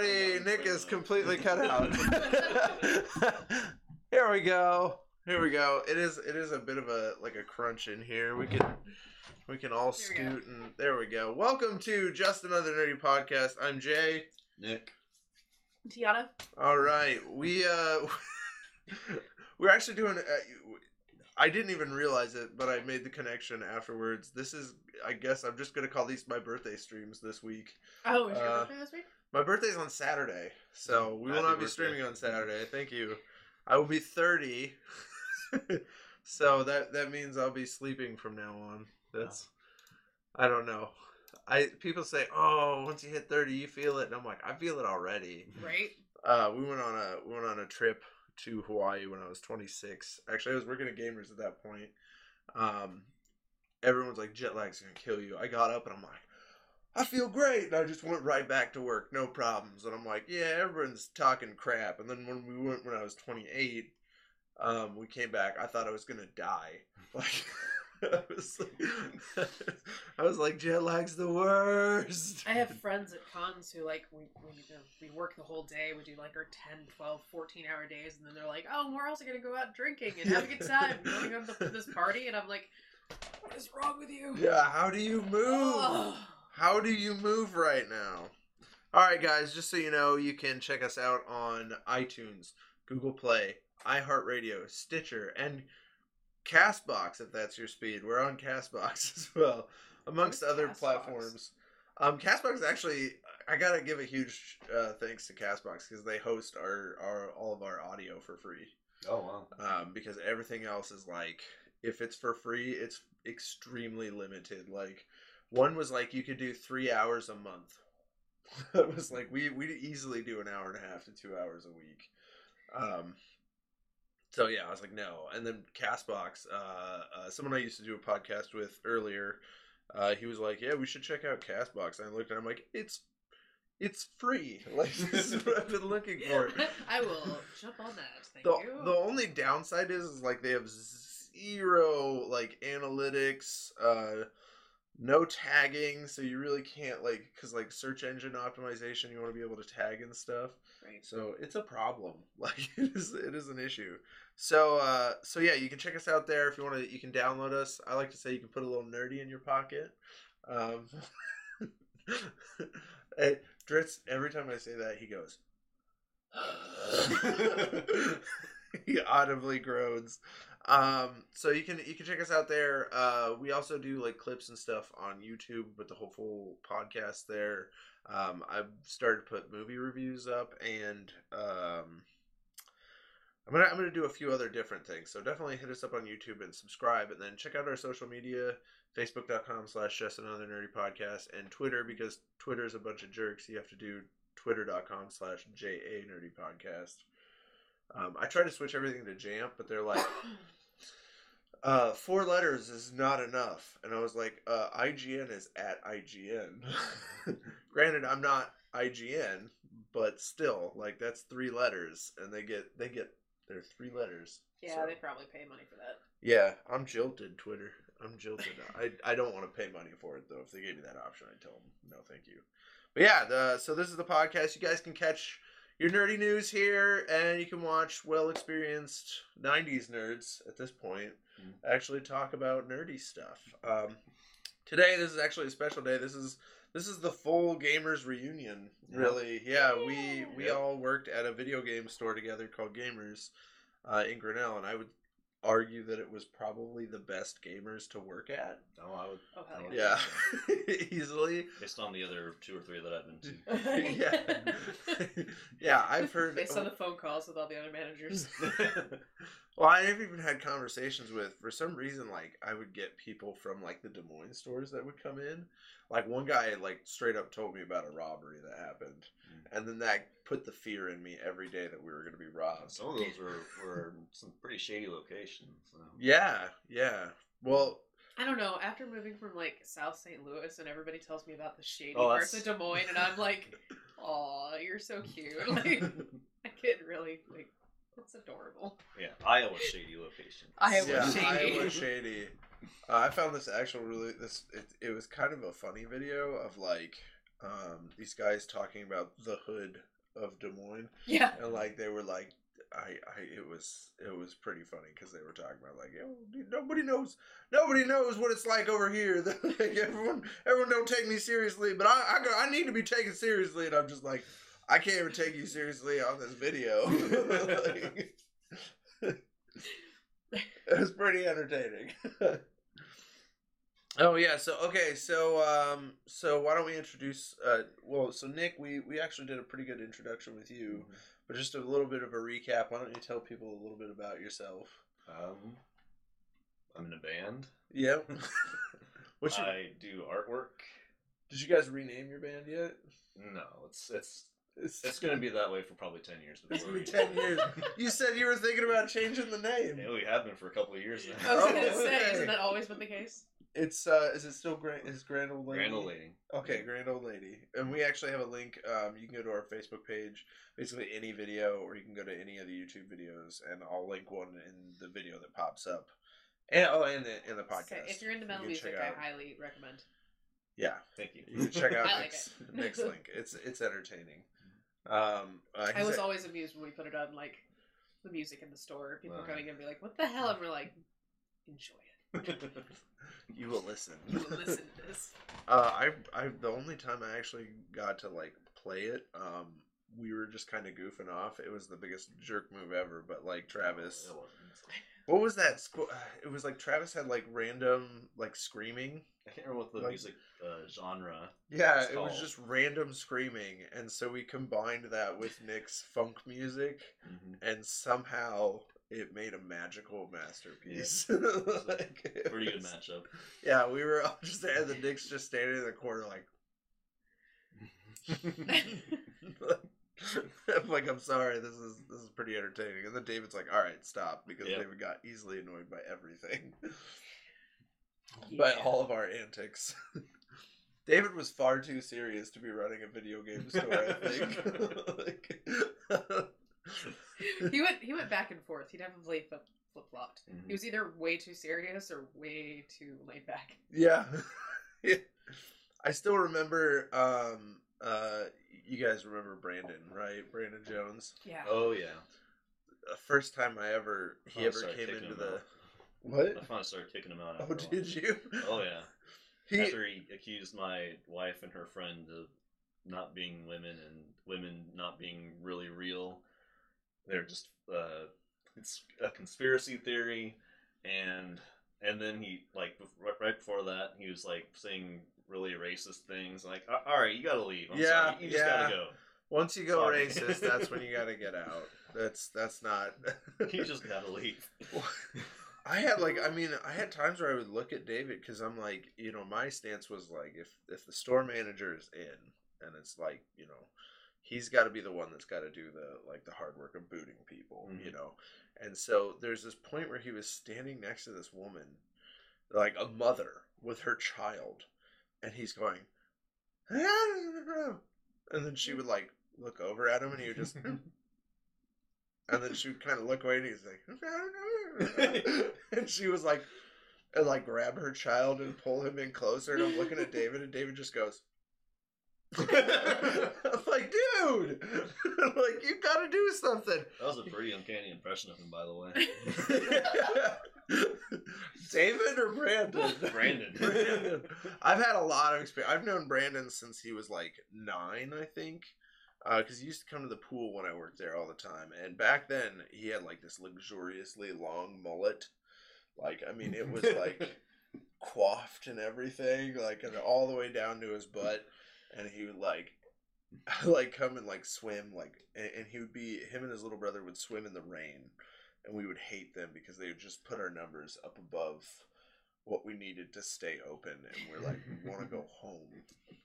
everybody. Nick is completely cut out. here we go. Here we go. It is it is a bit of a like a crunch in here. We can we can all There we go. scoot and there we go. Welcome to Just Another Nerdy Podcast. I'm Jay. Nick. Tiana? All right, we uh, we're actually doing. Uh, I didn't even realize it, but I made the connection afterwards. This is, I guess, I'm just gonna call these my birthday streams this week. Oh, is your Uh, birthday this week? My birthday's on Saturday, so we will not be birthday. streaming on Saturday. Thank you. I will be 30, so that that means I'll be sleeping from now on. That's, I don't know. I people say, oh, once you hit 30, you feel it, and I'm like, I feel it already. Right? Uh, we went on a we went on a trip to Hawaii when I was 26. Actually, I was working at Gamers at that point. Um, everyone's like jet lag's gonna kill you. I got up and I'm like, I feel great, and I just went right back to work, no problems. And I'm like, yeah, everyone's talking crap. And then when we went when I was 28, um, we came back. I thought I was gonna die. Like. I was, like, I was like, jet lag's the worst. I have friends at cons who, like, we, we, we work the whole day. We do, like, our 10, 12, 14 hour days. And then they're like, oh, we're also going to go out drinking and have a good time. Want to go to this party? And I'm like, what is wrong with you? Yeah, how do you move? Ugh. How do you move right now? All right, guys, just so you know, you can check us out on iTunes, Google Play, iHeartRadio, Stitcher, and Castbox if that's your speed. We're on Castbox as well, amongst What is other Castbox? platforms. Um, Castbox actually, I gotta give a huge uh, thanks to Castbox because they host our, our all of our audio for free. Oh wow. Um, because everything else is like, if it's for free, it's extremely limited. Like, one was like you could do three hours a month. It was like we we easily do an hour and a half to two hours a week. Um, so yeah, I was like no, and then Castbox. Uh, uh, someone I used to do a podcast with earlier, uh, he was like, yeah, we should check out Castbox. And I looked and I'm like, it's it's free. Like this is what I've been looking for. I will jump on that. Thank the, you. the only downside is, is like they have zero like analytics uh no tagging so you really can't like because like search engine optimization you want to be able to tag and stuff. Right. so it's a problem. Like it is it is an issue. So uh so yeah you can check us out there if you want to you can download us. I like to say you can put a little nerdy in your pocket. Um hey, Dritz, every time i say that he goes he audibly groans. Um, so you can you can check us out there. Uh, we also do like clips and stuff on YouTube, but the whole full podcast there. Um, I've started to put movie reviews up, and um, I'm gonna I'm gonna do a few other different things. So definitely hit us up on YouTube and subscribe, and then check out our social media. Facebook.com slash just another nerdy podcast and Twitter because Twitter is a bunch of jerks. You have to do twitter.com slash JA nerdy podcast. Um, I try to switch everything to Jamp, but they're like, uh, four letters is not enough. And I was like, uh, IGN is at IGN. Granted, I'm not IGN, but still, like that's three letters, and they get they get their three letters. yeah, So- they probably pay money for that. yeah, I'm jilted, Twitter. I'm jilted. I, I don't want to pay money for it though. If they gave me that option, I'd tell them no, thank you. But yeah, the, so this is the podcast. You guys can catch your nerdy news here, and you can watch well experienced '90s nerds at this point. Actually talk about nerdy stuff. Um, today, this is actually a special day. This is this is the full gamers reunion. Yeah. Really, yeah. We we Yeah. all worked at a video game store together called Gamers uh, in Grinnell, and I would argue that it was probably the best gamers to work at. Oh, I would. Oh, hell I would yeah. Yeah, easily. Based on the other two or three that I've been to. yeah, yeah. I've heard. Based on oh the phone calls with all the other managers. Well, I've even had conversations with. For some reason, like I would get people from like the Des Moines stores that would come in. Like one guy, like straight up told me about a robbery that happened. And then that put the fear in me every day that we were going to be robbed. Some of those were, were some pretty shady locations. So. Yeah, yeah. Well, I don't know. After moving from like South St. Louis, and everybody tells me about the shady Oh, parts that's- of Des Moines, and I'm like, "Aw, you're so cute." Like, I get really like, it's adorable. yeah, Iowa shady location. Iowa yeah, shady. Iowa shady. Uh, I found this actual really this it, it was kind of a funny video of like um, these guys talking about the hood of Des Moines, Yeah. and like they were like, I, I, it was, it was pretty funny because they were talking about like, oh, dude, nobody knows, nobody knows what it's like over here. like everyone, everyone don't take me seriously, but I, I, go- I need to be taken seriously, and I'm just like, I can't even take you seriously on this video. Like, it was pretty entertaining. Oh yeah, so okay, so um so why don't we introduce uh well so Nick we we actually did a pretty good introduction with you, but just a little bit of a recap. Why don't you tell people a little bit about yourself? Um, I'm in a band. Yep. What's your, I do artwork. did you guys rename your band yet? No, it's it's It's, it's gonna be that way for probably ten years. It's before gonna be 10 years. You said you were thinking about changing the name. Yeah, we have been for a couple of years I was oh, going to say, okay. isn't that always been the case? It's uh is it still grand is Grand Old Lady? Grand old lady. Okay, Grand Old Lady. And we actually have a link. Um, you can go to our Facebook page, basically any video, or you can go to any of the YouTube videos, and I'll link one in the video that pops up. And oh, and the, in the podcast. Okay, if you're into metal can music, check I out- highly recommend. Yeah, Thank you. you can check out I like Nick's, link. It's it's entertaining. Um, uh, I was a- always amused when we put it on like the music in the store. People Wow. coming in and be like, "What the hell?" And we're like, "Enjoy it. you will listen. You will listen to this." Uh, I I the only time I actually got to like play it, um, we were just kind of goofing off. It was the biggest jerk move ever, but like Travis, It what was that? squ- It was like Travis had like random like screaming. I can't remember what the Like- music uh, genre. Yeah, It's it was just random screaming, and so we combined that with Nick's funk music, and somehow it made a magical masterpiece. like, it Pretty good matchup. Yeah, we were all just there. The Nick's just standing in the corner, like. I'm like, I'm sorry, this is this is pretty entertaining. And then David's like, all right, stop, because Yep. David got easily annoyed by everything, by all of our antics. David was far too serious to be running a video game store. I think. Like- he went he went back and forth. He definitely flip flip flopped. Mhm. He was either way too serious or way too laid back. yeah. I still remember. Um, uh, you guys remember Brandon, right? Brandon Jones. Yeah. Oh yeah. The first time I ever he I ever came into the out. what? I finally started kicking him out. Oh, after while. did you? Oh yeah. He After he accused my wife and her friend of not being women and women not being really real, they're just uh, it's a conspiracy theory, and and then he like right- before that he was like saying really racist things like all right you gotta leave I'm Yeah, sorry you just yeah. gotta go once you go Sorry. racist, that's when you got to get out. That's that's not. you just gotta leave I had like I mean I had times where I would look at David because I'm like you know my stance was like if if the store manager is in and it's like you know he's got to be the one that's got to do the like the hard work of booting people you Mhm. know and so there's this point where he was standing next to this woman like a mother with her child and he's going and then she would like look over at him and he would just and then she would kind of look away and he's like and she was like and like grab her child and pull him in closer and i'm looking at david and david just goes dude. Like you gotta do something. That was a pretty uncanny impression of him by the way. David or brandon? Brandon. brandon. I've had a lot of experience. I've known brandon since he was like nine i think uh, because he used to come to the pool when I worked there all the time, and back then he had like this luxuriously long mullet. Like, I mean, it was like coiffed and everything, like and all the way down to his butt, and he would like, like come and like swim, like, and, and he would be him and his little brother would swim in the rain, and we would hate them because they would just put our numbers up above what we needed to stay open, and we're like, we want to go home.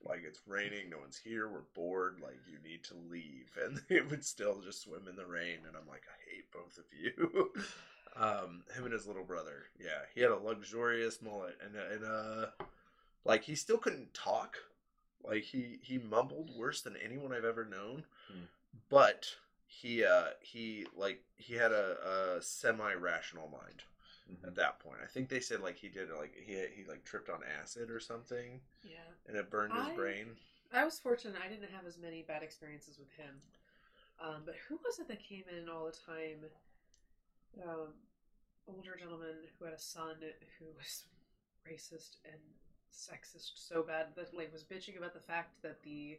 Like it's raining, no one's here, we're bored, like you need to leave. And they would still just swim in the rain, and I'm like, I hate both of you. um, him and his little brother, yeah, he had a luxurious mullet, and and uh, like he still couldn't talk, like he he mumbled worse than anyone I've ever known, Hmm. but he uh he like he had a, a semi rational mind Mhm. at that point. I think they said like he did like he he like tripped on acid or something Yeah. and it burned his brain. I was fortunate. I didn't have as many bad experiences with him. Um, but who was it that came in all the time? Um, older gentleman who had a son who was racist and sexist so bad that like was bitching about the fact that the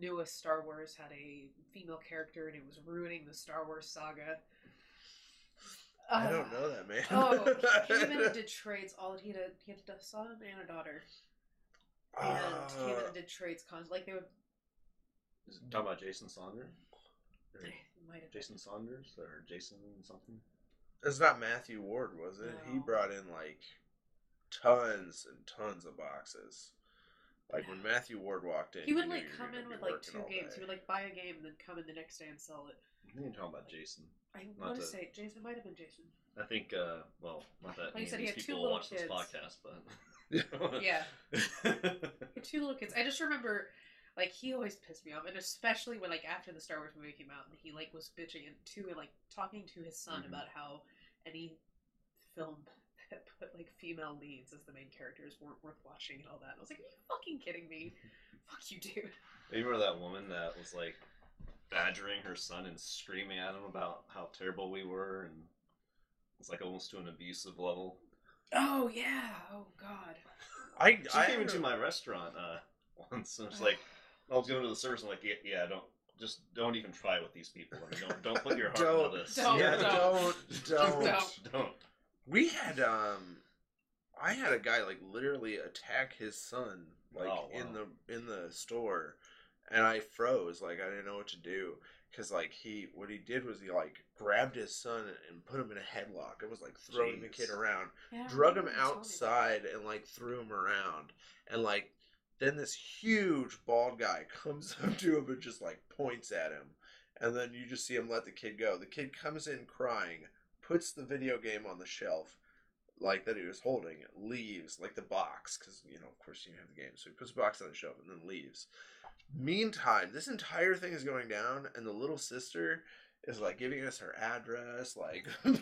newest Star Wars had a female character and it was ruining the Star Wars saga. I don't Ah. know that man. Oh, he came in and did trades. All he had, a, he had a son and a daughter, and came in Uh, and did trades. Cons like they would. Is it talking about Jason Saunders? Might have Jason Saunders or Jason something? it's not Matthew Ward, was it? He brought in like tons and tons of boxes. Like when Matthew Ward walked in, He would like come in with like two games. day. He would like buy a game and then come in the next day and sell it. I think you're talking about Jason. I Not want to to- say Jason might have been Jason. I think, uh, well, not that Like you said, he these had two people little watch this kids. podcast, but Yeah, he had two little kids. I just remember. Like he always pissed me off, and especially when like after the Star Wars movie came out, and he like was bitching and to like talking to his son Mhm. about how any film that put like female leads as the main characters weren't worth watching and all that. And I was like, are you fucking kidding me? Fuck you, dude. You remember that woman that was like badgering her son and screaming at him about how terrible we were, and it's like almost to an abusive level. Oh yeah. Oh god. I, She I came into my restaurant uh, once and was like, I was going to the service. And I'm like, yeah, yeah, don't just don't even try with these people. I mean, don't don't put your heart Don't- into this. don't, yeah, don't. don't, don't. Don't. Don't. We had um, I had a guy like literally attack his son like Oh, in the in the store, and I froze like I didn't know what to do because like he what he did was he like grabbed his son and put him in a headlock. It was like throwing the kid around, Yeah, drug him remember you telling me about outside and like threw him around and like then this huge bald guy comes up to him and just like points at him and then you just see him let the kid go the kid comes in crying puts the video game on the shelf like that he was holding leaves like the box because you know of course you have the game so he puts the box on the shelf and then leaves meantime this entire thing is going down and the little sister is like giving us her address, like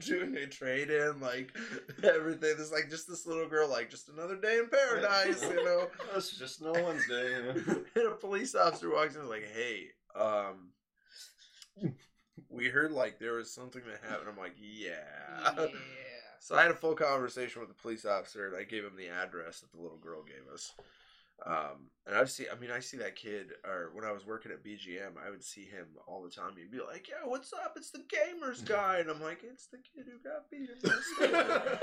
doing a trade in, like everything. There's like just this little girl, like just another day in paradise, you know. It's just no one's day. You know? and a police officer walks in, and is like, "Hey, um, we heard like there was something that happened." I'm like, "Yeah." Yeah. So I had a full conversation with the police officer, and I gave him the address that the little girl gave us. Um, and I've seen, I mean, I see that kid, or when I was working at BGM, I would see him all the time. He'd be like, "Yeah, what's up? It's the gamers guy," and I'm like, "It's the kid who got beat in my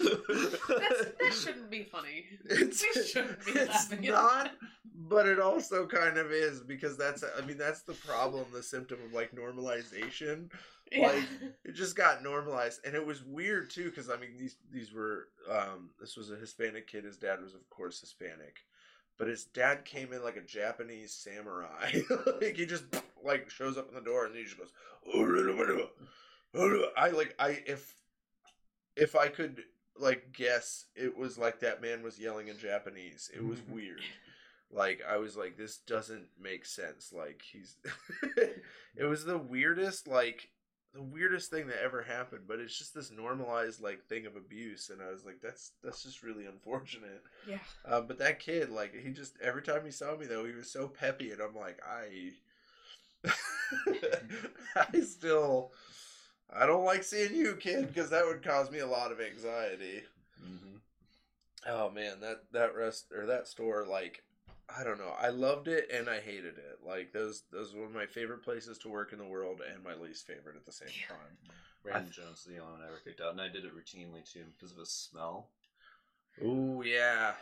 That's, that shouldn't be funny. It's, We shouldn't be it's not, but it also kind of is because that's, I mean, that's the problem, the symptom of like normalization Yeah. like it just got normalized and it was weird too because i mean these these were um this was a hispanic kid his dad was of course hispanic but his dad came in like a japanese samurai. Like he just like shows up in the door and he just goes oh, i like i if if i could like guess it was like that man was yelling in japanese. It was mm-hmm. weird. Like i was like this doesn't make sense. Like he's it was the weirdest like the weirdest thing that ever happened but it's just this normalized like thing of abuse and i was like that's that's just really unfortunate. Yeah. um, but that kid like he just every time he saw me though he was so peppy and i'm like i i still i don't like seeing you kid because that would cause me a lot of anxiety. Hmm Oh man, that that rest or that store, like I don't know, I loved it and I hated it. Like those those were my favorite places to work in the world and my least favorite at the same Yeah. time. Brandon Jones, is the only one I ever kicked out, and I did it routinely too because of his smell. Ooh yeah,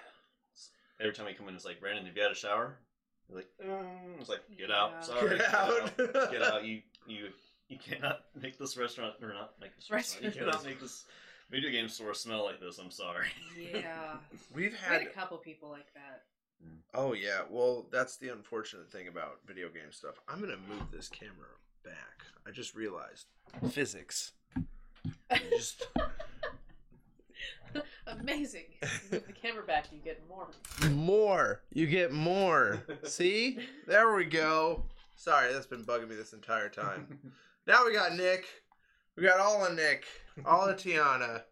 Every time he come in, it's like, Brandon, have you had a shower? He's like, mm. it's like, get out, sorry, get out, get out. You you you cannot make this restaurant or not make this restaurant. You cannot make this video game store smell like this. I'm sorry. Yeah. We've We had had a couple people like that. Oh yeah, well that's the unfortunate thing about video game stuff. I'm gonna move this camera back. I just realized physics. Just Amazing. You move the camera back, you get more. more, you get more. See, there we go. Sorry, that's been bugging me this entire time. Now we got Nick. We got all of Nick, all of Tiana.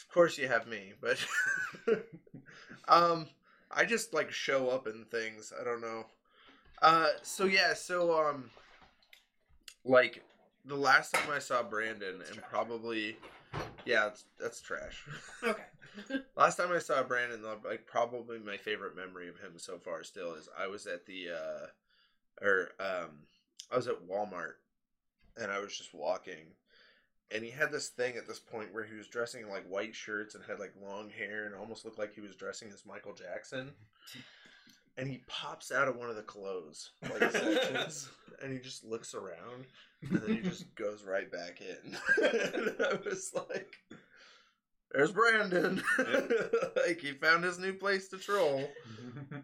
Of course, you have me, but um, I just like show up in things. I don't know. Uh, so yeah, so um, like the last time I saw Brandon, and probably, yeah, it's, that's trash. Okay. last time I saw Brandon, like probably my favorite memory of him so far still is I was at the, uh, or um, I was at Walmart, and I was just walking, and he had this thing at this point where he was dressing in like white shirts and had like long hair and almost looked like he was dressing as Michael Jackson. And he pops out of one of the clothes like sections, and he just looks around, and then he just goes right back in. and I was like, "There's Brandon. like he found his new place to troll,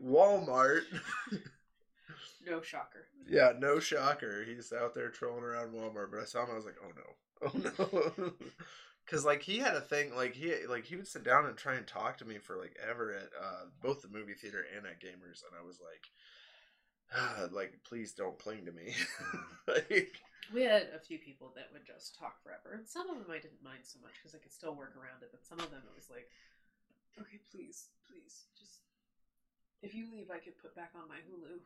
Walmart." No shocker. Yeah, no shocker. He's out there trolling around Walmart. But I saw him. I was like, oh no, oh no, because like he had a thing. Like he like he would sit down and try and talk to me for like ever at uh, both the movie theater and at Gamers, and I was like, ah, like please don't cling to me. like, We had a few people that would just talk forever, and some of them I didn't mind so much because I could still work around it. But some of them it was like, okay, please, please, just if you leave, I could put back on my Hulu.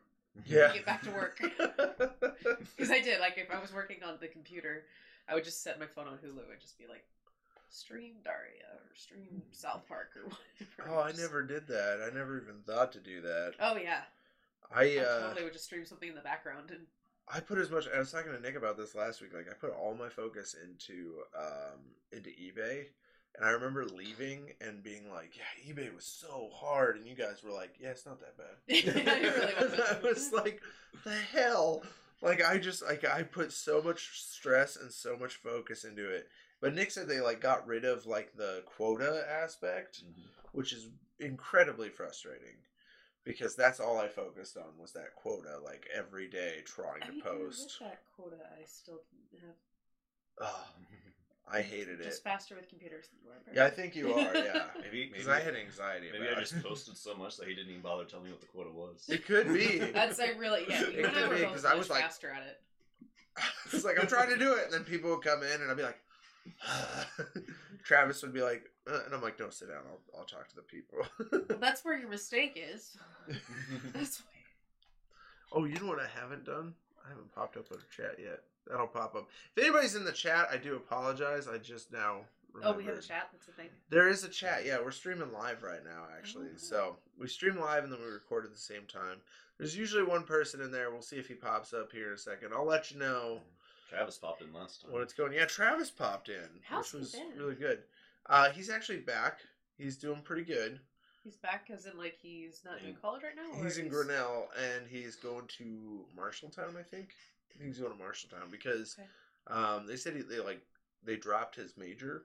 yeah. Get back to work. Because I did. Like if I was working on the computer, I would just set my phone on Hulu and just be like, stream Daria or stream South Park or whatever. oh, I Just- never did that. I never even thought to do that. Oh yeah, I I uh, totally would just stream something in the background and I put as much. I was talking to Nick about this last week. Like I put all my focus into um into eBay, and I remember leaving and being like, "Yeah, eBay was so hard," and you guys were like, "Yeah, it's not that bad." Yeah, really. I was like, "The hell." Like I just like I put so much stress and so much focus into it. But Nick said they like got rid of like the quota aspect, mm-hmm. which is incredibly frustrating because that's all I focused on was that quota like every day trying to post. With that quota, I still didn't have Oh, I hated it. just faster with computers than you are. Yeah, I think you are. Yeah, Maybe because I had anxiety. maybe about I just posted so much that he didn't even bother telling me what the quota was. It could be. That's I really yeah. You It I could be, both 'cause I was like- faster at it. it's like I'm trying to do it, and then people would come in, and I'd be like, Travis would be like, uh, and I'm like, no, sit down. I'll I'll talk to the people. Well, that's where your mistake is. That's why. oh, you know what I haven't done? I haven't popped up in a chat yet. That'll pop up. If anybody's in the chat, I do apologize. I just now. Oh, we have a chat. That's the thing. There is a chat. Yeah, we're streaming live right now, actually. Oh. So we stream live and then we record at the same time. There's usually one person in there. We'll see if he pops up here in a second. I'll let you know Travis popped in last time. when it's going. Yeah, Travis popped in, How's he which was been? really good. Uh, he's actually back. He's doing pretty good. He's back as in like he's not in In- college right now. Or He's in Grinnell and he's going to Marshalltown. I think. I think he's going to Marshalltown because Okay. um, they said he, they like they dropped his major,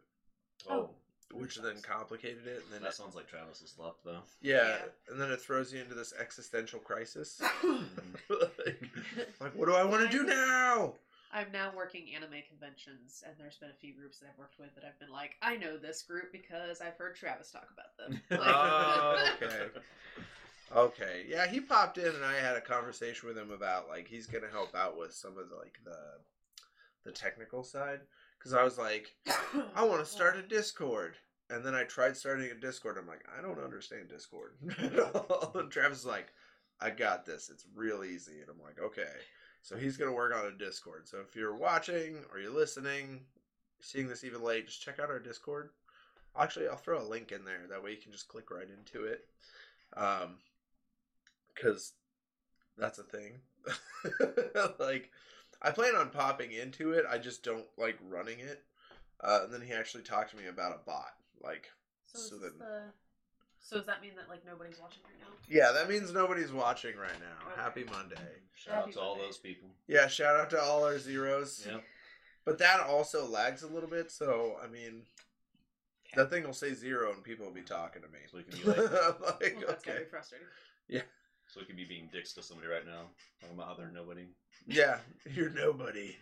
oh, which then complicated it. And then that sounds like Travis's luck, though. Yeah, Yeah. and then it throws you into this existential crisis. Oh. like, like, what do I want to do now? I'm now working anime conventions, and there's been a few groups that I've worked with that I've been like, I know this group because I've heard Travis talk about them. Like, Oh, okay. Okay, yeah, he popped in, and I had a conversation with him about like he's gonna help out with some of the like the the technical side because I was like, I want to start a Discord. And then I tried starting a Discord. I'm like, I don't understand Discord at all. And Travis is like, I got this. It's real easy. And I'm like, okay. So he's going to work on a Discord. So if you're watching or you're listening, seeing this even late, just check out our Discord. Actually, I'll throw a link in there. That way you can just click right into it. Um, because that's a thing. like, I plan on popping into it. I just don't like running it. Uh, and then he actually talked to me about a bot. Like, So, is So this then- the... so does that mean that like nobody's watching right now? yeah, that means nobody's watching right now. Okay. Happy Monday. Shout out Happy to all those people. Yeah, shout out to all our zeros. Yep. But that also lags a little bit, so I mean, that thing will say zero and people will be talking to me. So we can be like, I'm like, Well, that's okay. be frustrating. So we could be being dicks to somebody right now, talking about how they're nobody. Yeah, you're nobody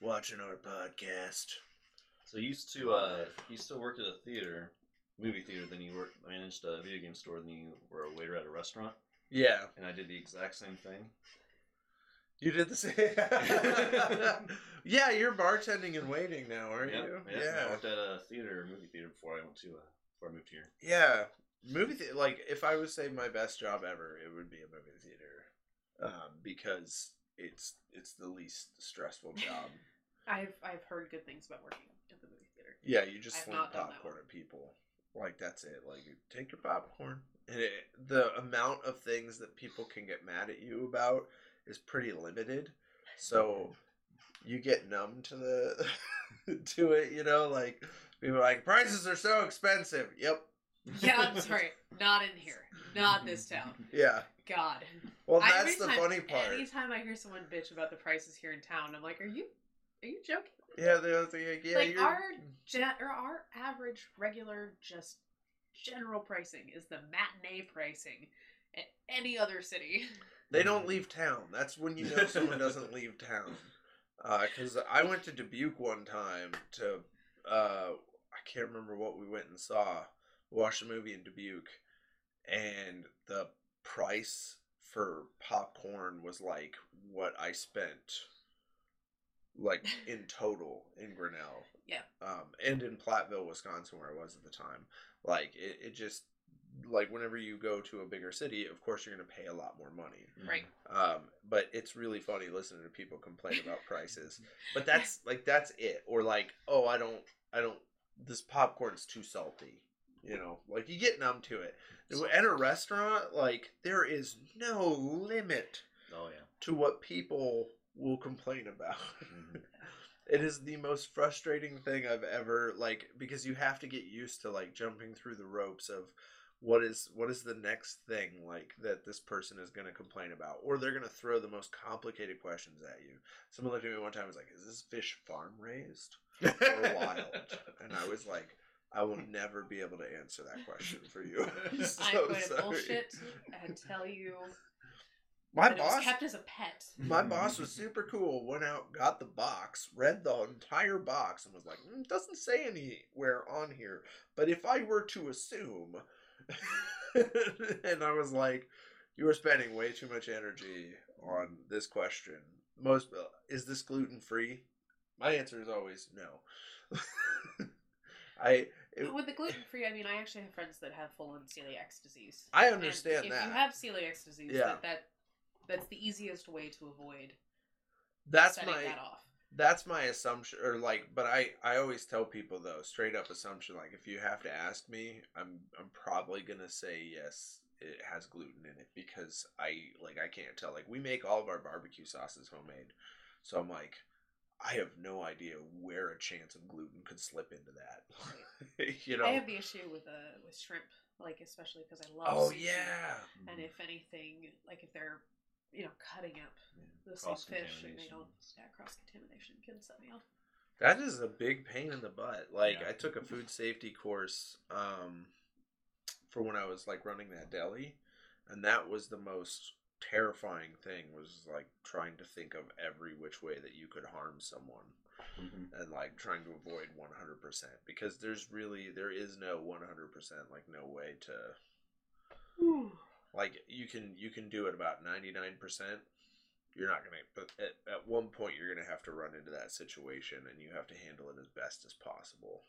watching our podcast. So you used to uh, you used to work at a theater, movie theater. Then you worked managed a video game store. Then you were a waiter at a restaurant. Yeah, And I did the exact same thing. you did the same. yeah, you're bartending and waiting now, aren't Yep, you? yep. I Yeah, worked at a theater, movie theater before I went to uh, before I moved here. yeah. Movie the- like if I was say my best job ever, it would be a movie theater, um, because it's it's the least stressful job. I've I've heard good things about working at the movie theater. Yeah, you just I've sling not done that popcorn one. at people. Like that's it. Like you take your popcorn, and it, the amount of things that people can get mad at you about is pretty limited. So you get numb to the to it. You know, like people are like prices are so expensive. Yep. Yeah, I'm sorry, not in here, not this town. Yeah. God. Well, I- that's the funny part. Anytime I hear someone bitch about the prices here in town, I'm like, are you are you joking? Yeah, the other thing, like, yeah, Like, you're. our- Gen- or our average regular just general pricing is the matinee pricing at any other city. They don't leave town. That's when you know someone doesn't leave town. Because I went to Dubuque one time to, uh, I can't remember what we went and saw. Watched a movie in Dubuque, and the price for popcorn was like what I spent, like in total in Grinnell. Yeah. Um, and in Platteville, Wisconsin, where I was at the time. Like it, it just like whenever you go to a bigger city, of course you're gonna pay a lot more money. Right. Um, but it's really funny listening to people complain about prices. But that's like that's it. Or like, oh, I don't, I don't. This popcorn's too salty. You know, like you get numb to it. At a restaurant, like there is no limit Oh yeah. to what people will complain about. Mhm. it is the most frustrating thing I've ever like because you have to get used to like jumping through the ropes of what is what is the next thing like that this person is going to complain about or they're going to throw the most complicated questions at you. Someone looked at me one time and was like, "Is this fish farm raised or wild?" and I was like, "I will never be able to answer that question for you." I'm so I'm going to sorry. bullshit and tell you My boss kept as a pet. My boss was super cool. Went out, got the box, read the entire box, and was like, mm, "Doesn't say anywhere on here." But if I were to assume, and I was like, "You are spending way too much energy on this question." Most is this gluten free? My answer is always no. I it- With the gluten free, I mean, I actually have friends that have full on celiac disease. I And understand if that. you have celiac disease, Yeah. that, that that's the easiest way to avoid That's my that off. that's my assumption or like but i i always tell people though straight up assumption like if you have to ask me i'm i'm probably gonna say yes it has gluten in it because i like i can't tell like we make all of our barbecue sauces homemade so i'm like i have no idea where a chance of gluten could slip into that you know I have the issue with uh with shrimp, like especially because I love. oh yeah And if anything, like if they're, you know, cutting up the same fish and they don't, yeah, cross contamination can set me off. That is a big pain in the butt. Like Yeah. I took a food safety course um for when I was like running that deli and that was the most terrifying thing was like trying to think of every which way that you could harm someone Mhm. and like trying to avoid 100% because there's really there is no 100% like no way to like you can you can do it about 99% you're not gonna but at, at one point you're gonna have to run into that situation and you have to handle it as best as possible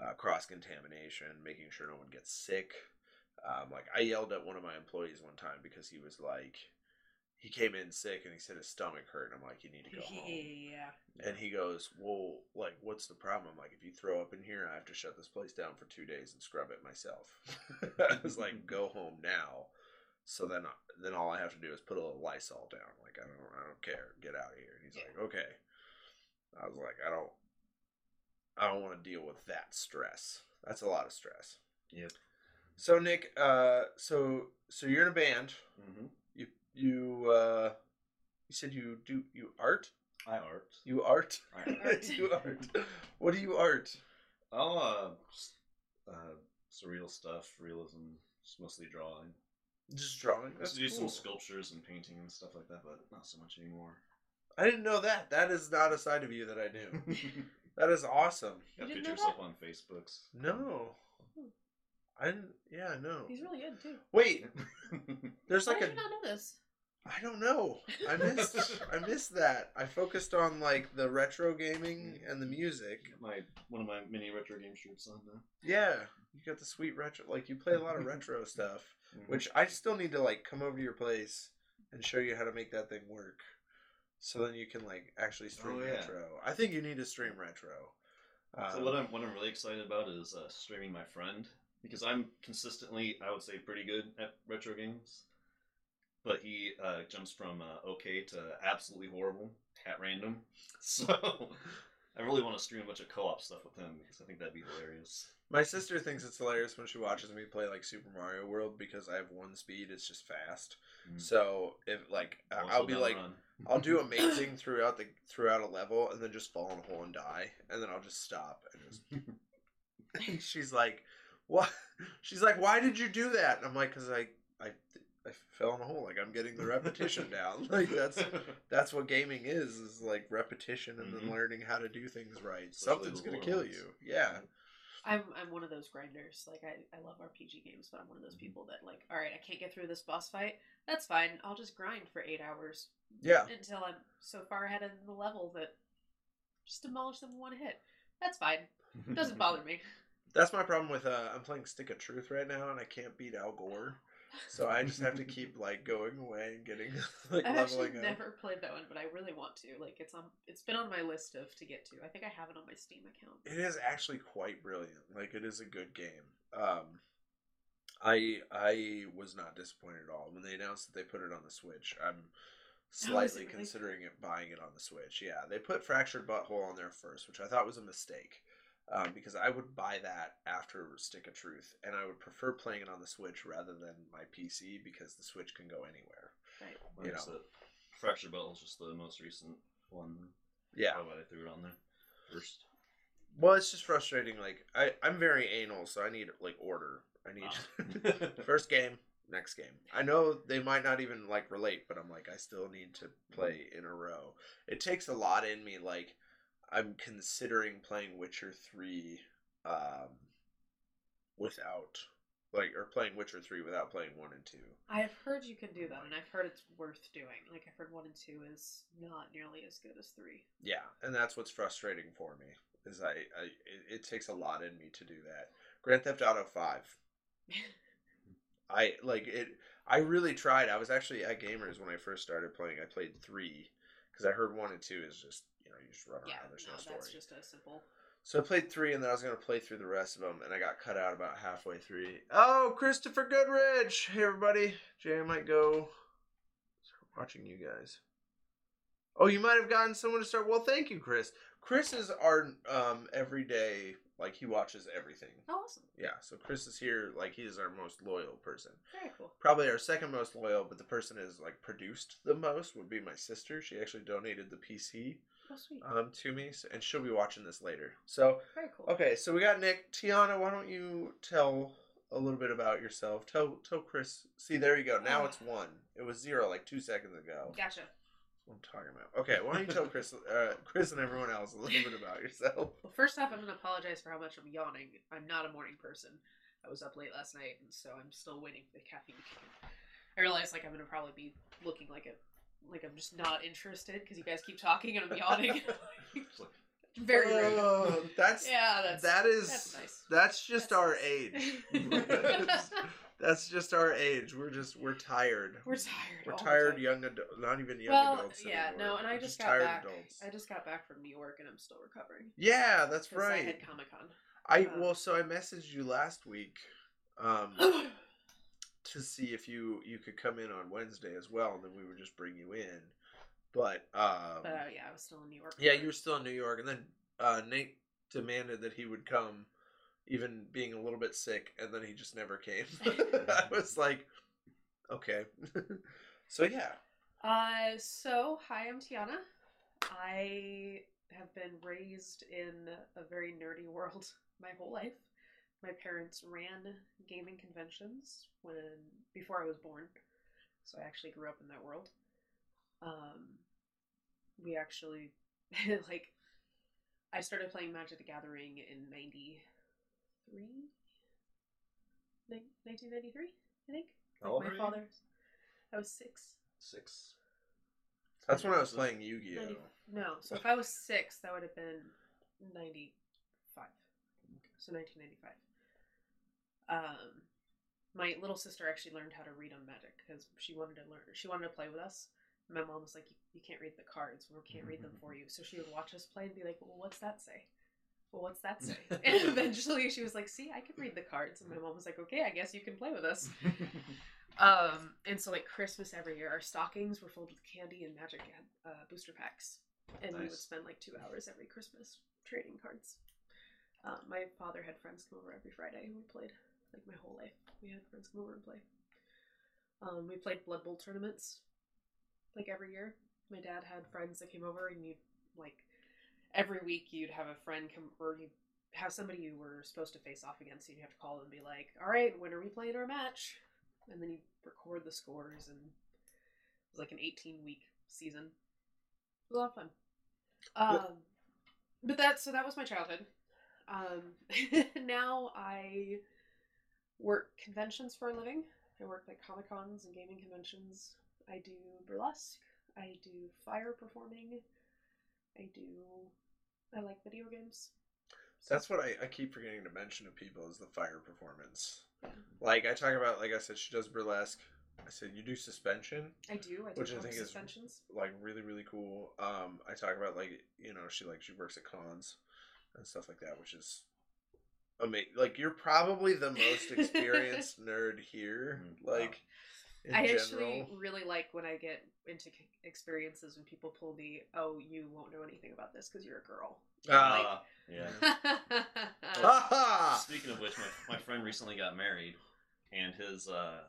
uh, cross contamination making sure no one gets sick um, like i yelled at one of my employees one time because he was like he came in sick and he said his stomach hurt and i'm like you need to go home Yeah. and he goes, Well, like, what's the problem? I'm like, if you throw up in here, I have to shut this place down for two days and scrub it myself. I was like, Go home now. So then, then all I have to do is put a little Lysol down. Like, I don't, I don't care. Get out of here. And he's like, Okay. I was like, I don't, I don't want to deal with that stress. That's a lot of stress. Yep. So Nick, uh, so so you're in a band. Mhm. You you uh, you said you do you art. I art. You art. I art. you art. What do you art? Oh, uh, uh, surreal stuff, realism, just mostly drawing. Just drawing. I used to do cool. some sculptures and painting and stuff like that, but not so much anymore. I didn't know that. That is not a side of you that I knew. that is awesome. You didn't know pictures that? up on Facebooks. No. I didn't. Yeah, no. He's really good too. Wait, there's How like did a you not know this? I don't know. I missed I missed that. I focused on like the retro gaming and the music. Got my one of my mini retro game shirts on now. Yeah, you got the sweet retro. Like you play a lot of retro stuff, which I still need to like come over to your place and show you how to make that thing work. So then you can like actually stream Oh, yeah. retro. I think you need to stream retro. So Um, what I'm what I'm really excited about is uh, streaming my friend because I'm consistently I would say pretty good at retro games, but he uh, jumps from uh, okay to absolutely horrible at random. So I really want to stream a bunch of co-op stuff with him because I think that'd be hilarious. My sister thinks it's hilarious when she watches me play like Super Mario World because I have one speed. It's just fast. Mm. So if like Also I'll be like. I'll do amazing throughout the throughout a level and then just fall in a hole and die and then I'll just stop and just and she's like what she's like why did you do that and I'm like because I I I fell in a hole like I'm getting the repetition down like that's that's what gaming is is like repetition and then Mhm. learning how to do things right Especially something's gonna kill ones. you yeah I'm I'm one of those grinders. Like I, I love RPG games, but I'm one of those people that like, all right, I can't get through this boss fight. That's fine. I'll just grind for eight hours yeah until I'm so far ahead in the level that just demolish them in one hit. That's fine. It doesn't bother me. That's my problem with uh I'm playing Stick of Truth right now and I can't beat Al Gore so I just have to keep like going away and getting like I've actually up. never played that one, but I really want to. Like it's on it's been on my list of to get to. I think I have it on my Steam account. It is actually quite brilliant. Like it is a good game. Um, I I was not disappointed at all when they announced that they put it on the Switch. I'm slightly really? considering it buying it on the Switch. Yeah, they put Fractured But Whole on there first, which I thought was a mistake. Um, because I would buy that after Stick of Truth, and I would prefer playing it on the Switch rather than my PC because the Switch can go anywhere. Right. Like you I know. said, Fractured But Whole is just the most recent one. Yeah, That's why I threw it on there first. well, it's just frustrating. Like I, I'm very anal, so I need like order. I need Ah. First game, next game. I know they might not even like relate, but I'm like, I still need to play in a row. It takes a lot in me. Like, I'm considering playing Witcher three, um, without like or playing Witcher three without playing one and two. I've heard you can do that, and I've heard it's worth doing. Like I've heard one and two is not nearly as good as three. Yeah, and that's what's frustrating for me is I, I it, it takes a lot in me to do that. Grand Theft Auto five. I like it. I really tried. I was actually at Gamers when I first started playing. I played three because I heard one and two is just you know you just run around. yeah, There's no, no story. that's just a simple. So I played three, and then I was gonna play through the rest of them, and I got cut out about halfway through. Oh, Christopher Goodrich! Hey everybody, Jay might go start watching you guys. Oh, you might have gotten someone to start. Well, thank you, Chris. Chris is our um everyday like he watches everything. Oh, awesome! Yeah, so Chris is here like he is our most loyal person. Very cool. Probably our second most loyal, but the person is like produced the most would be my sister. She actually donated the PC Oh, sweet. um to me, so, and she'll be watching this later. So Very cool. okay, so we got Nick, Tiana. Why don't you tell a little bit about yourself? Tell tell Chris. See, there you go. Now it's one. It was zero like two seconds ago. Gotcha. That's what I'm talking about. Okay, why don't you tell Chris, uh, Chris and everyone else a little bit about yourself? Well, first off, I'm going to apologize for how much I'm yawning. I'm not a morning person. I was up late last night, and so I'm still waiting for the caffeine to kick in. I realize like I'm going to probably be looking like a like I'm just not interested because you guys keep talking and I'm yawning. Very rude. Uh, that's Yeah, that's that is that's nice. that's just That's our nice. age. that's just our age. We're just we're tired. We're tired. We're tired young adults, not even young Well, adults. yeah, anymore. no, and I We're just got tired back. adults. I just got back from New York and I'm still recovering. Yeah, that's 'Cause I right. had Comic Con. I um, well, so I messaged you last week um, to see if you you could come in on Wednesday as well, and then we would just bring you in. But um, But uh, yeah, I was still in New York. yeah, you were still in New York, and then uh, Nate demanded that he would come, even being a little bit sick, and then he just never came. I was like, okay. so yeah, Uh, so hi, I'm Tiana. I have been raised in a very nerdy world my whole life. My parents ran gaming conventions when before I was born, so I actually grew up in that world. Um, we actually like I started playing Magic the Gathering in 93 1993, I think. How old Like were my you? father's I was 6. six. That's when I was playing Yu Gi 90 Oh. no, so if I was six, that would have been 95. So 1995. Um, my little sister actually learned how to read on Magic because she wanted to learn. She wanted to play with us. My mom was like, "You, you can't read the cards. We can't read them for you." So she would watch us play and be like, "Well, what's that say? Well, what's that say?" and eventually, she was like, "See, I can read the cards." And my mom was like, "Okay, I guess you can play with us." Um, and so like Christmas every year, our stockings were filled with candy and Magic uh, booster packs, and we would spend like two hours every Christmas trading cards. Uh, my father had friends come over every Friday, and we played like my whole life. We had friends come over and play. Um, we played Blood Bowl tournaments like every year. My dad had friends that came over, and you'd like every week you'd have a friend come or you have somebody you were supposed to face off against. and You'd have to call them and be like, "All right, when are we playing our match?" And then you record the scores, and it was like an 18 week season. It was a lot of fun. Um, but that so that was my childhood. Um, now I work conventions for a living. I work like comic cons and gaming conventions. I do burlesque. I do fire performing. I do. I like video games. That's what I, I keep forgetting to mention to people is the fire performance. Yeah. Like I talk about, like I said, she does burlesque. I said you do suspension, I do. I do Which I think is- like really really cool. Um, I talk about like you know she like she works at cons and stuff like that, which is amazing. Like you're probably the most experienced nerd here. Mm, wow. Like in I general. actually really like when I get into experiences when people pull the "Oh, you won't know anything about this because you're a girl." Ah. Ah, yeah. Ha Speaking of which, my, my friend recently got married, and his uh,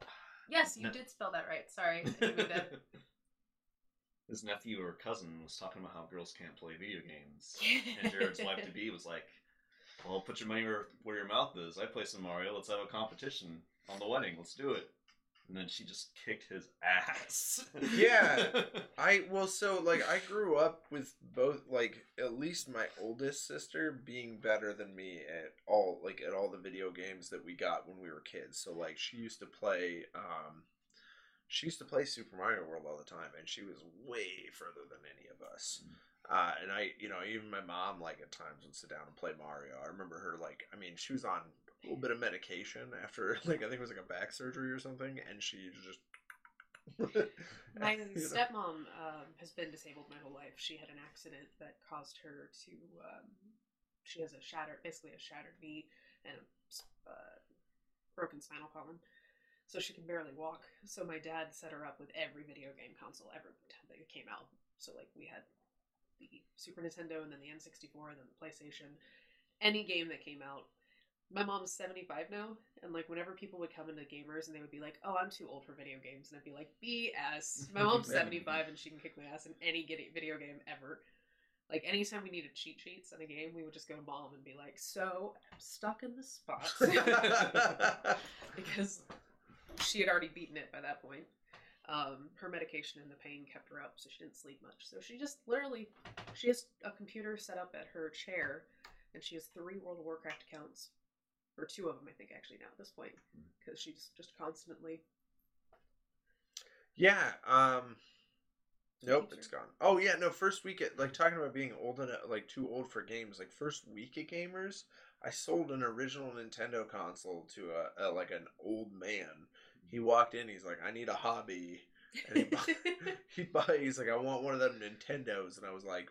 yes, you No. did spell that right. Sorry. I didn't mean to- his nephew or cousin was talking about how girls can't play video games, and Jared's wife to be was like, "Well, put your money where, where your mouth is. I play some Mario. Let's have a competition on the wedding. Let's do it." And then she just kicked his ass. Yeah. I well, so like I grew up with both, like at least my oldest sister being better than me at all, like at all the video games that we got when we were kids. So like she used to play, um, she used to play Super Mario World all the time, and she was way further than any of us. Uh, and I, you know, even my mom, like at times would sit down and play Mario. I remember her, like, I mean, she was on a little bit of medication after, like, I think it was like a back surgery or something, and she just. My stepmom um, has been disabled my whole life. She had an accident that caused her to. Um, she has a shattered, basically a shattered knee and a uh, broken spinal column, so she can barely walk. So my dad set her up with every video game console ever that came out. So like we had the Super Nintendo and then the N64 and then the PlayStation. Any game that came out. My mom's 75 now, and like whenever people would come into gamers and they would be like, "Oh, I'm too old for video games," and I'd be like, "BS." My mom's 75 and she can kick my ass in any video game ever. Like anytime we needed cheat sheets in a game, we would just go to mom and be like, "So I'm stuck in this spot," because she had already beaten it by that point. Um, her medication and the pain kept her up, so she didn't sleep much. So she just literally, she has a computer set up at her chair, and she has three World of Warcraft accounts, or two of them, I think, actually now at this point, because she's just constantly. Yeah. Um. Nope, it's gone. Oh yeah, no. First week at like talking about being old enough, like too old for games. Like first week at gamers, I sold an original Nintendo console to a, a like an old man. He walked in. He's like, "I need a hobby." And he bought, he buy. He's like, "I want one of them Nintendos," and I was like,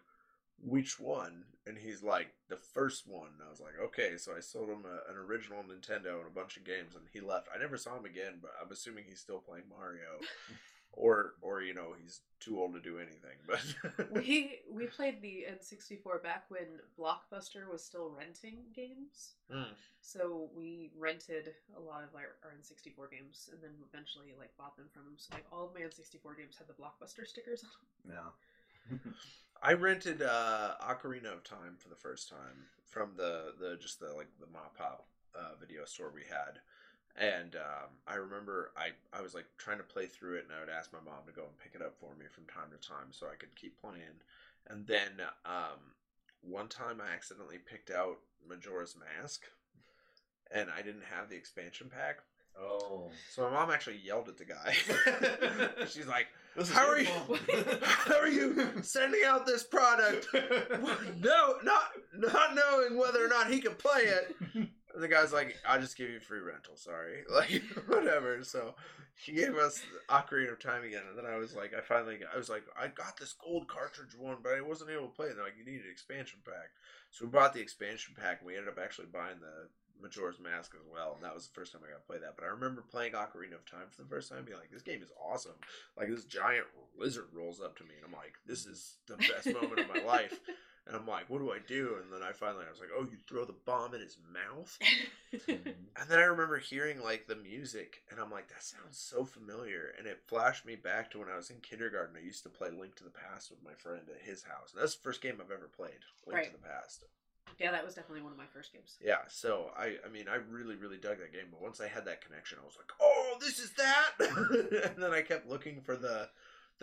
"Which one?" And he's like, "The first one." And I was like, "Okay." So I sold him a, an original Nintendo and a bunch of games, and he left. I never saw him again, but I'm assuming he's still playing Mario, or or you know he's too old to do anything. But we we played the N64 back when Blockbuster was still renting games. Mm. So we rented a lot of our, our N64 games, and then eventually like bought them from them. So like all of my N64 games had the Blockbuster stickers on. them. Yeah. I rented uh, Ocarina of Time for the first time from the the just the like the mop pop uh, video store we had, and um, I remember I I was like trying to play through it, and I would ask my mom to go and pick it up for me from time to time so I could keep playing, and then um, one time I accidentally picked out Majora's Mask, and I didn't have the expansion pack. Oh. So my mom actually yelled at the guy. She's like, How are you- "How are you sending out this product? No, not not knowing whether or not he can play it." The guy's like, "I'll just give you free rental. Sorry, like whatever." So he gave us Ocarina of Time again, and then I was like, I finally, got, I was like, I got this gold cartridge one, but I wasn't able to play it. They're like, you need an expansion pack. So we bought the expansion pack, and we ended up actually buying the Majora's Mask as well, and that was the first time I got to play that. But I remember playing Ocarina of Time for the first time, being like, "This game is awesome!" Like this giant lizard rolls up to me, and I'm like, "This is the best moment of my life." And I'm like, "What do I do?" And then I finally, I was like, "Oh, you throw the bomb in his mouth." Mm-hmm. And then I remember hearing like the music, and I'm like, "That sounds so familiar." And it flashed me back to when I was in kindergarten. I used to play Link to the Past with my friend at his house, and that's the first game I've ever played, Link Right. to the Past. yeah, that was definitely one of my first games. Yeah, so I I mean I really really dug that game, but once I had that connection, I was like, "Oh, this is that!" and then I kept looking for the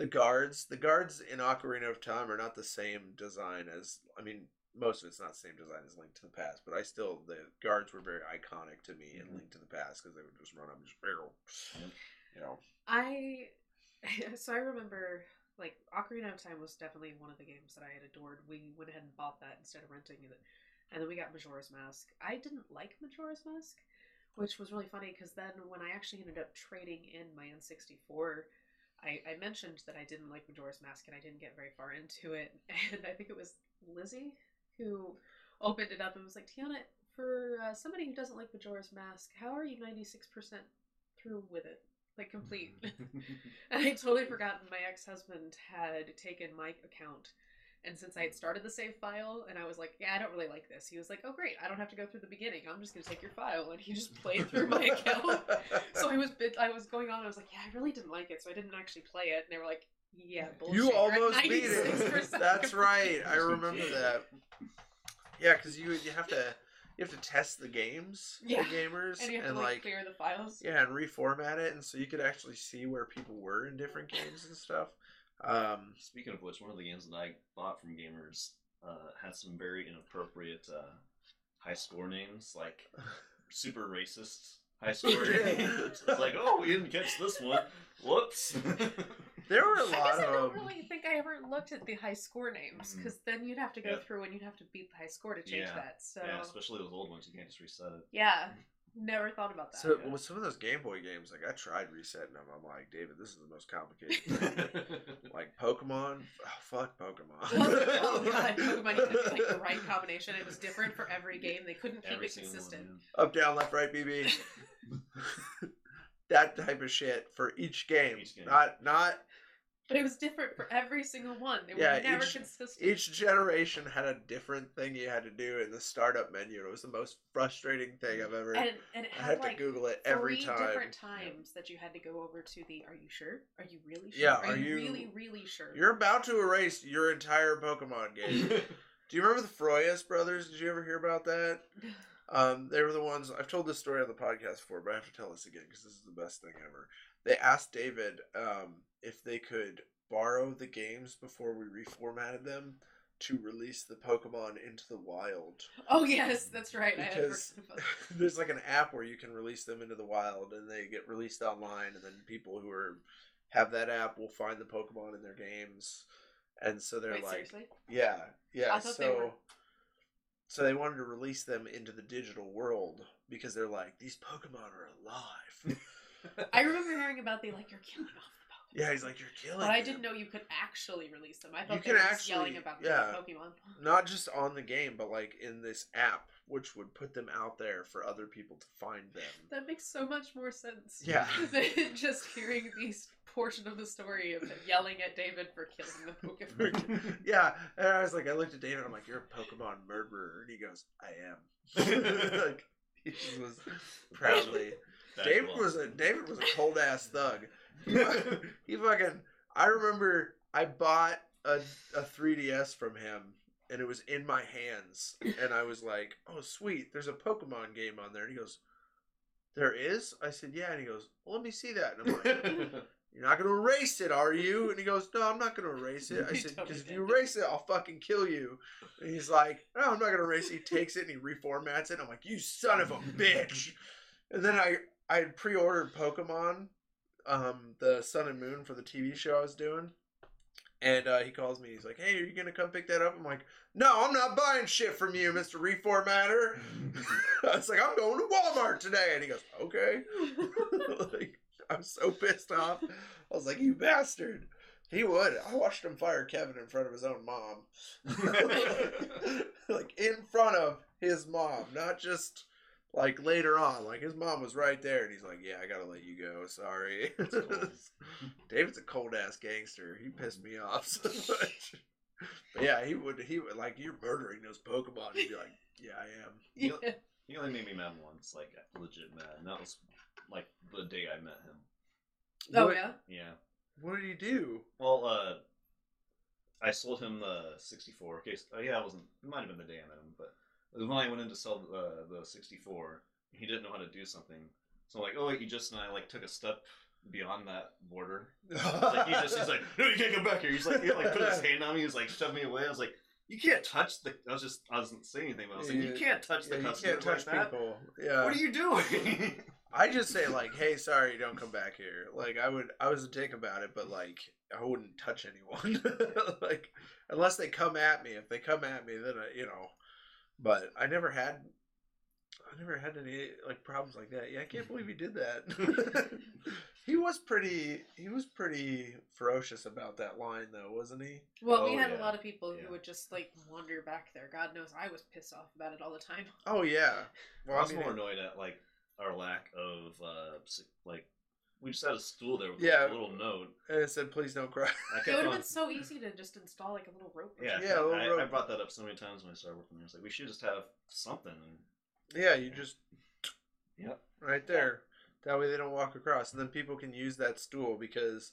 the guards. The guards in Ocarina of Time are not the same design as I mean most of it's not the same design as Link to the Past, but I still the guards were very iconic to me in Mhm. Link to the Past because they would just run up and just you know. I so I remember like Ocarina of Time was definitely one of the games that I had adored. We went ahead and bought that instead of renting it, and then we got Majora's Mask. I didn't like Majora's Mask, which was really funny because then when I actually ended up trading in my N64. I, I mentioned that I didn't like Majora's Mask and I didn't get very far into it. And I think it was Lizzie who opened it up and was like, Tiana, for uh, somebody who doesn't like Majora's Mask, how are you 96% through with it? Like, complete. And I totally forgotten my ex husband had taken my account. And since I had started the save file and I was like, yeah, I don't really like this, he was like, oh, great, I don't have to go through the beginning. I'm just going to take your file. And he just played through my account. So I was bit, I was going on. I was like, yeah, I really didn't like it, so I didn't actually play it. And they were like, yeah, bullshit. You almost beat it. That's right. I remember that. Yeah, because you you have to you have to test the games, Yeah. the gamers, And you have to like, clear the files. yeah, and reformat it, and so you could actually see where people were in different games and stuff. Um, Speaking of which, one of the games that I bought from gamers uh, had some very inappropriate uh, high score names, like super racist high score names. It's like, oh, we didn't catch this one. Whoops. there were a lot guess I don't really think I ever looked at the high score names because then you'd have to go Yeah. through and you'd have to beat the high score to change Yeah. that. So yeah, especially those old ones. You can't just reset it. yeah, never thought about that. so yeah. with some of those Game Boy games. Like I tried resetting them. I'm like, David, this is the most complicated. thing. like Pokemon, oh, fuck Pokemon. Oh, oh god, Pokemon you had like the right combination. It was different for every game. They couldn't keep Every it consistent. one. Up, down, left, right, BB. that type of shit for each game. Each game. Not not But it was different for every single one. They Yeah, were never each- consistent. each generation had a different thing you had to do in the startup menu. It was the most frustrating thing I've ever. and and it I had had like to Google it every three time. different times that you had to go over to the. Are you sure? Are you really sure? Yeah, Are, are you, you- really really sure? You're about to erase your entire Pokemon game. do you remember the Froyas brothers? Did you ever hear about that? Um, they were the ones. I've told this story on the podcast before, but I have to tell this again because this is the best thing ever. They asked David um, if they could borrow the games before we reformatted them to release the Pokemon into the wild. Oh yes, that's right. Because forgotten about that. there's like an app where you can release them into the wild and they get released online and then people who are have that app will find the pokemon in their games and so they're Wait, like seriously? yeah yeah so they were- so they wanted to release them into the digital world because they're like these pokemon are alive I remember hearing about the like you're killing off the Pokemon. yeah he's like you're killing But I didn't know you could actually release them. I thought You they can were just yelling actually- about the yeah. Pokemon. not just on the game but like in this app which would put them out there for other people to find them That makes so much more sense. Yeah. than just hearing these portion of the story of them yelling at David for killing the Pokemon. yeah, and I was like, I looked at David. I'm like, "You're a Pokemon murderer," and he goes, "I am." like he was proudly. David well. was a David was a cold ass thug. He, fucking. I remember I bought a a 3ds from him, and it was in my hands, and I was like, "Oh sweet, there's a Pokemon game on there." And he goes, "There is?" I said, "Yeah," and he goes, well, "Let me see that." And I'm like. You're not gonna erase it, are you? And he goes, No, I'm not gonna erase it. I said, Because if you erase it, I'll fucking kill you. And he's like, No, I'm not gonna erase it. He takes it and he reformats it. I'm like, You son of a bitch. And then I I had pre-ordered Pokemon, um, the Sun and Moon for the TV show I was doing, and uh, he calls me. He's like, "Hey, are you gonna come pick that up?" I'm like, "No, I'm not buying shit from you, Mister Reformatter." I was like, "I'm going to Walmart today," and he goes, "Okay." like, I'm so pissed off. I was like, "You bastard." He would. I watched him fire Kevin in front of his own mom. like in front of his mom, not just like later on. Like his mom was right there, and he's like, "Yeah, I gotta let you go. Sorry." cool. David's a cold ass gangster. He pissed me off so much. But yeah, he would. He would like you're murdering those Pokemon. He'd be like, "Yeah, I am." Yeah. He only made me mad once, like legit mad, and that was like the day I met him. Oh What- yeah. Yeah. What did he do? Well, uh, I sold him the 64. Okay, so- uh, yeah, it wasn't. It might have been the day I met him, but it was when I went in to sell uh, the 64. He didn't know how to do something, so I'm like, oh wait, you just and I like took a step beyond that border. Like he just he's like, no, you can't come back here. He's like, he like put his hand on me. He's like, shove me away. I was like, you can't touch the. I was just I wasn't saying anything, but I was like, you can't touch yeah, the you can't touch like that. people. Yeah. What are you doing? I just say like, "Hey, sorry, don't come back here." Like I would, I was a dick about it, but like I wouldn't touch anyone. like unless they come at me. If they come at me, then I, you know. But I never had, I never had any like problems like that. Yeah, I can't believe he did that. he was pretty, he was pretty ferocious about that line, though, wasn't he? Well, we Oh, had yeah. a lot of people Yeah. who would just like wander back there. God knows I was pissed off about it all the time. Oh yeah. Well, I I was mean, more annoyed at like our lack of uh like we just had a stool there with Yeah. a little note. and it said, "Please don't cry." I It would have been so easy to just install like a little rope. Or yeah. Yeah, a little I, I rope. brought that up so many times when I started working there. I was like, we should just have something. Yeah, you just Yep. right there. That way they don't walk across, and then people can use that stool because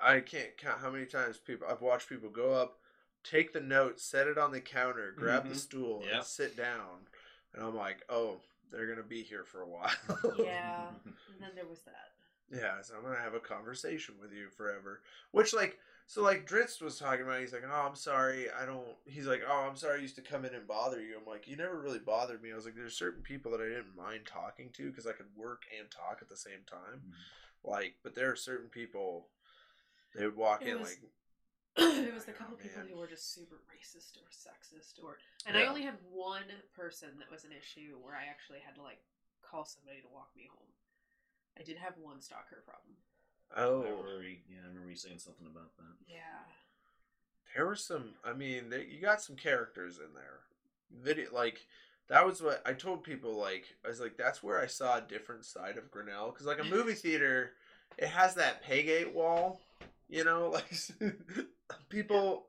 I can't count how many times people I've watched people go up, take the note, set it on the counter, grab the Mhm. stool, Yep. and sit down, and I'm like, oh, they're gonna be here for a while. Yeah. And then there was that. Yeah, so I'm gonna have a conversation with you forever. Which like so like Dritz was talking about he's like, Oh, I'm sorry, I don't he's like, Oh, I'm sorry I used to come in and bother you. I'm like, You never really bothered me. I was like, There's certain people that I didn't mind talking to because I could work and talk at the same time. Mm-hmm. Like, but there are certain people they would walk It in was- like it was the Oh, couple people man. who were just super racist or sexist or and I only had one person that was an issue where I actually had to like call somebody to walk me home. I did have one stalker problem. I Oh remember, yeah, I remember you saying something about that. Yeah. there were some i mean there, you got some characters in there video like that was what i told people like i was like that's where i saw a different side of grinnell because like a movie theater it has that paygate wall you know like people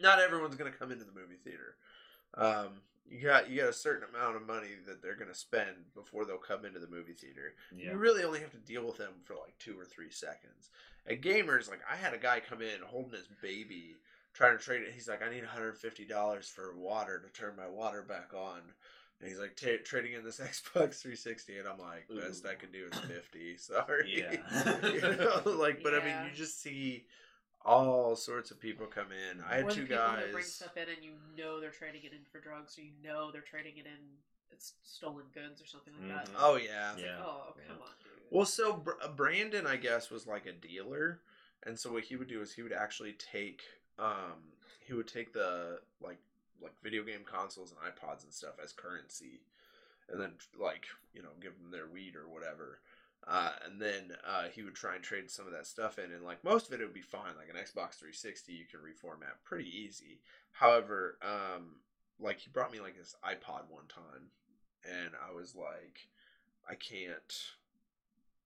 not everyone's gonna come into the movie theater um you got you got a certain amount of money that they're gonna spend before they'll come into the movie theater Yeah. you really only have to deal with them for like two or three seconds. At gamers, like I had a guy come in holding his baby, trying to trade it. He's like, I need $150 for water to turn my water back on. And he's like ta trading in this Xbox 360, and I'm like, best I can do is 50. Sorry, Yeah. you know, like, but I mean, you just see all sorts of people come in. I had or the two people guys. that bring stuff in and you know they're trading it in for drugs or you know they're trading it in it's stolen goods or something like that. Mhm. Oh yeah, It's Yeah. like, oh, Yeah. come on, dude. Well, so Br- uh, Brandon, I guess, was like a dealer, and so what he would do is he would actually take, um, he would take the like like video game consoles and iPods and stuff as currency, and then like you know give them their weed or whatever, uh, and then uh, he would try and trade some of that stuff in, and like most of it it would be fine. Like an Xbox 360, you can reformat pretty easy. However, um, like he brought me like this iPod one time, and I was like, I can't.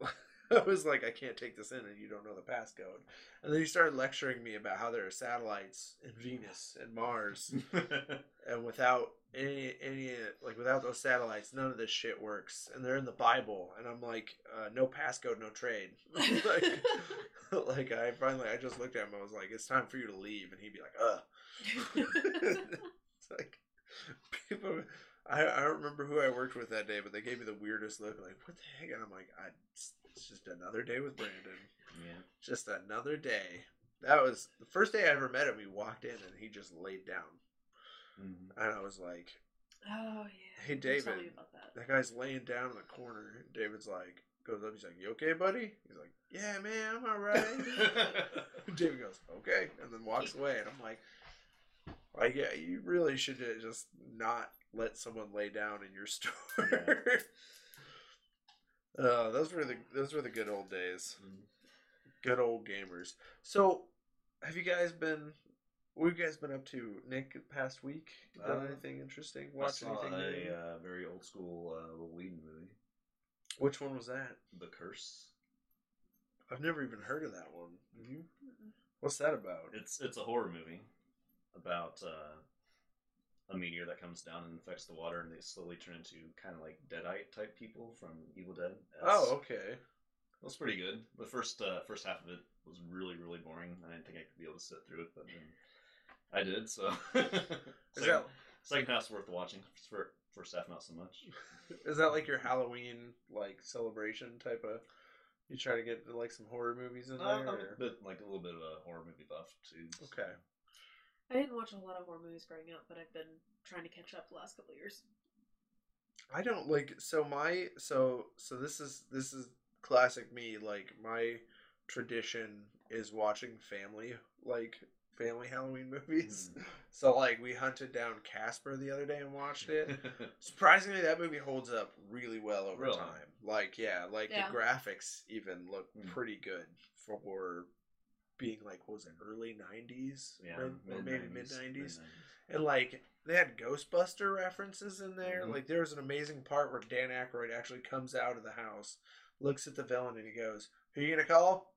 I was like, I can't take this in, and you don't know the passcode. And then he started lecturing me about how there are satellites in Venus and Mars, and without any any like without those satellites, none of this shit works. And they're in the Bible, and I'm like, uh, no passcode, no trade. like, like I finally, I just looked at him. And I was like, it's time for you to leave, and he'd be like, ugh. It's like people. I, I don't remember who I worked with that day, but they gave me the weirdest look. Like, what the heck? And I'm like, I, it's, it's just another day with Brandon. yeah. Just another day. That was the first day I ever met him. He walked in and he just laid down, Mhm. and I was like, Oh yeah. Hey, You Tell me David. about that. That guy's laying down in the corner. And David's like, goes up. He's like, "You okay, buddy?" He's like, "Yeah, man, I'm all right." David goes, "Okay," and then walks away. And I'm like, like, yeah, you really should just not let someone lay down in your store. Uh, those were the those were the good old days. Mm. Good old gamers. So, have you guys been? What have you guys been up to, Nick? Past week? Done Uh, anything interesting? I saw anything? a uh, very old school uh, Wheaton movie, Which one was that? The Curse. I've never even heard of that one. Have you? Mm-mm. What's that about? It's it's a horror movie about uh, a meteor that comes down and infects the water, and they slowly turn into kind of like Deadite type people from Evil Dead. Oh, okay. That's pretty good. The first uh, first half of it was really really boring. I didn't think I could be able to sit through it, but then I did. So second, that- second half's worth watching. For first half, not so much. Is that like your Halloween like celebration type of? You try to get like some horror movies in Uh, there. or- bit like a little bit of a horror movie buff too. Okay. I didn't watch a lot of horror movies growing up, but I've been trying to catch up the last couple of years. I don't like so my so so this is this is classic me like my tradition is watching family like family Halloween movies. So like we hunted down Casper the other day and watched it. Surprisingly, that movie holds up really well over Really? time. Like, yeah, like Yeah. the graphics even look Mm. pretty good for being like, what was it, early '90s, yeah, Mid- or maybe mid mid-nineties, and like they had Ghostbuster references in there. Mhm. Like there was an amazing part where Dan Aykroyd actually comes out of the house, looks at the villain, and he goes, "Who you gonna call?"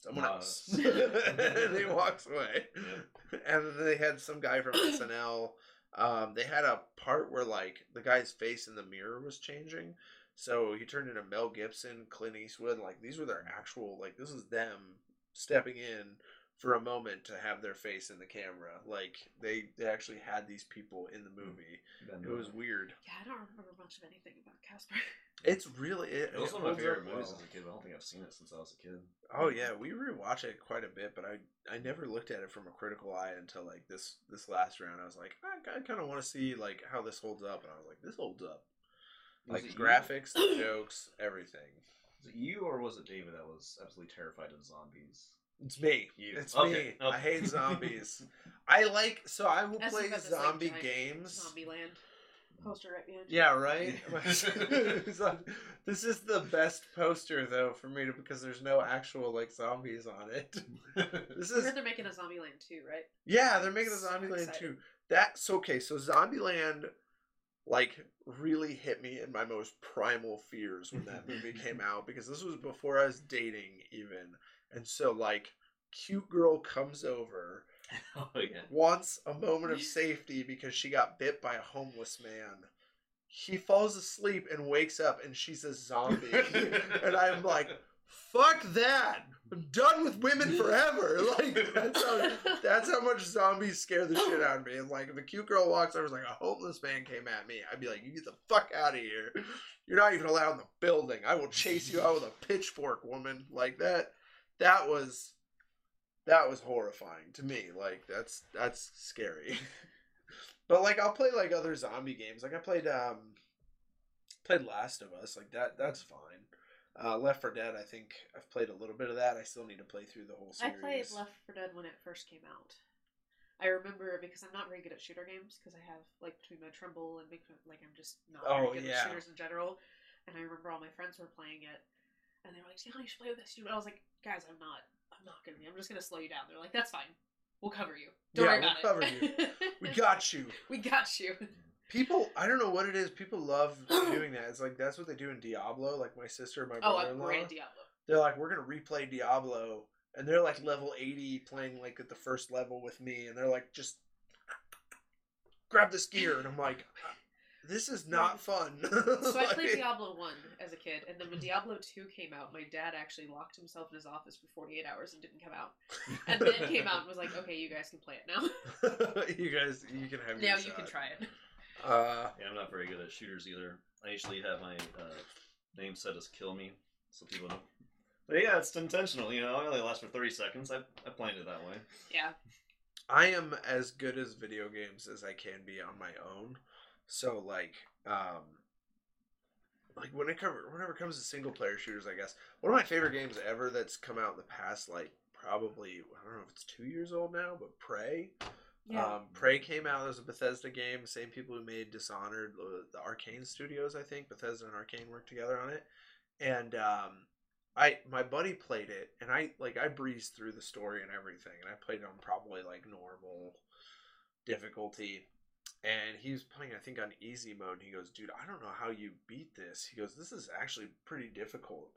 Someone else. Us. and he walks away. Yeah. And then they had some guy from SNL. Um, they had a part where like the guy's face in the mirror was changing. So he turned into Mel Gibson, Clint Eastwood. Like these were their actual like this is them stepping in for a moment to have their face in the camera. Like they they actually had these people in the hmm. movie. Ben It was weird. Yeah, I don't remember much of anything about Casper. It's really it, It was one of my favorite movies well. as a kid. I don't think I've seen it since I was a kid. Oh yeah, we rewatch it quite a bit, but I I never looked at it from a critical eye until like this this last round. I was like, I, I kind of want to see like how this holds up, and I was like, this holds up. Like it the you- graphics, jokes, everything. Was it you or was it David that was absolutely terrified of zombies? It's me. You. It's Okay, me. I hate zombies. I like so I will That's play got this, like, zombie giant games. Zombieland poster right behind you. Yeah, right. This is the best poster though for me to because there's no actual like zombies on it. This I is heard they're making a Zombieland too, right? Yeah, they're making a So Zombieland excited. too. That's okay. So Zombieland, like, really hit me in my most primal fears when that movie came out because this was before I was dating even, and so like, cute girl comes over, oh yeah. wants a moment of safety because she got bit by a homeless man. He falls asleep and wakes up, and she's a zombie, and I'm like, fuck that. I'm done with women forever. Like that's how that's how much zombies scare the shit out of me. And like if a cute girl walks over, like a homeless man came at me, I'd be like, "You get the fuck out of here! You're not even allowed in the building. I will chase you out with a pitchfork, woman." Like that. That was that was horrifying to me. Like that's that's scary. but like I'll play like other zombie games. Like I played um played Last of Us. Like that that's fine. Uh, Left 4 Dead, I think I've played a little bit of that. I still need to play through the whole series. I played Left 4 Dead when it first came out. I remember because I'm not very good at shooter games because I have like between my tremble and big like I'm just not Oh, very good yeah. at shooters in general. And I remember all my friends were playing it, and they were like, "Yeah, you should play with this dude." And I was like, "Guys, I'm not. I'm not gonna be. I'm just gonna slow you down." They're like, "That's fine. We'll cover you. Don't Yeah, worry we'll about cover it. We got you. we got you." People, I don't know what it is. People love doing that. It's like that's what they do in Diablo. Like my sister and my Oh, I'm brother-in-law. great at Diablo. they're like, we're gonna replay Diablo, and they're like level eighty, playing like at the first level with me, and they're like, just grab this gear, and I'm like, uh, this is not fun. So I played Diablo 1 as a kid, and then when Diablo 2 came out, my dad actually locked himself in his office for 48 hours and didn't come out. And then came out and was like, okay, you guys can play it now. you guys, you can have. now you can try it. Uh, Yeah, I'm not very good at shooters either. I usually have my uh, name set as "kill me," so people don't. But yeah, it's intentional. You know, I only last for 30 seconds. I I planned it that way. Yeah. I am as good as video games as I can be on my own. So like, um, like when it cover whenever it comes to single player shooters, I guess one of my favorite games ever that's come out in the past like probably I don't know if it's two years old now, but Prey. Yeah. Um, Prey came out as a Bethesda game. Same people who made Dishonored, the, the Arcane Studios, I think Bethesda and Arcane worked together on it. And um, I my buddy played it, and I like I breezed through the story and everything, and I played it on probably like normal difficulty. And he was playing, I think, on easy mode. And he goes, "Dude, I don't know how you beat this." He goes, "This is actually pretty difficult."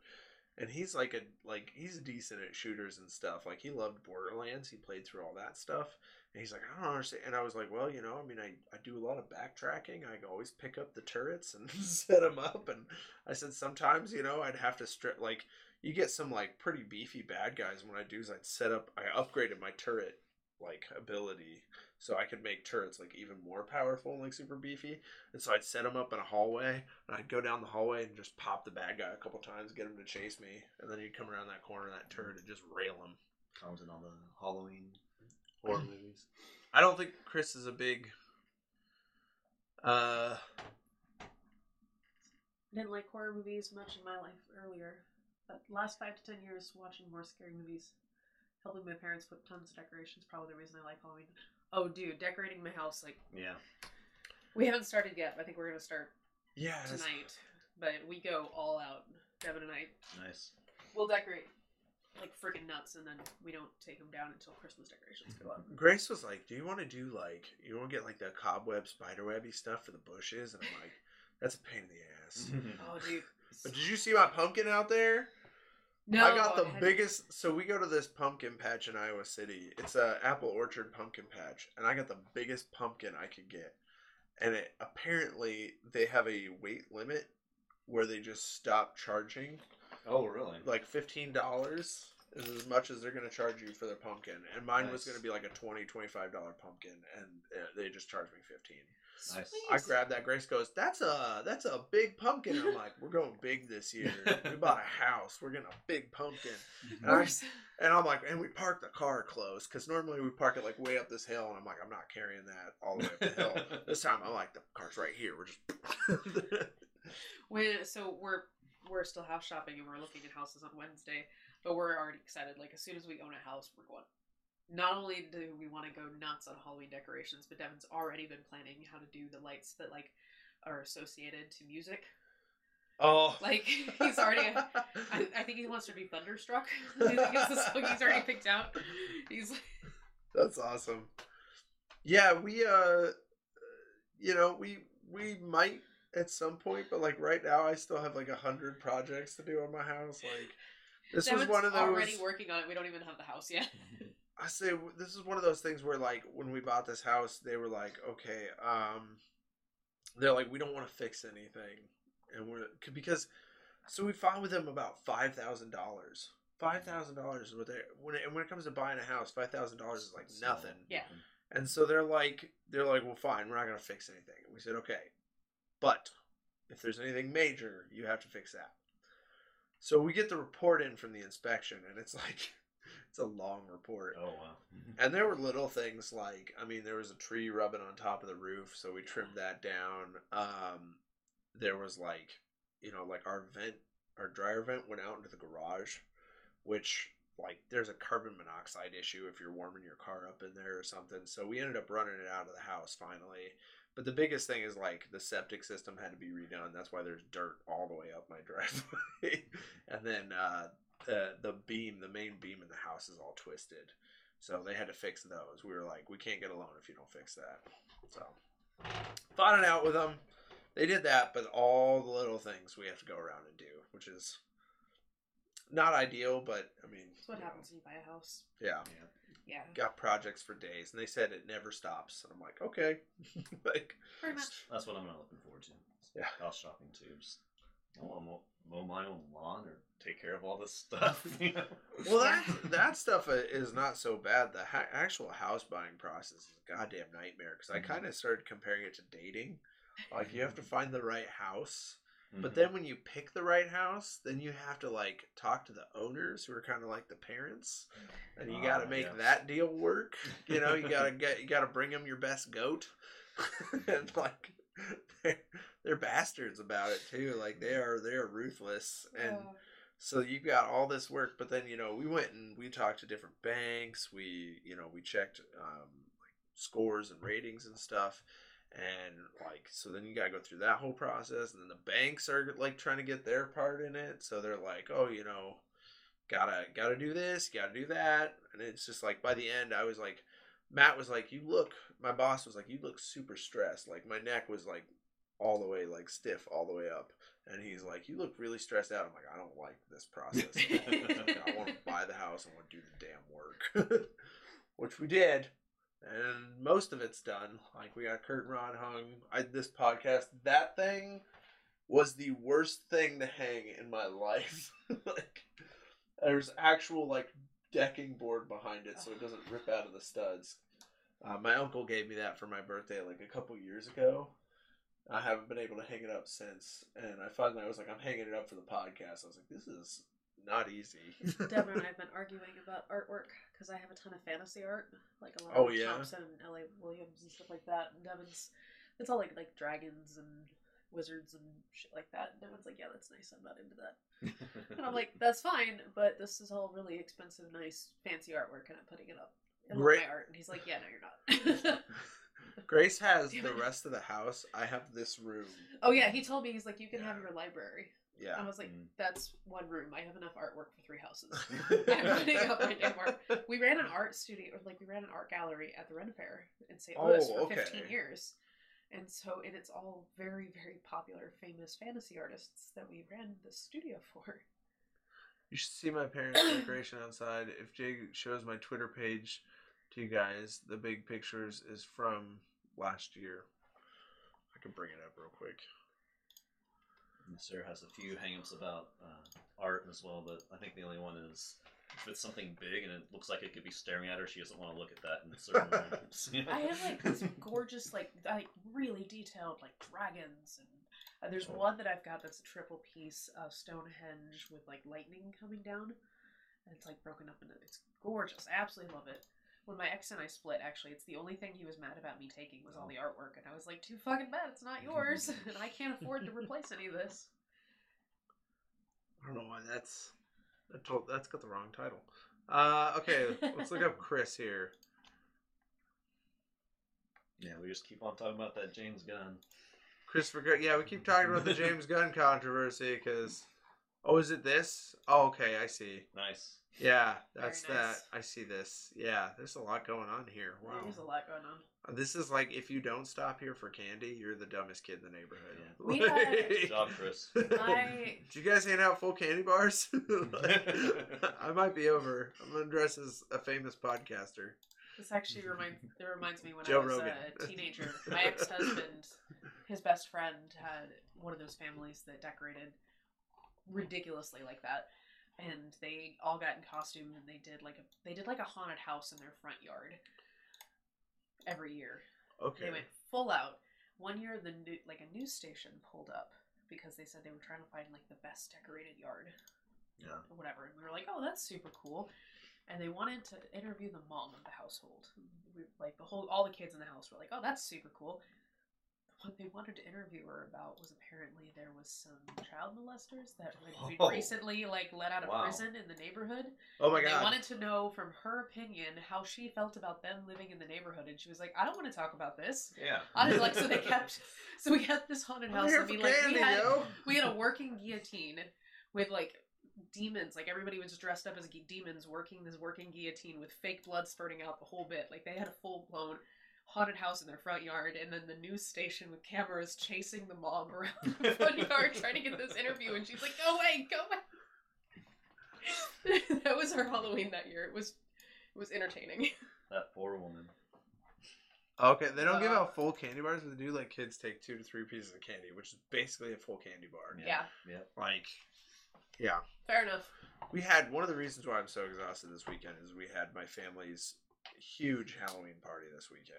And he's like a like he's decent at shooters and stuff. Like he loved Borderlands. He played through all that stuff. And he's like, I don't understand. And I was like, well, you know, I mean, I, I do a lot of backtracking. I always pick up the turrets and set them up. And I said, sometimes, you know, I'd have to strip, like, you get some, like, pretty beefy bad guys. And What I do is I'd set up, I upgraded my turret, like, ability so I could make turrets, like, even more powerful and, like, super beefy. And so I'd set them up in a hallway. And I'd go down the hallway and just pop the bad guy a couple times, get him to chase me. And then he'd come around that corner that turret and just rail him. Comes in all the Halloween horror movies. I don't think Chris is a big. Uh, I didn't like horror movies much in my life earlier, but last five to ten years watching more scary movies, helping my parents put tons of decorations, probably the reason I like Halloween. Oh, dude, decorating my house like Yeah. we haven't started yet. But I think we're gonna start yeah, tonight, but we go all out. Devin and I Nice. We'll decorate like freaking nuts, and then we don't take them down until Christmas decorations go up. Grace was like, "Do you want to do like you want to get like the cobweb spiderwebby stuff for the bushes?" And I'm like, "That's a pain in the ass." Oh, oh, dude. But did you see my pumpkin out there? No, I got the had- biggest. So we go to this pumpkin patch in Iowa City. It's a apple orchard pumpkin patch, and I got the biggest pumpkin I could get. And it apparently they have a weight limit where they just stop charging. Oh, really? Like fifteen dollars is as much as they're going to charge you for their pumpkin, and mine was going to be like a 20 25 dollar pumpkin, and uh, they just charged me fifteen. Nice. I grabbed that. Grace goes, "That's a that's a big pumpkin." I'm like, "We're going big this year. We bought a house. We're getting a big pumpkin." And, I, Worse. and I'm like, and we parked the car close because normally we park it like way up this hill, and I'm like, I'm not carrying that all the way up the hill. this time I'm like, the car's right here. We're just. When so we're we're still house shopping and we're looking at houses on Wednesday, but we're already excited. Like as soon as we own a house, we're going. Not only do we want to go nuts on Halloween decorations, but Devin's already been planning how to do the lights that like are associated to music. oh, Like he's already. I, I think he wants to be thunderstruck. I think it's the song he's already picked out. He's like, That's awesome. Yeah, we uh you know, we we might at some point, but like right now I still have like a hundred projects to do on my house. Like this was one of those already working on it. We don't even have the house yet. I say this is one of those things where like when we bought this house, they were like, okay, um they're like we don't want to fix anything. And we're because so we found with them about five thousand dollars. Five thousand dollars is what they when it, and when it comes to buying a house, five thousand dollars is like nothing. Yeah. And so they're like, they're like, well, fine, we're not gonna fix anything. And we said, okay, but if there's anything major, you have to fix that. So we get the report in from the inspection, and it's like, it's a long report. Oh wow. And there were little things like, I mean, there was a tree rubbing on top of the roof, so we trimmed that down. Um, there was like, you know, like our vent, our dryer vent went out into the garage, which like there's a carbon monoxide issue if you're warming your car up in there or something. So we ended up running it out of the house finally. But the biggest thing is like the septic system had to be redone. That's why there's dirt all the way up my driveway. and then uh, the the beam, the main beam in the house is all twisted. So they had to fix those. We were like, we can't get a loan if you don't fix that. So fought it out with them. They did that, but all the little things we have to go around and do, which is not ideal, but I mean, That's what you know, happens when you buy a house. yeah, Yeah, got projects for days, and they said it never stops, and I'm like, okay, like pretty much. That's what I'm not looking forward to. Yeah. House shopping too. Just I want to mow, mow my own lawn or take care of all this stuff. You know? Well, that that stuff uh, is not so bad. The ha- actual house buying process is a goddamn nightmare because I Mhm. kind of started comparing it to dating. Like you have to find the right house, but Mhm. then when you pick the right house, then you have to like talk to the owners who are kind of like the parents, and you got to Ah, make yes. that deal work. You know, you gotta get you gotta bring them your best goat, and like they're, they're bastards about it too. Like they are they are ruthless and. So you've got all this work, but then you know we went and we talked to different banks. We you know we checked um, scores and ratings and stuff, and like so then you gotta go through that whole process, and then the banks are like trying to get their part in it. So they're like, oh, you know, gotta gotta do this, gotta do that, and it's just like by the end, I was like, Matt was like, you look. My boss was like, you look super stressed. Like my neck was like all the way like stiff all the way up. And he's like, "You look really stressed out." I'm like, "I don't like this process. I want to buy the house. I want to do the damn work," which we did, and most of it's done. Like we got curtain rod hung. I this podcast. That thing was the worst thing to hang in my life. like there's actual like decking board behind it, so it doesn't rip out of the studs. Uh, my uncle gave me that for my birthday like a couple years ago. I haven't been able to hang it up since, and I finally I was like, I'm hanging it up for the podcast. I was like, this is not easy. Devin and I have been arguing about artwork because I have a ton of fantasy art, like a lot Oh, of yeah? Thompson and L.A. Williams and stuff like that. And Devin's, it's all like like dragons and wizards and shit like that. And Devin's like, yeah, that's nice. I'm not into that. And I'm like, that's fine, but this is all really expensive, nice, fancy artwork, and I'm putting it up. in Great. my art. And he's like, yeah, no, you're not. Grace has the rest of the house. I have this room. oh yeah, he told me he's like, you can have your library. Yeah. I was like, Mm. that's one room. I have enough artwork for three houses. I'm putting up my damn art. We ran an art studio, or like we ran an art gallery at the Ren Fair in St. Louis Oh, for 15 years. And so, and it's all very, very popular, famous fantasy artists that we ran the studio for. You should see my parents' decoration outside. If Jay shows my Twitter page to you guys, the big pictures is from last year. I can bring it up real quick. And Sarah has a few hangups about uh, art as well, but I think the only one is if it's something big and it looks like it could be staring at her, she doesn't want to look at that in a certain rooms. I have like this gorgeous, like, like really detailed, like dragons, and uh, there's one that I've got that's a triple piece of Stonehenge with like lightning coming down, and it's like broken up into. It's gorgeous. I absolutely love it. When my ex and I split, actually, it's the only thing he was mad about me taking was all the artwork, and I was like, too fucking bad, it's not yours, and I can't afford to replace any of this. I don't know why that's that told, that's got the wrong title. Uh, okay, let's look up Chris here. yeah, we just keep on talking about that James Gunn. Christopher, Gunn- yeah, we keep talking about the James Gunn controversy because. Oh, is it this? Oh, okay, I see. Nice. Yeah, that's Very that. I see this. Yeah, there's a lot going on here. Wow. There's a lot going on. Uh, this is like if you don't stop here for candy, you're the dumbest kid in the neighborhood. Yeah. We had- Good job, Chris. I Do you guys hand out full candy bars? I might be over. I'm gonna dress as a famous podcaster. This actually reminds it reminds me when Joe I was Rogan. a teenager. My ex husband, his best friend, had one of those families that decorated ridiculously like that, and they all got in costume and they did like a they did like a haunted house in their front yard every year. Okay. They went full out. One year, the new, like a news station pulled up because they said they were trying to find like the best decorated yard Yeah. or whatever. And we were like, oh, that's super cool. And they wanted to interview the mom of the household. We, like the whole, all the kids in the house were like, oh, that's super cool. What they wanted to interview her about was apparently there was some child molesters that had Oh. recently like let out of Wow. prison in the neighborhood. oh my And They god. wanted to know from her opinion how she felt about them living in the neighborhood, and she was like, "I don't want to talk about this." Yeah. I was like, so they kept, so we had this haunted house. I mean, like candy, we had yo. we had a working guillotine with like demons. Like everybody was dressed up as demons, working this working guillotine with fake blood spurting out the whole bit. Like they had a full blown haunted house in their front yard, and then the news station with cameras chasing the mom around the front yard trying to get this interview, and she's like, "Go away, go away." that was our Halloween that year. It was it was entertaining. That poor woman. Okay, they don't give Uh, out full candy bars, but they do like kids take two to three pieces of candy, which is basically a full candy bar. Yeah. yeah, Yep. Like, yeah. fair enough. We had one of the reasons why I'm so exhausted this weekend is we had my family's huge Halloween party this weekend.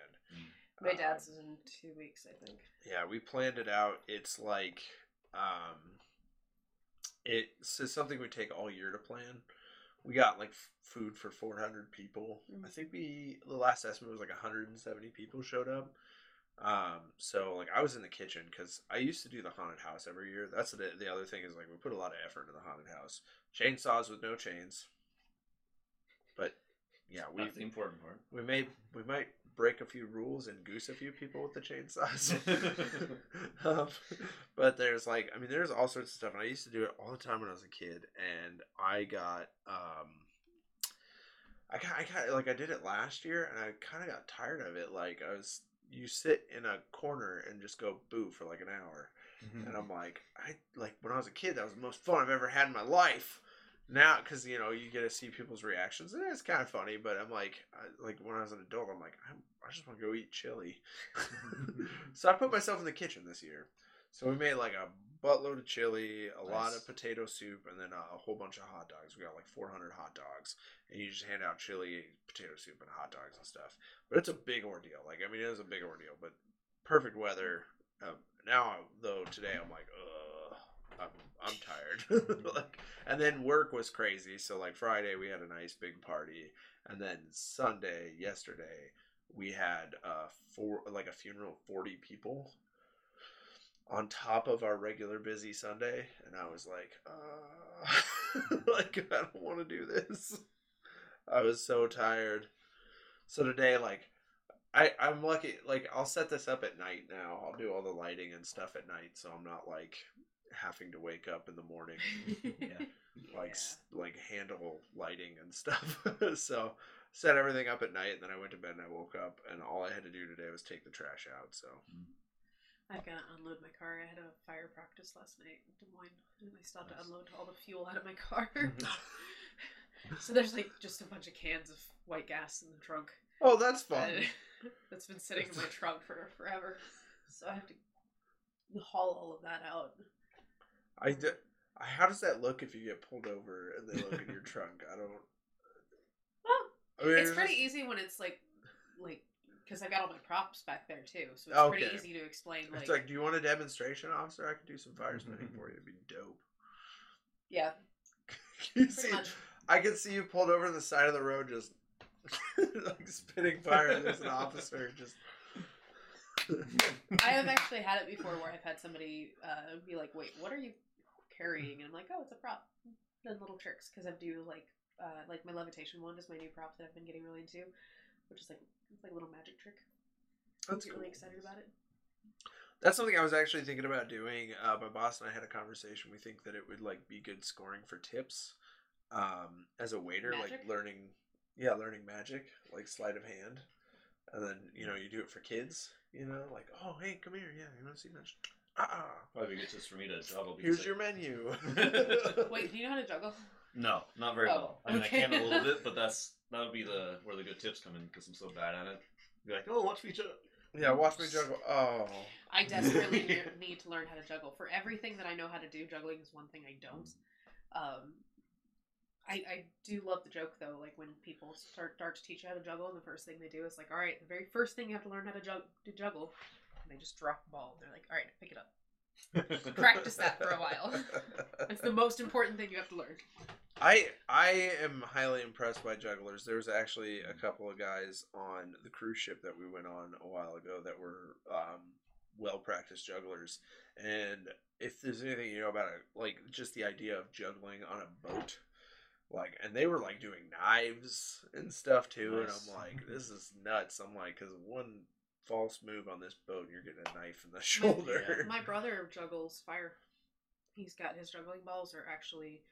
My Um, dad's is in two weeks, I think. Yeah, we planned it out. It's like um it's something we take all year to plan. We got like f- food for 400 people. Mhm. I think we the last estimate was like 170 people showed up. Um, so like I was in the kitchen because I used to do the haunted house every year. That's the the other thing is like we put a lot of effort into the haunted house. Chainsaws with no chains, yeah, we That's the important part. we may we might break a few rules and goose a few people with the chainsaws. um, but there's like I mean there's all sorts of stuff and I used to do it all the time when I was a kid and I got um I got, I got like I did it last year and I kind of got tired of it like I was you sit in a corner and just go boo for like an hour and I'm like I like when I was a kid that was the most fun I've ever had in my life now because you know you get to see people's reactions and it's kind of funny but i'm like I, like when i was an adult i'm like i, I just want to go eat chili. So i put myself in the kitchen this year. So we made like a buttload of chili a lot of potato soup and then a, a whole bunch of hot dogs. We got like 400 hot dogs and you just hand out chili potato soup and hot dogs and stuff. But it's a big ordeal. Like i mean it is a big ordeal but perfect weather. Um, now though today i'm like ugh i'm, I'm tired. Like and then work was crazy. So like friday we had a nice big party. And then sunday yesterday we had uh four like a funeral of 40 people on top of our regular busy sunday. And i was like uh like i don't want to do this. I was so tired. So today like I, I'm lucky. Like I'll set this up at night now. I'll do all the lighting and stuff at night, so I'm not like having to wake up in the morning Yeah. like s like handle lighting and stuff. so set everything up at night, and then I went to bed and I woke up, and all I had to do today was take the trash out. So I've got to unload my car. I had a fire practice last night in Des Moines, and I still have to unload all the fuel out of my car. so there's like just a bunch of cans of white gas in the trunk. oh, that's fun. Uh, that's been sitting in my trunk for forever. So I have to haul all of that out. I d- how does that look if you get pulled over and they look in your trunk? I don't. Well, I mean, it's it's pretty just- easy when it's like, like, because I've got all my props back there too, so it's pretty easy to explain. Like, It's like, do you want a demonstration, officer? I could do some fire spinning for you. It'd be dope. yeah, you pretty see, much. I could see you pulled over on the side of the road, just like spitting fire. And there's an officer just. I have actually had it before where I've had somebody uh, be like, "Wait, what are you carrying?" And I'm like, "Oh, it's a prop." Then little tricks because I do like uh, like my levitation wand is my new prop that I've been getting really into, which is like it's like a little magic trick. That's get cool. really excited about it. That's something I was actually thinking about doing. Uh, my boss and I had a conversation. We think that it would like be good scoring for tips um, as a waiter, like learning, yeah, learning magic, like sleight of hand, and then you know you do it for kids. You know, like oh hey, come here, yeah, you want to see magic? Ah, Probably good just for me to juggle. here's I- your menu. Wait, do you know how to juggle? No, not very Oh, well. I mean, okay. I can a little bit, but that's that would be the where the good tips come in because I'm so bad at it. Be like, oh, watch me juggle. yeah, watch me juggle. Oh, I desperately need to learn how to juggle. For everything that I know how to do, juggling is one thing I don't. Um, I, I do love the joke though, like when people start start to teach you how to juggle, and the first thing they do is like, "All right, the very first thing you have to learn how to, jug- to juggle," and they just drop a ball. They're like, "All right, pick it up." Practice that for a while. It's the most important thing you have to learn. I I am highly impressed by jugglers. There was actually a couple of guys on the cruise ship that we went on a while ago that were um, well practiced jugglers. And if there's anything you know about it, like just the idea of juggling on a boat, like, and they were like doing knives and stuff too. And I'm like, this is nuts. I'm like, because one false move on this boat, you're getting a knife in the shoulder. My brother juggles fire. He's got his juggling balls are actually,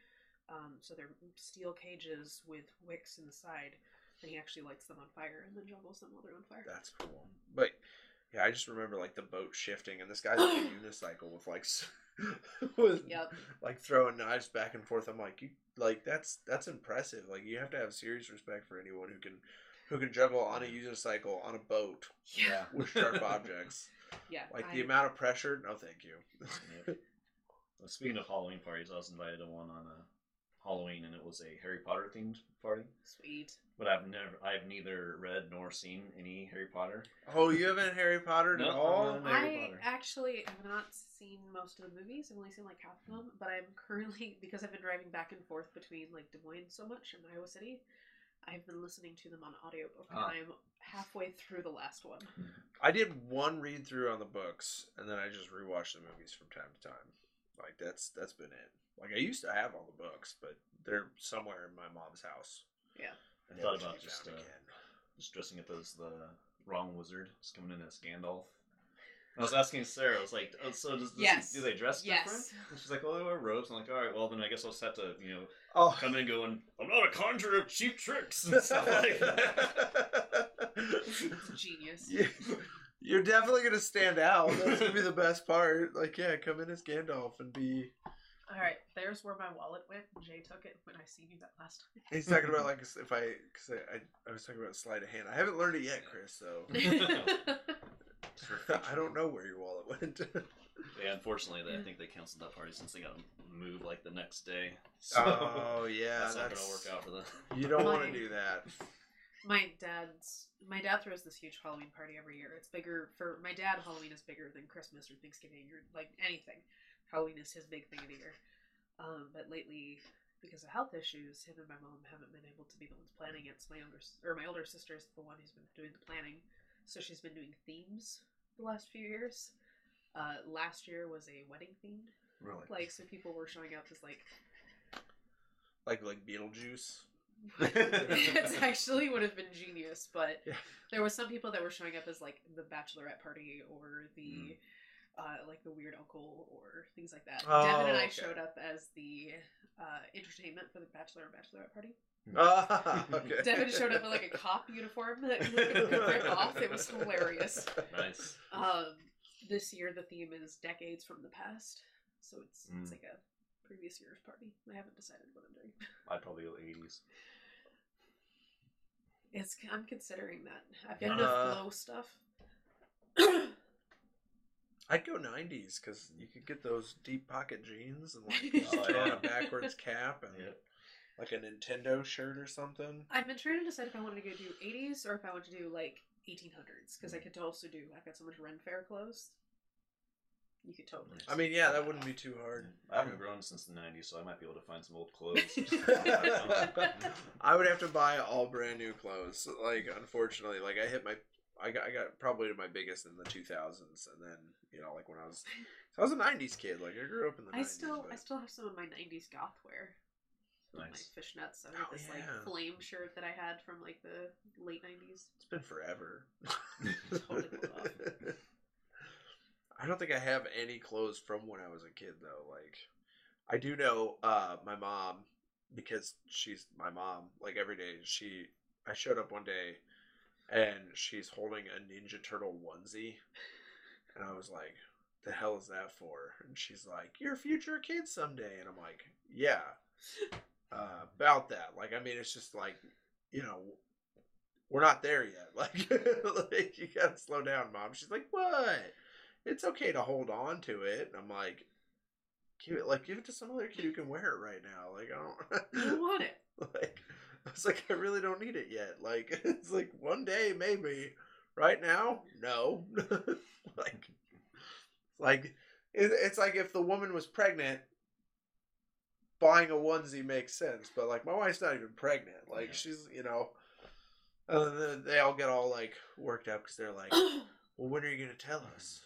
um, so they're steel cages with wicks inside, and he actually lights them on fire and then juggles them while they're on fire. That's cool. But yeah, I just remember like the boat shifting and this guy's on a unicycle with like with Yep. like throwing knives back and forth. I'm like, you like that's that's impressive. Like you have to have serious respect for anyone who can who can juggle on a unicycle on a boat Yeah. with sharp objects. Yeah. Like I- the amount of pressure. No, thank you. Yep. Well, speaking of Halloween parties, I was invited to one on a Halloween, and it was a Harry Potter themed party. Sweet. But I've never, I've neither read nor seen any Harry Potter. Oh, you haven't Harry Potter No, at all? Harry I Potter. actually have not seen most of the movies. I've only seen like half of them, but I'm currently because I've been driving back and forth between like Des Moines so much and Iowa City. I've been listening to them on audiobook, Ah. and I'm halfway through the last one. I did one read through on the books, and then I just rewatched the movies from time to time. Like that's that's been it. Like I used to have all the books, but they're somewhere in my mom's house. Yeah. I Never thought to about be just found uh, again. just dressing up as the wrong wizard, just coming in as Gandalf. I was asking Sarah, I was like, oh, so does, does Yes. do they dress Yes. different? And she's like, well, they wear robes. I'm like, all right, well, then I guess I'll just have to, you know, Oh, come in going, I'm not a conjurer of cheap tricks and stuff like that. It's genius. You- You're definitely gonna stand out. That's gonna be the best part. Like, yeah, come in as Gandalf and be. All right, there's where my wallet went. Jay took it when I seen you that last time. He's talking about like if I, cause I, I, I was talking about sleight of hand. I haven't learned it yet, Chris. So I don't know where your wallet went. Yeah, unfortunately, they, I think they canceled that party since they got to move like the next day. So oh yeah, that's not that's gonna work out for them. You don't want to do that. my dad's my dad throws this huge Halloween party every year. It's bigger for my dad. Halloween is bigger than Christmas or Thanksgiving or like anything. Halloween is his big thing of the year. Um, but lately, because of health issues, him and my mom haven't been able to be the ones planning it. So my younger s- or my older sister's the one who's been doing the planning. So she's been doing themes the last few years. Uh, last year was a wedding themed, Really? like so people were showing up as like Like like Beetlejuice. it's actually would have been genius, but Yeah. there was some people that were showing up as like the bachelorette party or the uh, like the weird uncle or things like that. Oh, Devin and I okay. showed up as the uh, entertainment for the bachelor and bachelorette party. Ah, okay. Devin showed up in like a cop uniform that you could rip off. It was hilarious. Nice. Um, this year the theme is decades from the past, so it's it's Mm. like a previous year's party. I haven't decided what I'm doing. I'd probably go 80s. It's I'm considering that. I've got Uh, enough glow stuff. I'd go '90s because you could get those deep pocket jeans and like Oh, yeah. a backwards cap and Yep. like a Nintendo shirt or something. I've been trying to decide if I wanted to go do 80s or if I want to do like 1800s because I could also do. I've got so much Ren Fair clothes. You could totally. I mean, yeah, that wouldn't be too hard. I haven't grown since the 90s, so I might be able to find some old clothes. I would have to buy all brand new clothes. Like, unfortunately, like I hit my, I got, I got probably my biggest in the 2000s, and then you know, like when I was, I was a 90s kid. Like I grew up in the 90s. I still, I still have some of my 90s goth wear. Nice. My fishnets. I Oh, have this like flame shirt that I had from like the late 90s. It's been forever. Totally. I don't think I have any clothes from when I was a kid though. Like I do know uh my mom because she's my mom. Like every day she I showed up one day and she's holding a Ninja Turtle onesie and I was like, "The hell is that for?" And she's like, "Your future kid someday." And I'm like, "Yeah." Uh, about that. Like I mean it's just like, you know, we're not there yet. Like, like you gotta slow down, mom. She's like, what? It's okay to hold on to it. And I'm like, give it, like, give it to some other kid who can wear it right now. Like, I I don't, want it. like, I was like, I really don't need it yet. Like, it's like one day maybe. Right now, no. like, like it, it's like if the woman was pregnant. Buying a onesie makes sense, but like my wife's not even pregnant. Like Yeah. she's, you know, and then they all get all like worked up because they're like, "Well, when are you gonna tell us?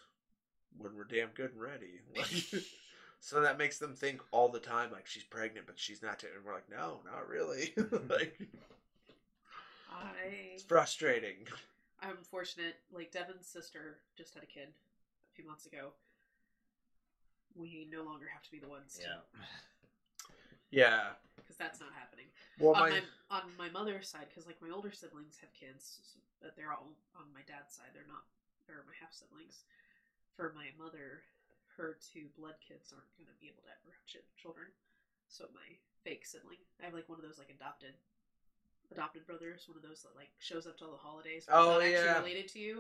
When we're damn good and ready." Like, so that makes them think all the time like she's pregnant, but she's not. T-. And we're like, "No, not really." Mm-hmm. like I it's frustrating. I'm fortunate. Like Devin's sister just had a kid a few months ago. We no longer have to be the ones Yeah. Yeah. because that's not happening. Well, on my my on my mother's side, because like my older siblings have kids, s- but they're all on my dad's side. They're not. They're my half siblings. For my mother, her two blood kids aren't going to be able to ever have ch- children. So my fake sibling, I have like one of those like adopted, adopted brothers. One of those that like shows up to all the holidays. but Oh, not yeah. actually related to you.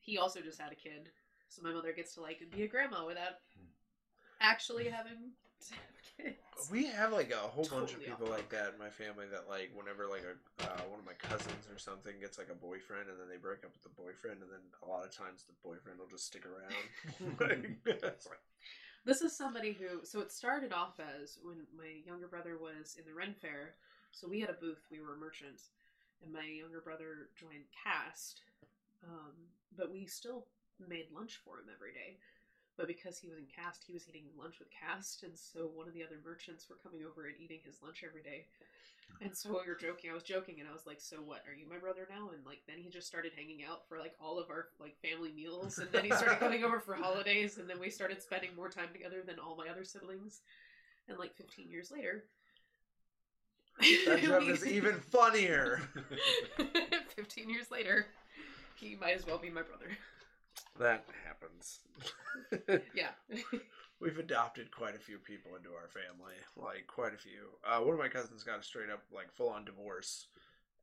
He also just had a kid, so my mother gets to like be a grandma without hmm. actually having to have kids. we have like a whole bunch of people like that in my family that like whenever like a uh, one of my cousins or something gets like a boyfriend and then they break up with the boyfriend and then a lot of times the boyfriend will just stick around. Like, This is somebody who, so it started off as when my younger brother was in the Ren Fair. So we had a booth, we were merchants. and my younger brother joined cast. Um, but we still made lunch for him every day. But because he was in cast, he was eating lunch with cast, and so one of the other merchants were coming over and eating his lunch every day. And so we were joking. I was joking, and I was like, "So what? Are you my brother now?" And like then he just started hanging out for like all of our like family meals, and then he started coming over for holidays, and then we started spending more time together than all my other siblings. And like 15 years later, That joke is even funnier. 15 years later, he might as well be my brother. That happens. Yeah. We've adopted quite a few people into our family, like quite a few. Uh, one of my cousins got a straight up like full on divorce,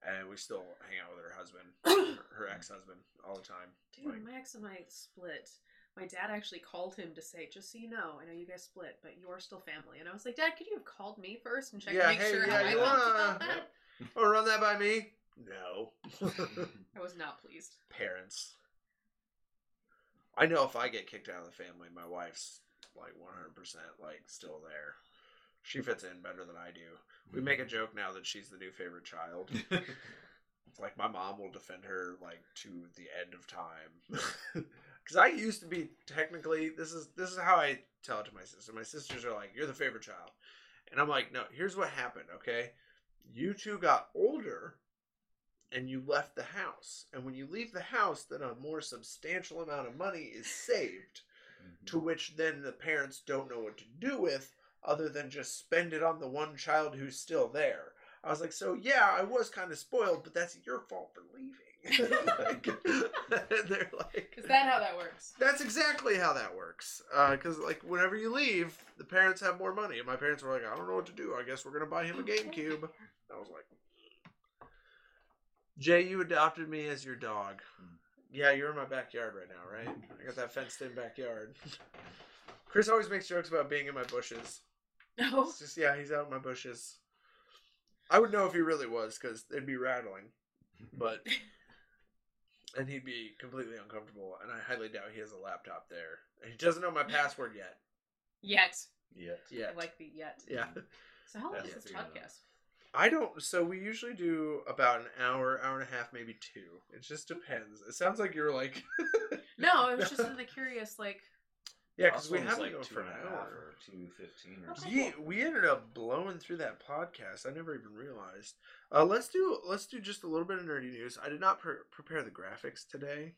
and we still hang out with her husband, her, her ex husband, all the time. Dude, Like, my ex and I split. My dad actually called him to say, just so you know, I know you guys split, but you're still family. And I was like, Dad, could you have called me first and checked Yeah, to make hey, sure yeah, how I felt about that? oh, run that by me? No. I was not pleased. Parents. I know if I get kicked out of the family, my wife's like 100% like still there. She fits in better than I do. We make a mm-hmm. joke now that she's the new favorite child. It's like my mom will defend her like to the end of time. Because I used to be technically this is this is how I tell it to my sister. My sisters are like, "You're the favorite child," and I'm like, "No, here's what happened. Okay, you two got older, and you left the house. And when you leave the house, then a more substantial amount of money is saved, to mm-hmm. which then the parents don't know what to do with other than just spend it on the one child who's still there." I was like, so yeah, I was kind of spoiled, but that's your fault for leaving. like, they're like, Is that how that works? that's exactly how that works. Uh, because like whenever you leave, the parents have more money, and my parents were like, I don't know what to do. I guess we're gonna buy him a oh, GameCube. I was like, Jay, you adopted me as your dog. Yeah, you're in my backyard right now, right? I got that fenced in backyard. Chris always makes jokes about being in my bushes. No. It's just yeah, he's out in my bushes. I would know if he really was because they'd be rattling, but and he'd be completely uncomfortable. And I highly doubt he has a laptop there. And he doesn't know my password yet. Yet. Yet. Yet, I like the yet. yeah. So how long Yeah, is this figure it out. podcast? I don't. So we usually do about an hour, hour and a half, maybe two. It just depends. It sounds like you're like, No, I was just in the curious, like, yeah, because we have to like go for an and hour. or two fifteen or Okay. something. Yeah, we ended up blowing through that podcast. I never even realized. Uh, let's do let's do just a little bit of nerdy news. I did not pre- prepare the graphics today,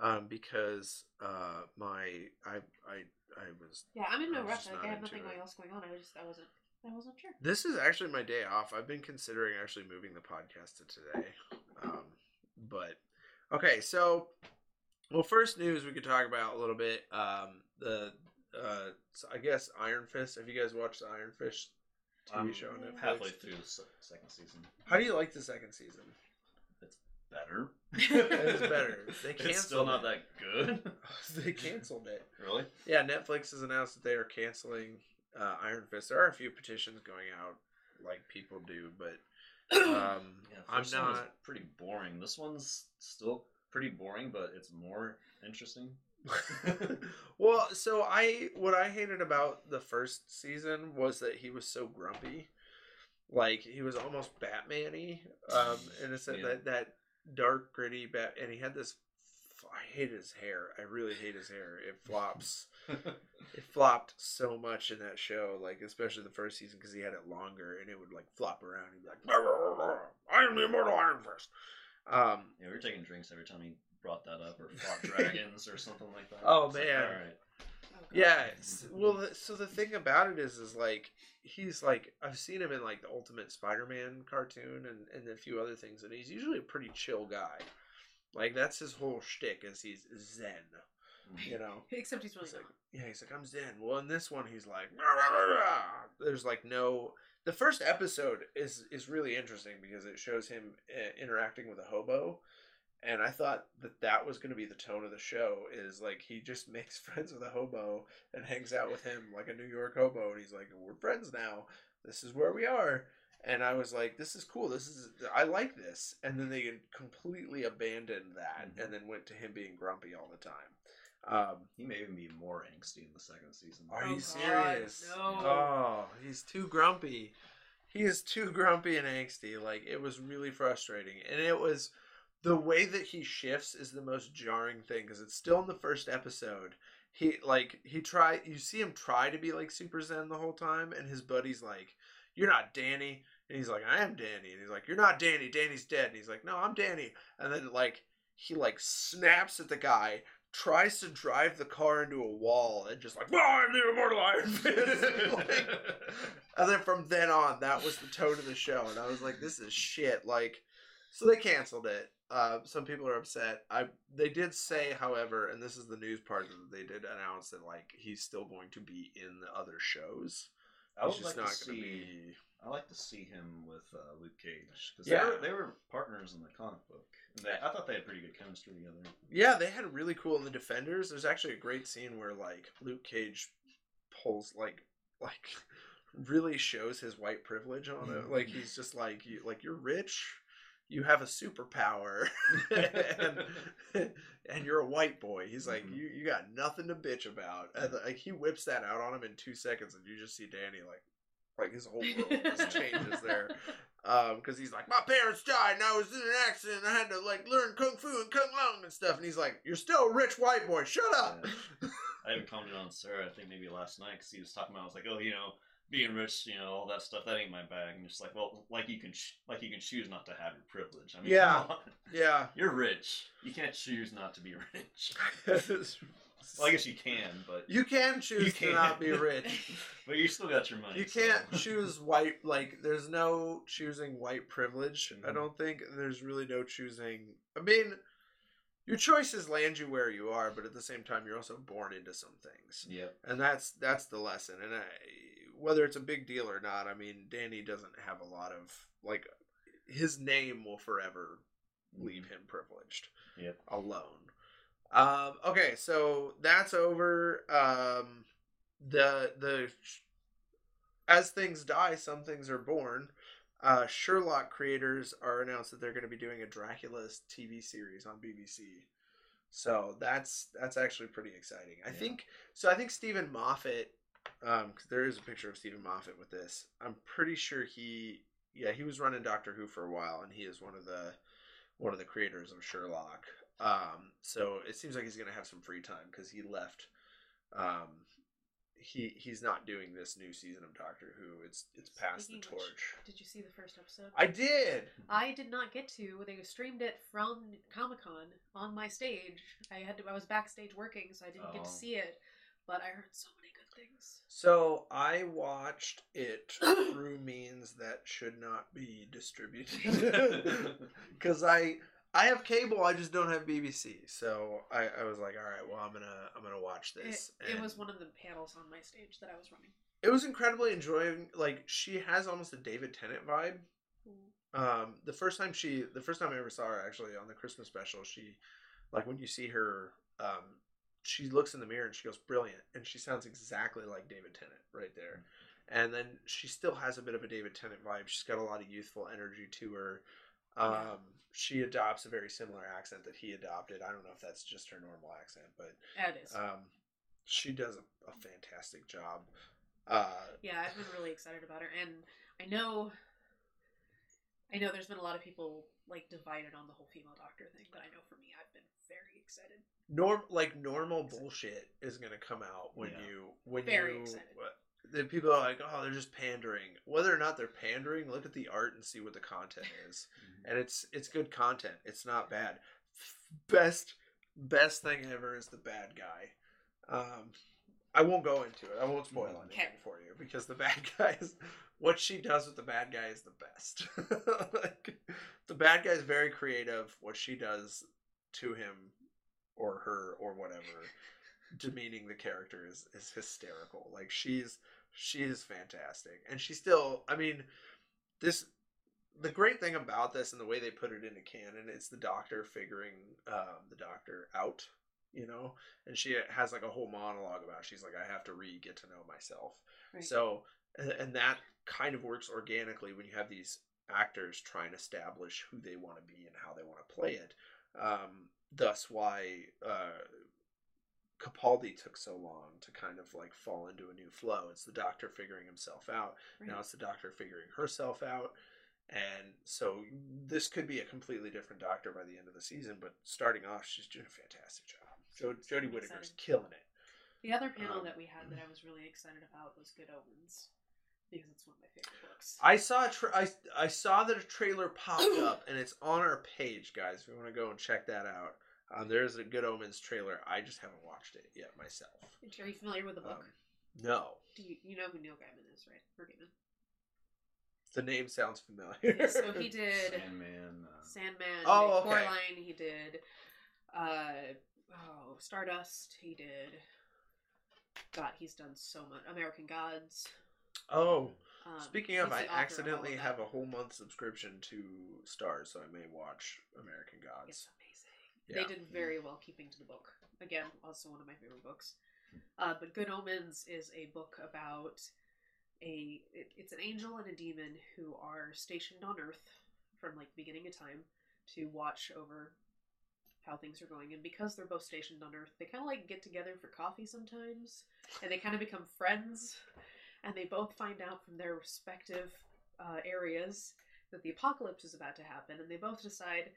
um, because uh, my I I I was. yeah, I'm in no rush. Like, I have nothing it. else going on. I just, I wasn't, I wasn't sure. This is actually my day off. I've been considering actually moving the podcast to today, um, but okay. So, well, first news we could talk about a little bit. Um, the uh, so I guess Iron Fist. Have you guys watched the Iron Fist TV I'm show on Netflix? halfway through the second season. How do you like the second season? It's better. It is better. They it's still not it. that good. they canceled it. really? Yeah, Netflix has announced that they are canceling uh, Iron Fist. There are a few petitions going out, like people do, but um, Yeah, I'm first one was not. pretty boring. This one's still pretty boring, but it's more interesting. well, so I what I hated about the first season was that he was so grumpy, like he was almost Batman-y, um, and it's Yeah. that that dark gritty bat, and he had this. I hate his hair. I really hate his hair. It flops. It flopped so much in that show, like especially the first season because he had it longer and it would like flop around. He'd be like, "I am the immortal Iron Fist." Um, yeah, we were taking drinks every time he brought that up or fought dragons or something like that. Oh, It's like, man. all right. Okay. Yeah. Well, the, so the thing about it is, is like he's like I've seen him in like the Ultimate Spider-Man cartoon and and a few other things, and he's usually a pretty chill guy. Like that's his whole shtick is he's zen, you know. Except he's really He's like, not. Yeah, he's like I'm zen. Well, in this one, he's like, "Rah, rah, rah, rah." there's like no. The first episode is is really interesting because it shows him uh, interacting with a hobo, and I thought that that was going to be the tone of the show. Is like he just makes friends with a hobo and hangs out with him like a New York hobo, and he's like, "We're friends now. This is where we are." And I was like, "This is cool. This is I like this." And then they completely abandoned that, Mhm. and then went to him being grumpy all the time. Um, He may even be more angsty in the second season. are Oh, you God, serious? no. Oh, he's too grumpy. he is too grumpy and angsty. Like it was really frustrating, and it was the way that he shifts is the most jarring thing because it's still in the first episode. He like he try you see him try to be like super zen the whole time, and his buddy's like, "You're not Danny," and he's like, "I am Danny," and he's like, "You're not Danny. Danny's dead," and he's like, "No, I'm Danny," and then like he like snaps at the guy. Tries to drive the car into a wall and just like, oh, I'm the immortal Iron Fist. like, and then from then on, that was the tone of the show, and I was like, "This is shit." Like, so they canceled it. Uh, some people are upset. I they did say, however, and this is the news part that they did announce that like he's still going to be in the other shows. I would like to see. gonna be. I like to see him with uh, Luke Cage because Yeah. they, were, they were partners in the comic book. They, I thought they had pretty good chemistry together. Yeah, they had really cool in the Defenders. There's actually a great scene where like Luke Cage pulls like like really shows his white privilege on it. Like he's just like you like you're rich, you have a superpower, and and you're a white boy. He's like Mhm. you you got nothing to bitch about. And like he whips that out on him in two seconds, and you just see Danny like like his whole world just changes there. Um, because he's like, my parents died and I was in an accident. And I had to like learn kung fu and kung lao and stuff. And he's like, you're still a rich white boy. Shut up. I even commented on Sarah, I think maybe last night, because he was talking about, I was like, oh, you know, being rich, you know, all that stuff, that ain't my bag. And just like, well, like you can, like you can choose not to have your privilege. I mean, Yeah. yeah. you're rich. You can't choose not to be rich. Well, I guess you can, but you can choose You to can. not be rich. but you still got your money. You so- can't choose white. Like, there's no choosing white privilege. I Mhm. don't think there's really no choosing. I mean, your choices land you where you are, but at the same time, you're also born into some things. Yep. and that's that's the lesson and I, whether it's a big deal or not i mean danny doesn't have a lot of like his name will forever leave him privileged Yep. alone um okay so that's over um the the as things die some things are born. Uh sherlock creators are announced that they're going to be doing a dracula's tv series on bbc so that's that's actually pretty exciting. I Yeah. think so i think steven moffat um 'cause there is a picture of steven moffat with this. I'm pretty sure he yeah he was running doctor who for a while and he is one of the one of the creators of sherlock um so it seems like he's gonna have some free time because he left um he he's not doing this new season of doctor who it's it's passed Speaking the of which, torch Did you see the first episode? i did I did not get to. They streamed it from Comic Con on my stage. I had to. I was backstage working, so I didn't get Oh. to see it. But I heard so many good things. So I watched it through means that should not be distributed because I I have cable. I just don't have BBC. So I, I was like, all right, well I'm gonna I'm gonna watch this. it And was one of the panels on my stage that I was running. It was incredibly enjoying. Like she has almost a David Tennant vibe. Um, the first time she, the first time I ever saw her, actually on the Christmas special, she, like when you see her, um, she looks in the mirror and she goes brilliant, and she sounds exactly like David Tennant right there. And then she still has a bit of a David Tennant vibe. She's got a lot of youthful energy to her. Um, she adopts a very similar accent that he adopted. I don't know if that's just her normal accent, but it is. um, she does a, a fantastic job. Uh, yeah, I've been really excited about her, and I know, I know there's been a lot of people like divided on the whole female doctor thing, but I know for me, I've been very excited. norm like normal bullshit is gonna come out when Yeah. you when Very you excited. The people are like oh they're just pandering. Whether or not they're pandering look at the art and see what the content is. And it's it's good content. It's not bad. Best best thing ever is the bad guy. Um i won't go into it. I won't spoil Mhm. anything for you because the bad guy is what she does with the bad guy is the best. Like, the bad guy is very creative. What she does to him or her or whatever demeaning the character is is hysterical. Like she's she is fantastic. And she still i mean this the great thing about this and the way they put it into canon it's the doctor figuring um, the doctor out you know? And she has like a whole monologue about it. she's like i have to re get to know myself. Right. so and, and that kind of works organically when you have these actors trying to establish who they want to be and how they want to play it. Um, thus why uh, Capaldi took so long to kind of like fall into a new flow. It's the Doctor figuring himself out. Right. Now it's the Doctor figuring herself out. And so this could be a completely different Doctor by the end of the season, but starting off, she's doing a fantastic job. Jo- Jodie Whittaker's killing it. The other panel Um, that we had that I was really excited about was Good Omens because it's one of my favorite books. I saw a tra- I, I saw that a trailer popped up, and it's on our page, guys. If you want to go and check that out, um, there's a Good Omens trailer. I just haven't watched it yet myself. Are you familiar with the book? Um, no, Do you you know who Neil Gaiman is, right? Or Gaiman. the name sounds familiar. Yeah, so he did Sandman. Uh, Sandman. Oh, did okay. Coraline. He did. Uh, oh, Stardust. He did. God, he's done so much. American Gods. oh, Um, speaking of, I the author of accidentally have a whole month subscription to Starz, so I may watch American Gods. amazing. Yeah. They did very well keeping to the book. Again, also one of my favorite books. Uh, but Good Omens is a book about a. It, it's an angel and a demon who are stationed on Earth from like beginning of time to watch over how things are going. And because they're both stationed on Earth, they kind of like get together for coffee sometimes, and they kind of become friends. And they both find out from their respective uh, areas that the apocalypse is about to happen, and they both decide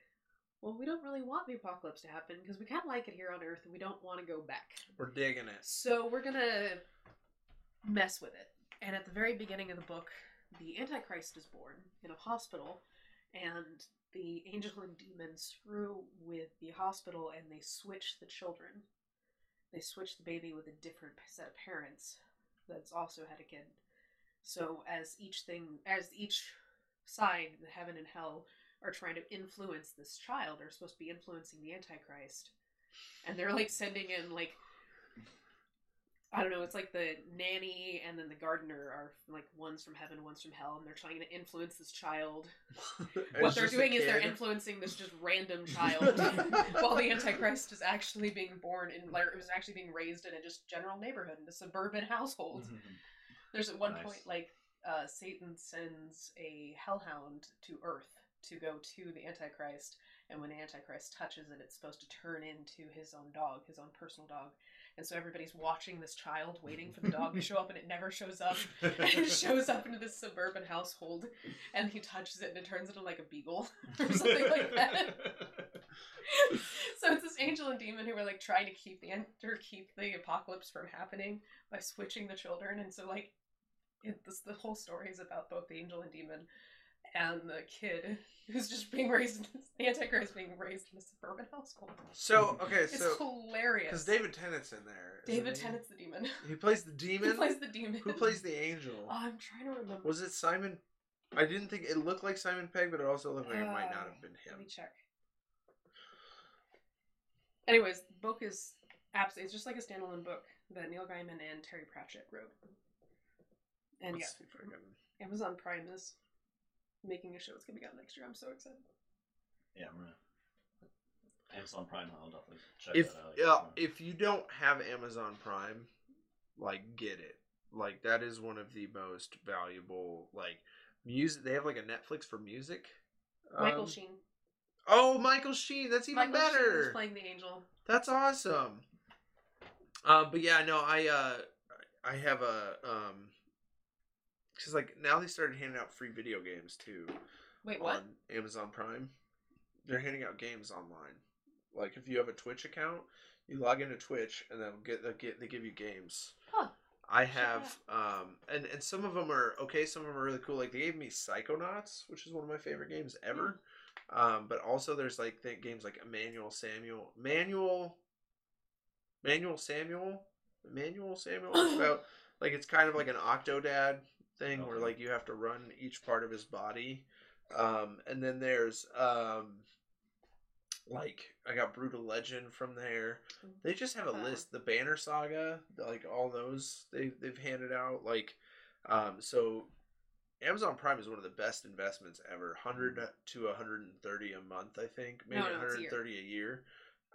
well, we don't really want the apocalypse to happen because we kind of like it here on Earth and we don't want to go back. We're digging it. So we're gonna mess with it. And at the very beginning of the book, the Antichrist is born in a hospital, and the angel and demon screw with the hospital and they switch the children. They switch the baby with a different set of parents that's also had a kid. So as each thing, as each side, the heaven and hell, are trying to influence this child, are supposed to be influencing the Antichrist, and they're like sending in like I don't know, it's like the nanny and then the gardener are like one's from heaven, one's from hell, and they're trying to influence this child. what they're doing is they're influencing this just random child, while the Antichrist is actually being born in, like, it was actually being raised in a just general neighborhood, in a suburban household. There's at one Nice. point like uh, Satan sends a hellhound to Earth to go to the Antichrist, and when the Antichrist touches it, it's supposed to turn into his own dog, his own personal dog. And so everybody's watching this child, waiting for the dog to show up, and it never shows up. And it shows up into this suburban household, and he touches it, and it turns into like a beagle or something like that. so it's this angel and demon who are like trying to keep the or keep the apocalypse from happening by switching the children, and so like it, this the whole story is about both the angel and demon and the kid who's just being raised in the antichrist being raised in a suburban household. So okay, It's so hilarious. because David Tennant's in there. David he? Tennant's the demon. He plays the demon. He plays the demon? Who plays the angel? Oh, I'm trying to remember. Was it Simon? I didn't think it looked like Simon Pegg, but it also looked like it might not Uh, have been him. Let me check. Anyways, the book is absolutely it's just like a standalone book that Neil Gaiman and Terry Pratchett wrote. And Let's see if I can. yeah, Amazon Prime is making a show that's coming out next year. I'm so excited. Yeah, I'm gonna. Amazon Prime, I'll definitely check If that out. yeah, if you don't have Amazon Prime, like get it. Like that is one of the most valuable like music. They have like a Netflix for music. Michael Um, Sheen. Oh, Michael Sheen. That's even Michael Sheen is better. playing the angel. That's awesome. Um, but yeah, no, I uh, I have a um, because like now they started handing out free video games too Wait, what? on Amazon Prime. They're handing out games online. Like if you have a Twitch account, you log into Twitch and they'll get they get they give you games. Huh. I have um and and some of them are okay, some of them are really cool. Like they gave me Psychonauts, which is one of my favorite games ever. Um, but also there's like th- games like Emmanuel Samuel, Manual, Manuel Samuel, Emmanuel Samuel. It's about like it's kind of like an Octodad thing where like you have to run each part of his body. Um, and then there's um, like I got Brutal Legend from there. They just have a Wow. list. The Banner Saga, like all those they they've handed out. Like, um, so Amazon Prime is one of the best investments ever. Hundred to hundred and thirty a month, I think, maybe No, no, it's a hundred and thirty a year.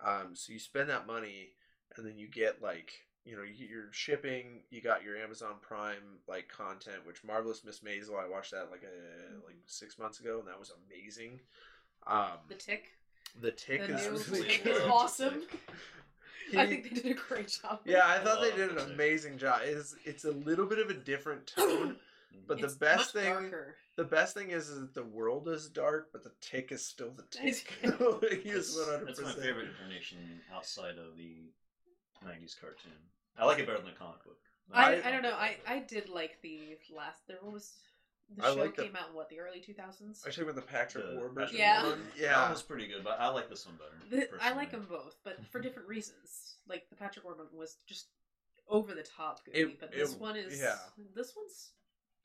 Um, so you spend that money, and then you get like you know you get your shipping. You got your Amazon Prime like content, which Marvelous Miss Maisel. I watched that like a like six months ago, and that was amazing. Um, The Tick. the Tick The is new really Tick is awesome. I He- think they did a great job. yeah, I I thought they love did the an Tick. amazing job. It's it's a little bit of a different tone, but It's the best thing darker. the best thing is, is that the world is dark, but the tick is still the It's- tick. he is That's, one hundred that's my favorite incarnation outside of the '90s cartoon. I like it better than the comic book. I, I- I don't know. I, I did like the last. There was the I show like the- came out in what the early two thousands. Actually, talking about the Patrick The Warburton Patrick Yeah. one. That Yeah, was pretty good, but I like this one better. The, I personally. like them both, but for different reasons. Like the Patrick Warburton was just over the top goofy, It- but this it- one is yeah. This one's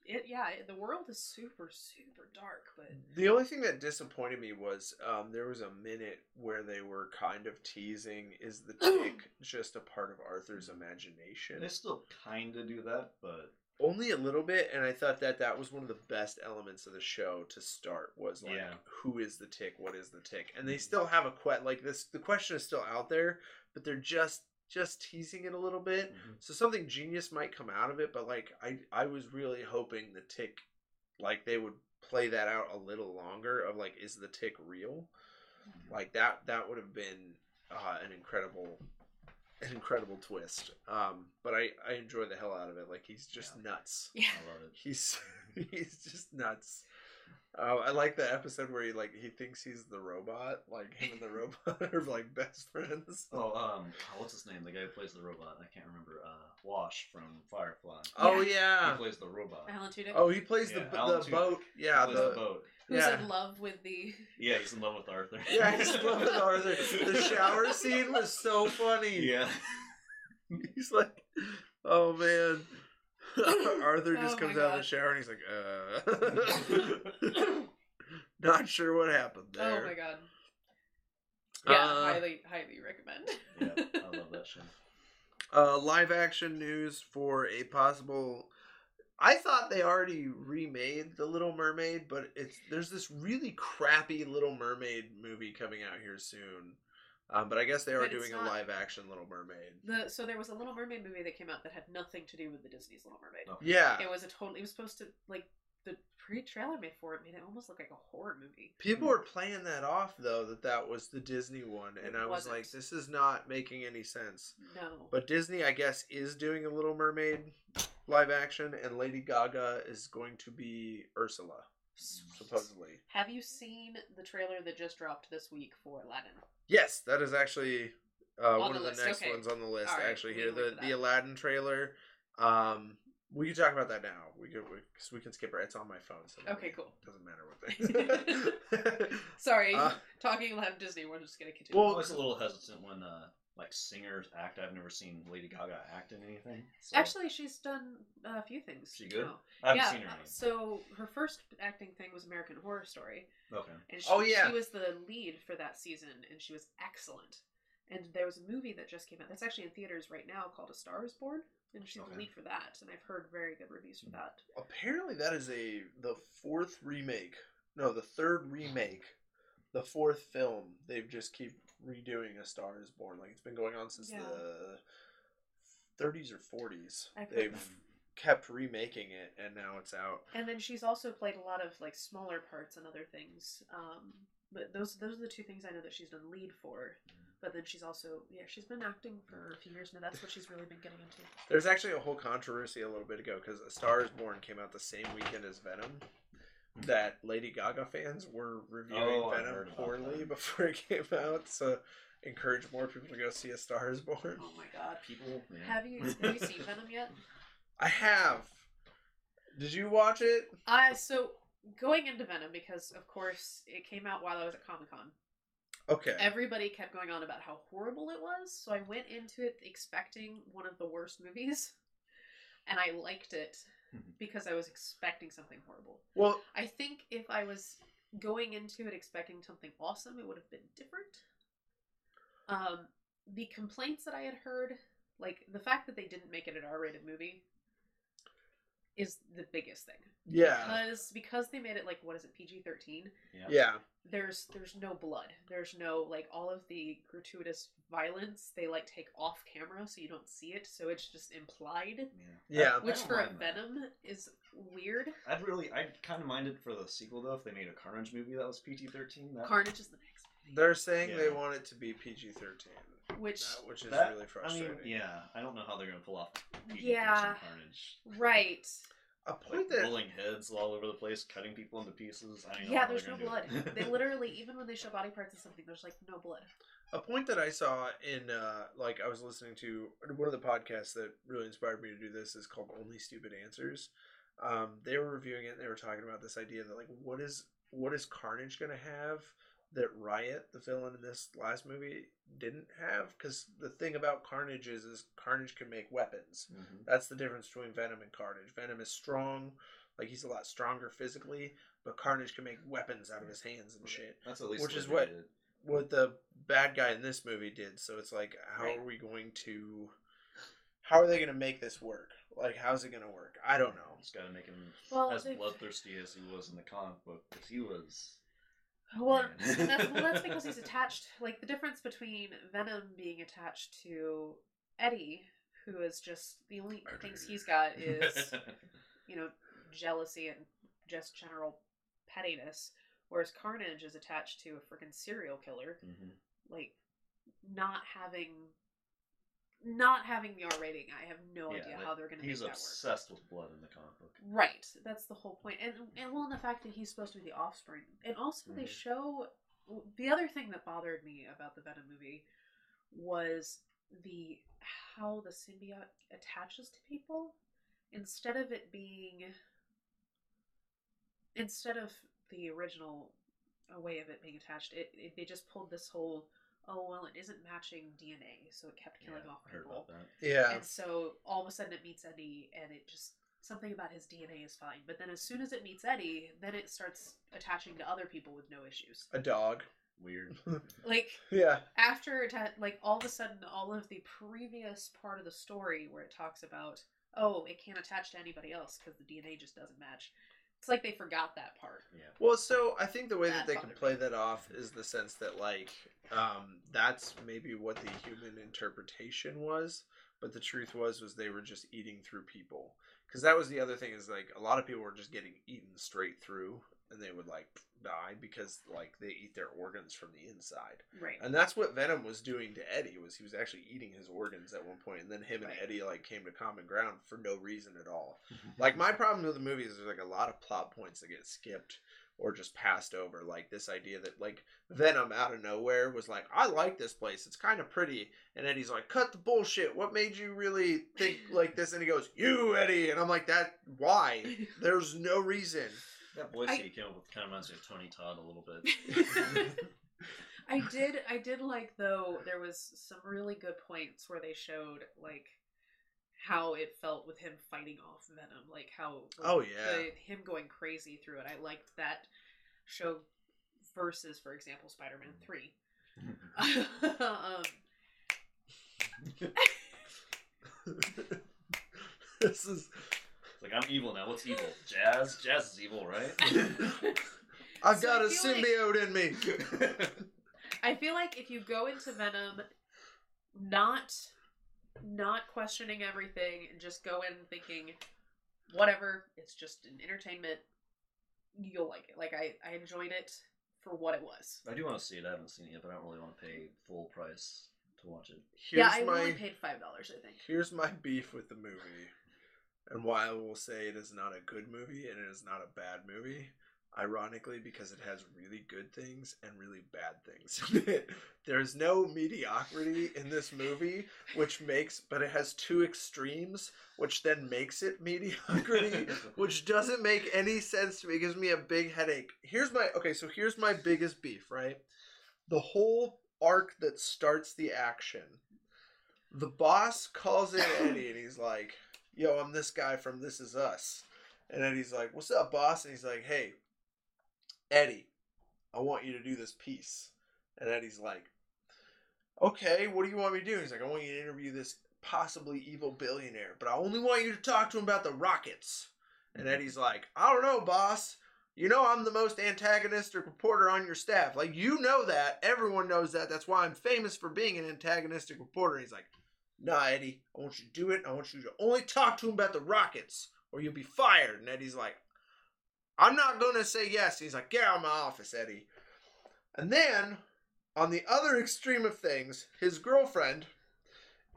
it. Yeah, it, the world is super super dark, but The only thing that disappointed me was um, there was a minute where they were kind of teasing is the tick just a part of Arthur's imagination? They still kind of do that, but Only a little bit, and I thought that that was one of the best elements of the show to start was like, Yeah. who is the tick? What is the tick? And they still have a que like this. The question is still out there, but they're just just teasing it a little bit. So something genius might come out of it, but like I I was really hoping the tick like they would play that out a little longer of like is the tick real? Like that that would have been uh, an incredible an incredible twist. Um but I I enjoy the hell out of it. Like he's just nuts. yeah. I love it. He's he's just nuts. Uh, I like the episode where he like he thinks he's the robot, like him and the robot are like best friends. Oh, um, what's his name? The guy who plays the robot. I can't remember. Uh, Wash from Firefly. Oh yeah, He plays the robot. Alan Tudyk, Oh, he plays Yeah, the Alan the Tudyk. boat. Yeah, He plays the, the boat. who's yeah. in love with the. Yeah, he's in love with Arthur. Yeah, he's in love with Arthur. The shower scene was so funny. Yeah. He's like, oh man. Arthur just Oh comes out of the shower and he's like, uh. Not sure what happened there. Oh my god. Yeah, Uh, highly highly recommend. Yeah, I love that show. Uh, live action news for a possible. I thought they already remade The Little Mermaid, but it's there's this really crappy Little Mermaid movie coming out here soon. Um, but I guess they are But it's doing a not- live action Little Mermaid. The so there was a Little Mermaid movie that came out that had nothing to do with the Disney's Little Mermaid. Oh. Yeah, It was a total. It was supposed to like the pre-trailer made for it made it almost look like a horror movie. people were playing that off though that that was the Disney one, and It I was wasn't. like, this is not making any sense. No. But Disney, I guess, is doing a Little Mermaid live action, and Lady Gaga is going to be Ursula, supposedly. Have you seen the trailer that just dropped this week for Aladdin? Yes, that is actually uh, On one the of the list, next okay. ones on the list. All right, actually, here the the. Aladdin trailer. Um, we can talk about that now. We can we, 'cause we can skip it. It's on my phone. So Okay, cool. Doesn't matter what they. Sorry, Uh, talking about Disney. We're just gonna continue. Well, I was a little hesitant when uh, like singers act. I've never seen Lady Gaga act in anything. So Actually, she's done a few things. She good? now. I haven't yeah. seen her. uh, anything. So her first acting thing was American Horror Story, Okay. and she, Oh, yeah. she was the lead for that season, and she was excellent. And there was a movie that just came out that's actually in theaters right now called A Star Is Born, and she's Okay. the lead for that. And I've heard very good reviews for that. apparently, that is a the fourth remake. No, the third remake. The fourth film. They've just keep redoing A Star Is Born. Like it's been going on since Yeah. the 30s or 40s. I've They've kept remaking it, and now it's out. And then she's also played a lot of like smaller parts and other things. Um, but those those are the two things I know that she's done lead for. But then she's also yeah she's been acting for a few years now. That's what she's really been getting into. There's actually a whole controversy a little bit ago because A Star Is Born came out the same weekend as Venom. That Lady Gaga fans were reviewing Oh, Venom poorly that. before it came out, so encourage more people to go see A Star Is Born. Oh my god. People. Yeah. Have you have you seen Venom yet? I have. Did you watch it? I so going into Venom because of course it came out while I was at Comic Con. Okay. Everybody kept going on about how horrible it was, so I went into it expecting one of the worst movies, and I liked it because I was expecting something horrible. well, I think if I was going into it expecting something awesome, it would have been different. Um, the complaints that I had heard, like the fact that they didn't make it an R-rated movie, is the biggest thing. yeah. Because because they made it like what is it PG thirteen? Yeah. Yeah. There's there's no blood. There's no like all of the gratuitous violence. They like take off camera so you don't see it. So it's just implied. Yeah. I Which don't for a. Venom is weird. I'd really, I'd kind of mind it for the sequel though if they made a Carnage movie that was PG thirteen. That Carnage is the next. They're saying they want it to be PG thirteen, which which is That- really I mean, yeah, I don't know how they're gonna pull off PG-13 Yeah. carnage. right. A Like point that rolling heads all over the place, cutting people into pieces. I don't Yeah, how there's no blood. they literally, even when they show body parts of something, there's like no blood. a point that I saw in uh, like I was listening to one of the podcasts that really inspired me to do this is called Only Stupid Answers. Um, they were reviewing it and they were talking about this idea that like what is what is Carnage gonna have that Riot, the villain in this last movie, didn't have? Because the thing about Carnage is is Carnage can make weapons. Mhm. That's the difference between Venom and Carnage. Venom is strong, like he's a lot stronger physically, but Carnage can make weapons out of his hands and shit That's at least Which is what- did. what the bad guy in this movie did. So it's like, how Right. are we going to? How are they going to make this work? Like, how's it going to work? I don't know. Just gotta make him Well, as they've- bloodthirsty as he was in the comic book, because he was. Well, that's, well, that's because he's attached. Like the difference between Venom being attached to Eddie, who is just the only things he's got is you know jealousy and just general pettiness, whereas Carnage is attached to a freaking serial killer. Mhm. Like not having, not having the R rating, I have no Yeah, idea how they're going to make He's that work. obsessed with blood in the comic book. Right. That's the whole. And and well, and the fact that he's supposed to be the offspring. And also they Mhm. show the other thing that bothered me about the Venom movie was the how the symbiote attaches to people instead of it being instead of the original way of it being attached it, it they just pulled this whole oh well it isn't matching dna so it kept killing Yeah, off I heard people about that. Yeah. and so all of a sudden it meets Eddie, and it just something about his DNA is fine. But then as soon as it meets Eddie, then it starts attaching to other people with no issues. A dog. Weird. Like Yeah. after atta- like all of a sudden, all of the previous part of the story where it talks about oh it can't attach to anybody else because the DNA just doesn't match. It's like they forgot that part. Yeah. Well, so I think the way that That they can play me. that off is the sense that like um, that's maybe what the human interpretation was, but the truth was was they were just eating through people. Because that was the other thing is like a lot of people were just getting eaten straight through, and they would like die because like they eat their organs from the inside. Right. And that's what Venom was doing to Eddie was he was actually eating his organs at one point, and then him and Right. Eddie like came to common ground for no reason at all. Like my problem with the movie is there's like a lot of plot points that get skipped or just passed over. Like this idea that like Venom out of nowhere was like, I like this place. It's kind of pretty. And Eddie's like, cut the bullshit. What made you really think like this? And he goes, you Eddie. And I'm like, that why? There's no reason. That voice I- he came up with kind of reminds me of Tony Todd a little bit. I did I did like though there was some really good points where they showed like how it felt with him fighting off Venom, like how like, Oh, yeah. the, him going crazy through it. I liked that show versus, for example, Spider-Man Three. um, this is. It's like I'm evil now. What's evil? Jazz. Jazz is evil, right? I've So got I a feel like- symbiote in me. I feel like if you go into Venom, not not questioning everything and just go in thinking, whatever, it's just an entertainment. You'll like it. Like I, I enjoyed it for what it was. I do want to see it. I haven't seen it yet, but I don't really want to pay full price to watch it. Here's yeah, I my only paid five dollars. I think. here's my beef with the movie, and why I will say it is not a good movie and it is not a bad movie. Ironically, because it has really good things and really bad things. There's no mediocrity in this movie, which makes, but it has two extremes, which then makes it mediocrity, which doesn't make any sense to me. It gives me a big headache. Here's my okay, so here's my biggest beef, right? The whole arc that starts the action. The boss calls in Eddie and he's like, Yo, I'm this guy from This Is Us. And Eddie's like, What's up, boss? And he's like, Hey, Eddie, I want you to do this piece. And Eddie's like, Okay, what do you want me to do? He's like, I want you to interview this possibly evil billionaire, but I only want you to talk to him about the rockets. And mm-hmm. Eddie's like, I don't know, boss. You know I'm the most antagonistic reporter on your staff. Like you know that. Everyone knows that. That's why I'm famous for being an antagonistic reporter. He's like, Nah, Eddie, I want you to do it. I want you to only talk to him about the rockets, or you'll be fired. And Eddie's like, I'm not gonna say yes. He's like, Get out of my office, Eddie. And then on the other extreme of things, his girlfriend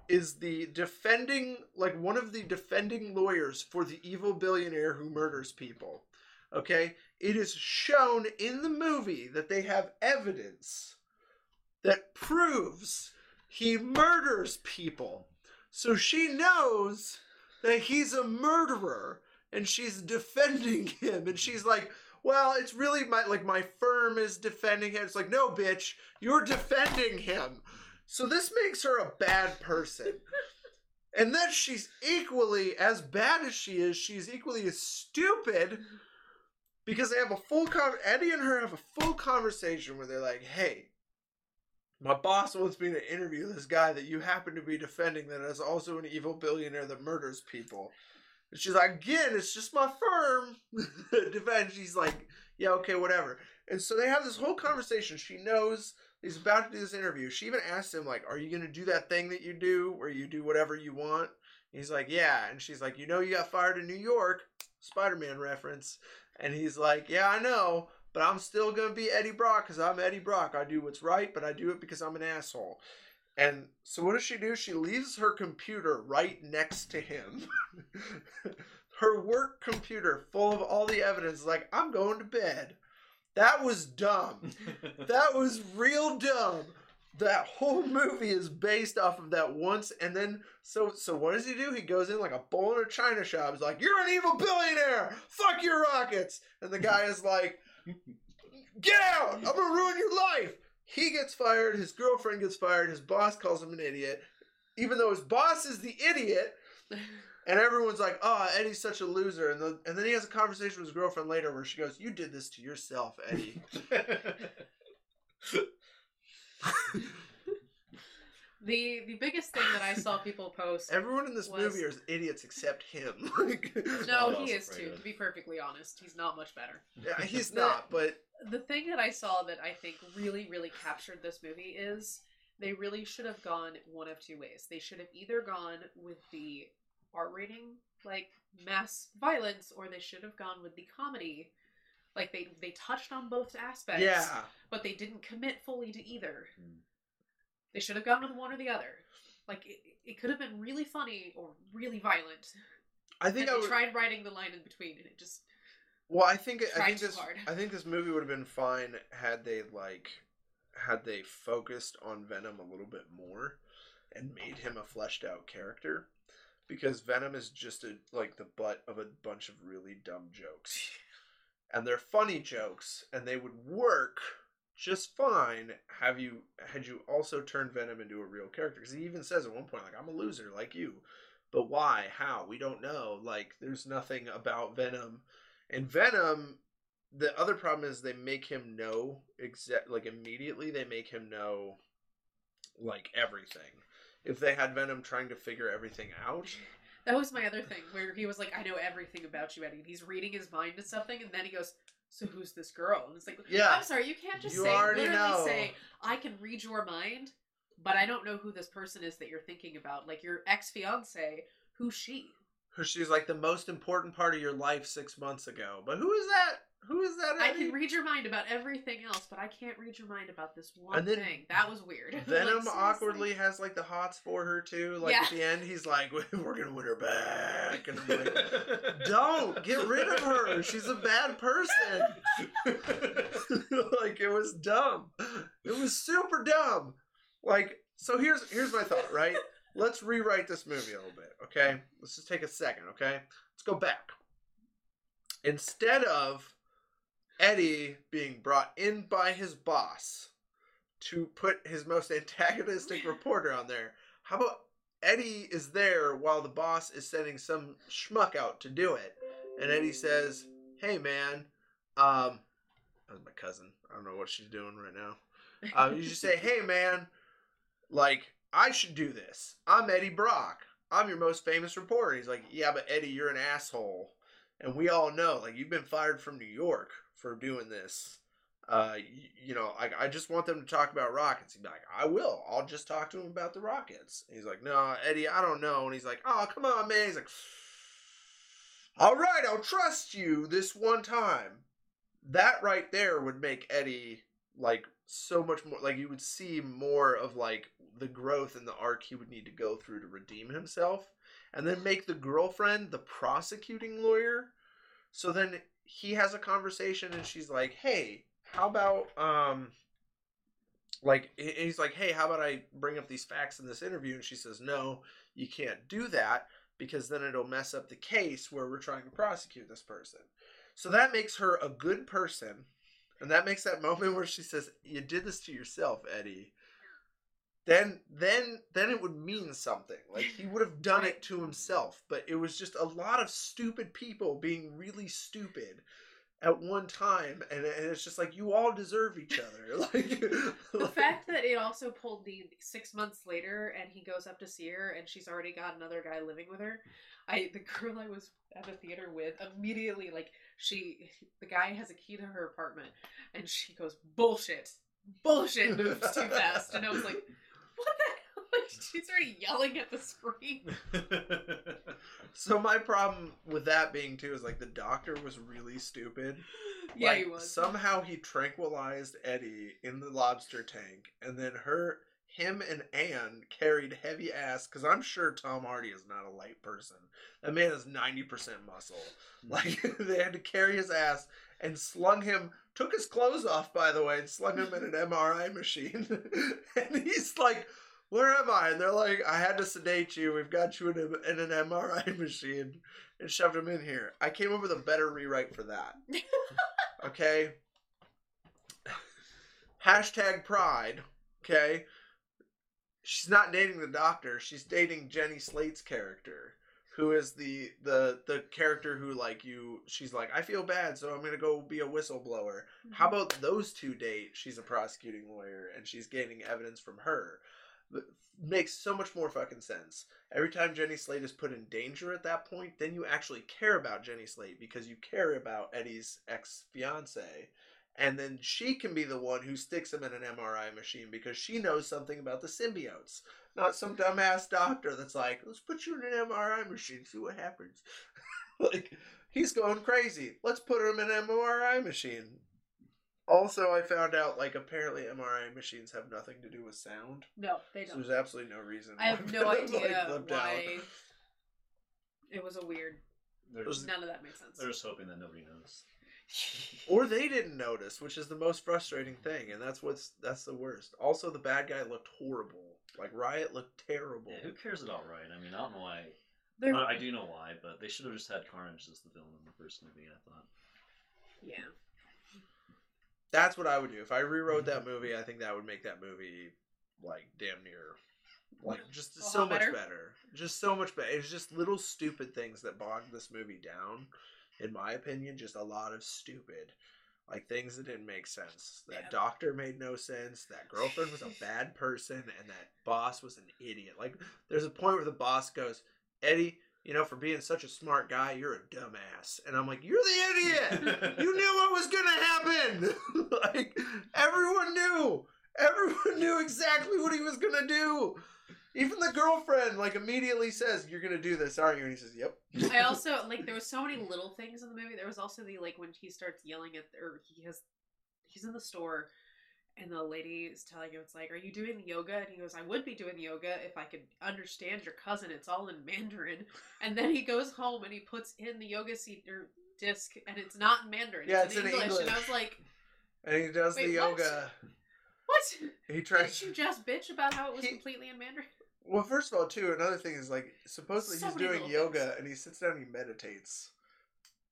is the defending, like one of the defending lawyers for the evil billionaire who murders people. Okay? It is shown in the movie that they have evidence that proves he murders people. So she knows that he's a murderer and she's defending him and she's like, "Well, it's really my like my firm is defending him." It's like, "No, bitch, you're defending him." So this makes her a bad person. and then she's equally as bad as she is, she's equally as stupid because they have a full con Eddie and her have a full conversation where they're like, "Hey, my boss wants me to interview this guy that you happen to be defending that is also an evil billionaire that murders people." And she's like, "Again, it's just my firm." Defend. She's like, "Yeah, okay, whatever." And so they have this whole conversation. She knows he's about to do this interview. She even asks him, like, "Are you gonna do that thing that you do where you do whatever you want?" He's like, "Yeah." And she's like, "You know, you got fired in New York." Spider-Man reference. And he's like, Yeah, I know, but I'm still going to be Eddie Brock because I'm Eddie Brock. I do what's right, but I do it because I'm an asshole. And so what does she do? She leaves her computer right next to him. her work computer full of all the evidence, like, I'm going to bed. That was dumb. That was real dumb. That whole movie is based off of that once, and then so so what does he do? He goes in like a bull in a china shop. He's like, "You're an evil billionaire. Fuck your rockets." And the guy is like, "Get out! I'm gonna ruin your life." He gets fired. His girlfriend gets fired. His boss calls him an idiot, even though his boss is the idiot. And everyone's like, "Oh, Eddie's such a loser." And, the, and then he has a conversation with his girlfriend later where she goes, "You did this to yourself, Eddie." The the biggest thing that I saw people post. Everyone in this Was- movie is idiots except him. Like, No, he is too. of. To be perfectly honest, he's not much better. yeah, he's The- not. But The thing that I saw that I think really, really captured this movie is they really should have gone one of two ways. They should have either gone with the R rating, like mass violence, or they should have gone with the comedy. Like they they touched on both aspects, yeah, but they didn't commit fully to either. Hmm. They should have gone with one or the other. Like it, it could have been really funny or really violent. I think and I they would. tried writing the line in between, and it just Well, I think I think this hard. I think this movie would have been fine had they like had they focused on Venom a little bit more and made him a fleshed out character because Venom is just a like the butt of a bunch of really dumb jokes. And they're funny jokes and they would work just fine have you had you also turned Venom into a real character because he even says at one point like I'm a loser like you. But why? How? We don't know. Like there's nothing about Venom and Venom, the other problem is they make him know exact like immediately they make him know like everything. If they had Venom trying to figure everything out, That was my other thing, where he was like, "I know everything about you, Eddie." And he's reading his mind to something, and then he goes, "So who's this girl?" And it's like, Yeah. I'm sorry, you can't just You say literally know. say, "I can read your mind," but I don't know who this person is that you're thinking about. Like your ex fiance, who's she? she's like the most important part of your life six months ago. But who is that? Who is that? I can read your mind about everything else, but I can't read your mind about this one And then thing. That was weird. Venom seriously. awkwardly has like the hots for her too. Like Yeah. at the end, he's like, "We're gonna win her back," and I'm like, "Don't get rid of her. She's a bad person." like it was dumb. It was super dumb. Like so here's here's my thought, right? Let's rewrite this movie a little bit, okay? Let's just take a second, okay? Let's go back. Instead of Eddie being brought in by his boss to put his most antagonistic reporter on there, how about Eddie is there while the boss is sending some schmuck out to do it? And Eddie says, "Hey man, um, that was my cousin. I don't know what she's doing right now. Um, you just say, "Hey man, like I should do this. I'm Eddie Brock. I'm your most famous reporter." He's like, "Yeah, but Eddie, you're an asshole, and we all know. Like you've been fired from New York for doing this. Uh, you, you know, I, I just want them to talk about rockets." He's like, "I will. I'll just talk to him about the rockets." He's like, "No, Eddie, I don't know." And he's like, "Oh, come on, man." He's like, "All right, I'll trust you this one time." That right there would make Eddie like so much more like you would see more of like the growth and the arc he would need to go through to redeem himself and then make the girlfriend the prosecuting lawyer. So then he has a conversation and she's like hey how about um like he- he's like hey how about i bring up these facts in this interview? And she says no you can't do that because then it'll mess up the case where we're trying to prosecute this person. So that makes her a good person. And that makes that moment where she says you did this to yourself eddie then then then it would mean something. Like he would have done it to himself but it was just a lot of stupid people being really stupid at one time and, and it's just like you all deserve each other. Like The fact that it also pulled the six months later and he goes up to see her and she's already got another guy living with her. I the girl I was at the theater with immediately like she the guy has a key to her apartment and she goes bullshit. Bullshit. Moves too fast. And I was like what the hell like she's already yelling at the screen so my problem with that being too is like the doctor was really stupid yeah Like, he was Somehow he tranquilized Eddie in the lobster tank, and then her, him, and Anne carried heavy ass. Because I'm sure Tom Hardy is not a light person. That man is ninety percent muscle. Mm-hmm. Like they had to carry his ass and slung him. Took his clothes off, by the way, and slung him in an MRI machine. and he's like, "Where am I?" And they're like, "I had to sedate you. We've got you in, a, in an MRI machine." And shoved him in here. I came up with a better rewrite for that. Okay. Hashtag pride. Okay. She's not dating the doctor. She's dating Jenny Slate's character, who is the the the character who like you. She's like, I feel bad, so I'm gonna go be a whistleblower. How mm-hmm. about those two date? She's a prosecuting lawyer, and she's gaining evidence from her. Makes so much more fucking sense. Every time Jenny Slate is put in danger at that point, then you actually care about Jenny Slate because you care about Eddie's ex fiance. And then she can be the one who sticks him in an MRI machine because she knows something about the symbiotes. Not some dumbass doctor that's like, let's put you in an MRI machine, see what happens. like, he's going crazy. Let's put him in an MRI machine. Also, I found out, like, apparently MRI machines have nothing to do with sound. no they don't there's absolutely no reason. I have why no like, idea out. why it was a weird There's, none of that made sense they're just hoping that nobody knows. Or they didn't notice, which is the most frustrating thing, and that's what's that's the worst. Also, the bad guy looked horrible. Like Riot looked terrible. Yeah, who cares about Riot? I mean, I don't know why. They're- I I do know why, but they should have just had Carnage as the villain in the first movie. I thought. yeah That's what I would do if I rewrote that movie. I think that would make that movie like damn near like just so much better? better. Just so much better. It's just little stupid things that bogged this movie down. In my opinion, just a lot of stupid. Like things that didn't make sense. That Yeah. doctor made no sense. That girlfriend was a bad person, and that boss was an idiot. Like there's a point where the boss goes, "Eddie, you know, for being such a smart guy, you're a dumbass." And I'm like, "You're the idiot. you knew what was gonna happen. like everyone knew. Everyone knew exactly what he was gonna do. Even the girlfriend like immediately says, "You're gonna do this, aren't you?" And he says, "Yep." I also like there was so many little things in the movie. There was also the like when he starts yelling at or he has he's in the store and the lady is telling him it's like, Are you doing yoga? And he goes, I would be doing yoga if I could understand your cousin. It's all in Mandarin. And then he goes home and he puts in the yoga seat or disc and it's not in Mandarin. Yeah, it's, it's in in English. And I was like, And he does the yoga. What? He Didn't tries. you just bitch about how it was He- completely in Mandarin? Well, first of all, too, another thing is like supposedly So he's doing yoga things. and he sits down and he meditates.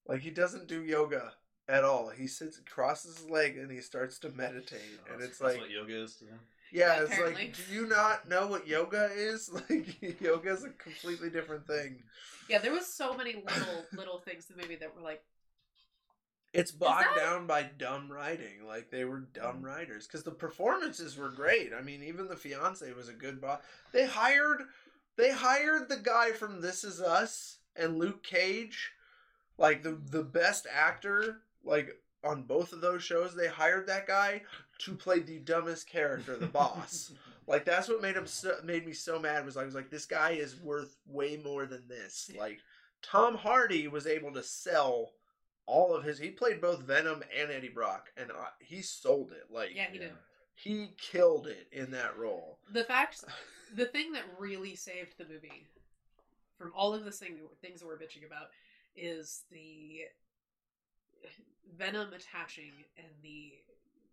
Like he doesn't do yoga at all. He sits, crosses his leg, and he starts to meditate. Oh, and it's that's like, what yoga is to them. yeah, Yeah, it's apparently. like, do you not know what yoga is? Like yoga is a completely different thing. Yeah, there was so many little little things in the movie that were like, It's bogged that- down by dumb writing. Like they were dumb mm. writers because the performances were great. I mean, even the fiance was a good boss. They hired, they hired the guy from This Is Us and Luke Cage, like the the best actor, like on both of those shows. They hired that guy to play the dumbest character, the boss. Like that's what made him so, made me so mad. Was I was like, this guy is worth way more than this. Like Tom Hardy was able to sell all of his. He played both Venom and Eddie Brock, and uh, he sold it. Like yeah, he did. he killed it in that role. The fact, the thing that really saved the movie from all of the thing, things that we're bitching about is the Venom attaching and the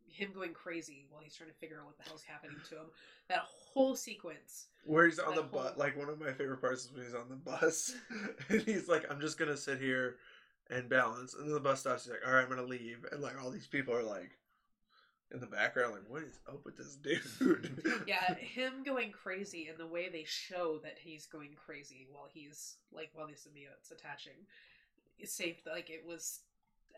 him going crazy while he's trying to figure out what the hell's happening to him. That whole sequence. Where he's on the bus, like one of my favorite parts is when he's on the bus, and he's like, "I'm just gonna sit here and balance," and then the bus stops. He's like, "All right, I'm gonna leave," and like all these people are like in the background, like, "What is up with this dude?" Yeah, him going crazy and the way they show that he's going crazy while he's like while the symbiote's attaching, it saved. Like it was,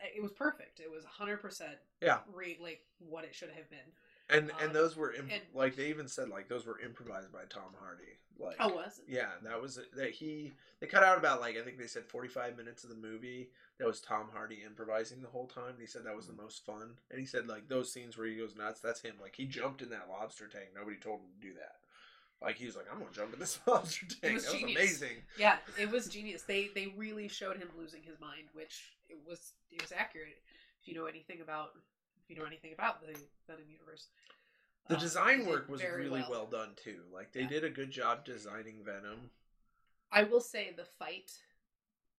it was perfect. It was hundred percent. Yeah. Re like what it should have been. And Um, and those were imp- and- like they even said like those were improvised by Tom Hardy. Like, Oh, was it? Yeah, that was that he they cut out about like I think they said 45 minutes of the movie that was Tom Hardy improvising the whole time. And He said that was the most fun. And he said like those scenes where he goes nuts, that's him. Like he jumped in that lobster tank. Nobody told him to do that. Like he was like I'm going to jump in this lobster tank. was that was genius. amazing. Yeah, it was genius. They they really showed him losing his mind, which it was it was accurate. If you know anything about you know anything about the Venom universe, The Um, design work was really well. done too. Like they Yeah. did a good job designing Venom. I will say the fight,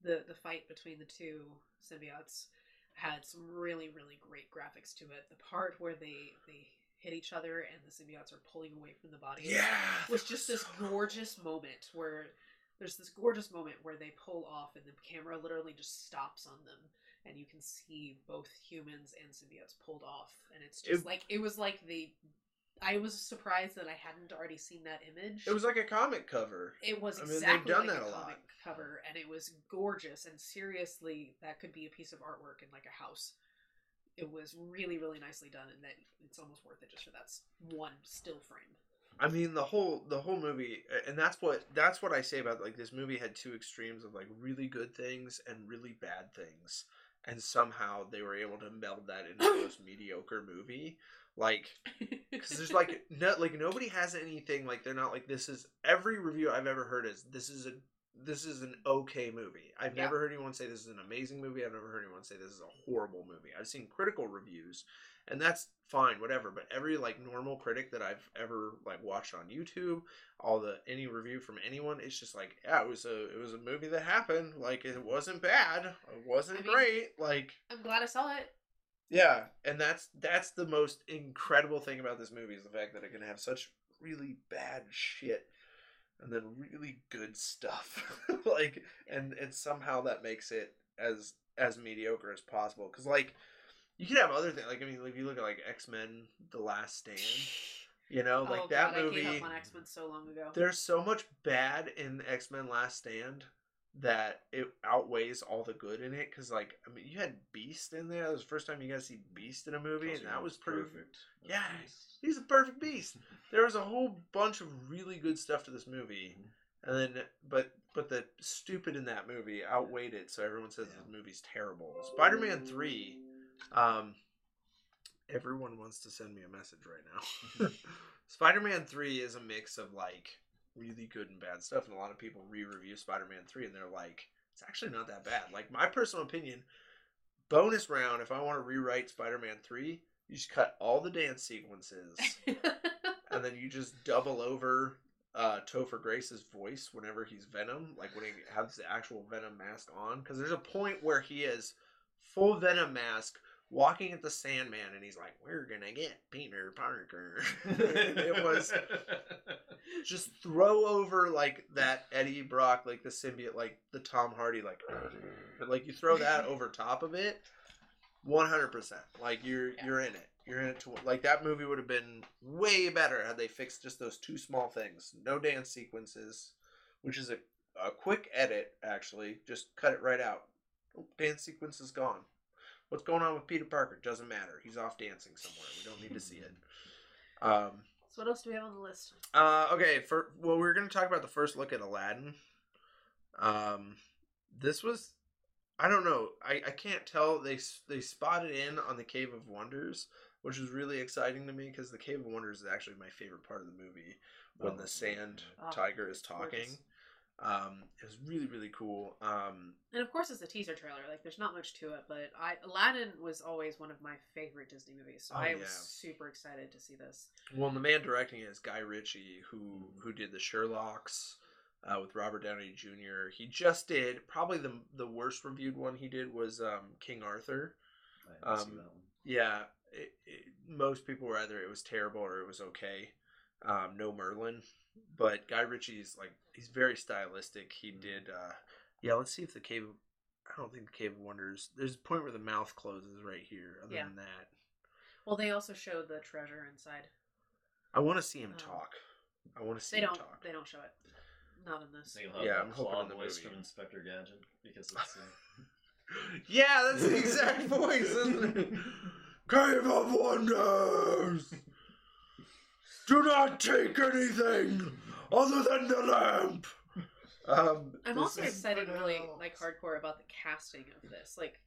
the the fight between the two symbiotes had some really really great graphics to it. The part where they they hit each other and the symbiotes are pulling away from the body, Yeah. was just this so gorgeous moment where there's this gorgeous moment where they pull off and the camera literally just stops on them and you can see both humans and symbiotes pulled off and it's just It- like it was like the I was surprised that I hadn't already seen that image. It was like a comic cover. It was I mean, they've exactly done like that a a lot. comic cover, and it was gorgeous. And seriously, that could be a piece of artwork in like a house. It was really, really nicely done, and that it's almost worth it just for that s- one still frame. I mean the whole the whole movie, and that's what that's what I say about like this movie had two extremes of like really good things and really bad things, and somehow they were able to meld that into the most mediocre movie. Like, because there's like no like nobody has anything like they're not like this is every review I've ever heard is this is a this is an okay movie. I've Yeah. never heard anyone say this is an amazing movie. I've never heard anyone say this is a horrible movie. I've seen critical reviews, and that's fine, whatever. But every like normal critic that I've ever like watched on YouTube, all the any review from anyone, it's just like, yeah, it was a it was a movie that happened. Like it wasn't bad. It wasn't I mean- great. Like I'm glad I saw it. yeah, and that's that's the most incredible thing about this movie is the fact that it can have such really bad shit and then really good stuff. like and and somehow that makes it as as mediocre as possible cuz like you could have other things like I mean if you look at like X-Men The Last Stand, you know, like oh that god, I movie gave up on X Men so long ago. there's so much bad in X-Men Last Stand that it outweighs all the good in it because like i mean you had beast in there that was the first time you guys see beast in a movie and that was pretty perfect. Yeah. he's a perfect beast there was a whole bunch of really good stuff to this movie mm-hmm. and then but but the stupid in that movie outweighed it so everyone says Yeah. this movie's terrible spider-man 3 um everyone wants to send me a message right now spider-man 3 is a mix of like really good and bad stuff and a lot of people re-review spider-man 3 and they're like it's actually not that bad like my personal opinion bonus round if i want to rewrite spider-man 3 you just cut all the dance sequences and then you just double over uh, Topher Grace's voice whenever he's Venom, like when he has the actual Venom mask on. Because there's a point where he is full Venom mask walking at the Sandman, and he's like, "We're gonna get Peter Parker." it was just throw over like that Eddie Brock, like the symbiote, like the Tom Hardy, like, like you throw that over top of it. One hundred percent, like you're Yeah. you're in it. You're in it to like that movie would have been way better had they fixed just those two small things. No dance sequences, which is a a quick edit actually. Just cut it right out. Oh, dance sequence is gone. What's going on with Peter Parker? Doesn't matter. He's off dancing somewhere. We don't need to see it. Um, so what else do we have on the list? uh, okay, for well, we're gonna talk about the first look at Aladdin. Um, this was, I don't know, I, I can't tell. They s- they spotted in on the Cave of Wonders, which was really exciting to me because the Cave of Wonders is actually my favorite part of the movie when Oh, the sand Oh, tiger is talking. gorgeous. Talking. Um, it was really really cool. Um, And of course, it's a teaser trailer. Like, there's not much to it, but I Aladdin was always one of my favorite Disney movies, so Oh, I yeah. was super excited to see this. well, and the man directing it is Guy Ritchie, who Mhm. who did the Sherlocks. Uh, with Robert Downey Jr., he just did probably the the worst reviewed one he did was um, King Arthur. I see Um, that one. Yeah, it, it, most people were either it was terrible or it was okay. Um, no Merlin, but Guy Ritchie's like he's very stylistic. He did. Uh, yeah, let's see if the cave. I don't think the Cave of Wonders. There's a point where the mouth closes right here. Other Yeah. than that, Well, they also showed the treasure inside. I want to see him Um, talk. I want to see They him don't. talk. They don't show it. Not in this. So you'll have Yeah, yeah, I'm hoping in the voice movie. from Inspector Gadget because it's. Uh, Yeah, that's the exact voice, isn't it? Cave of Wonders! Do not take anything other than the lamp! Um, I'm also is- excited, really like hardcore about the casting of this. Like,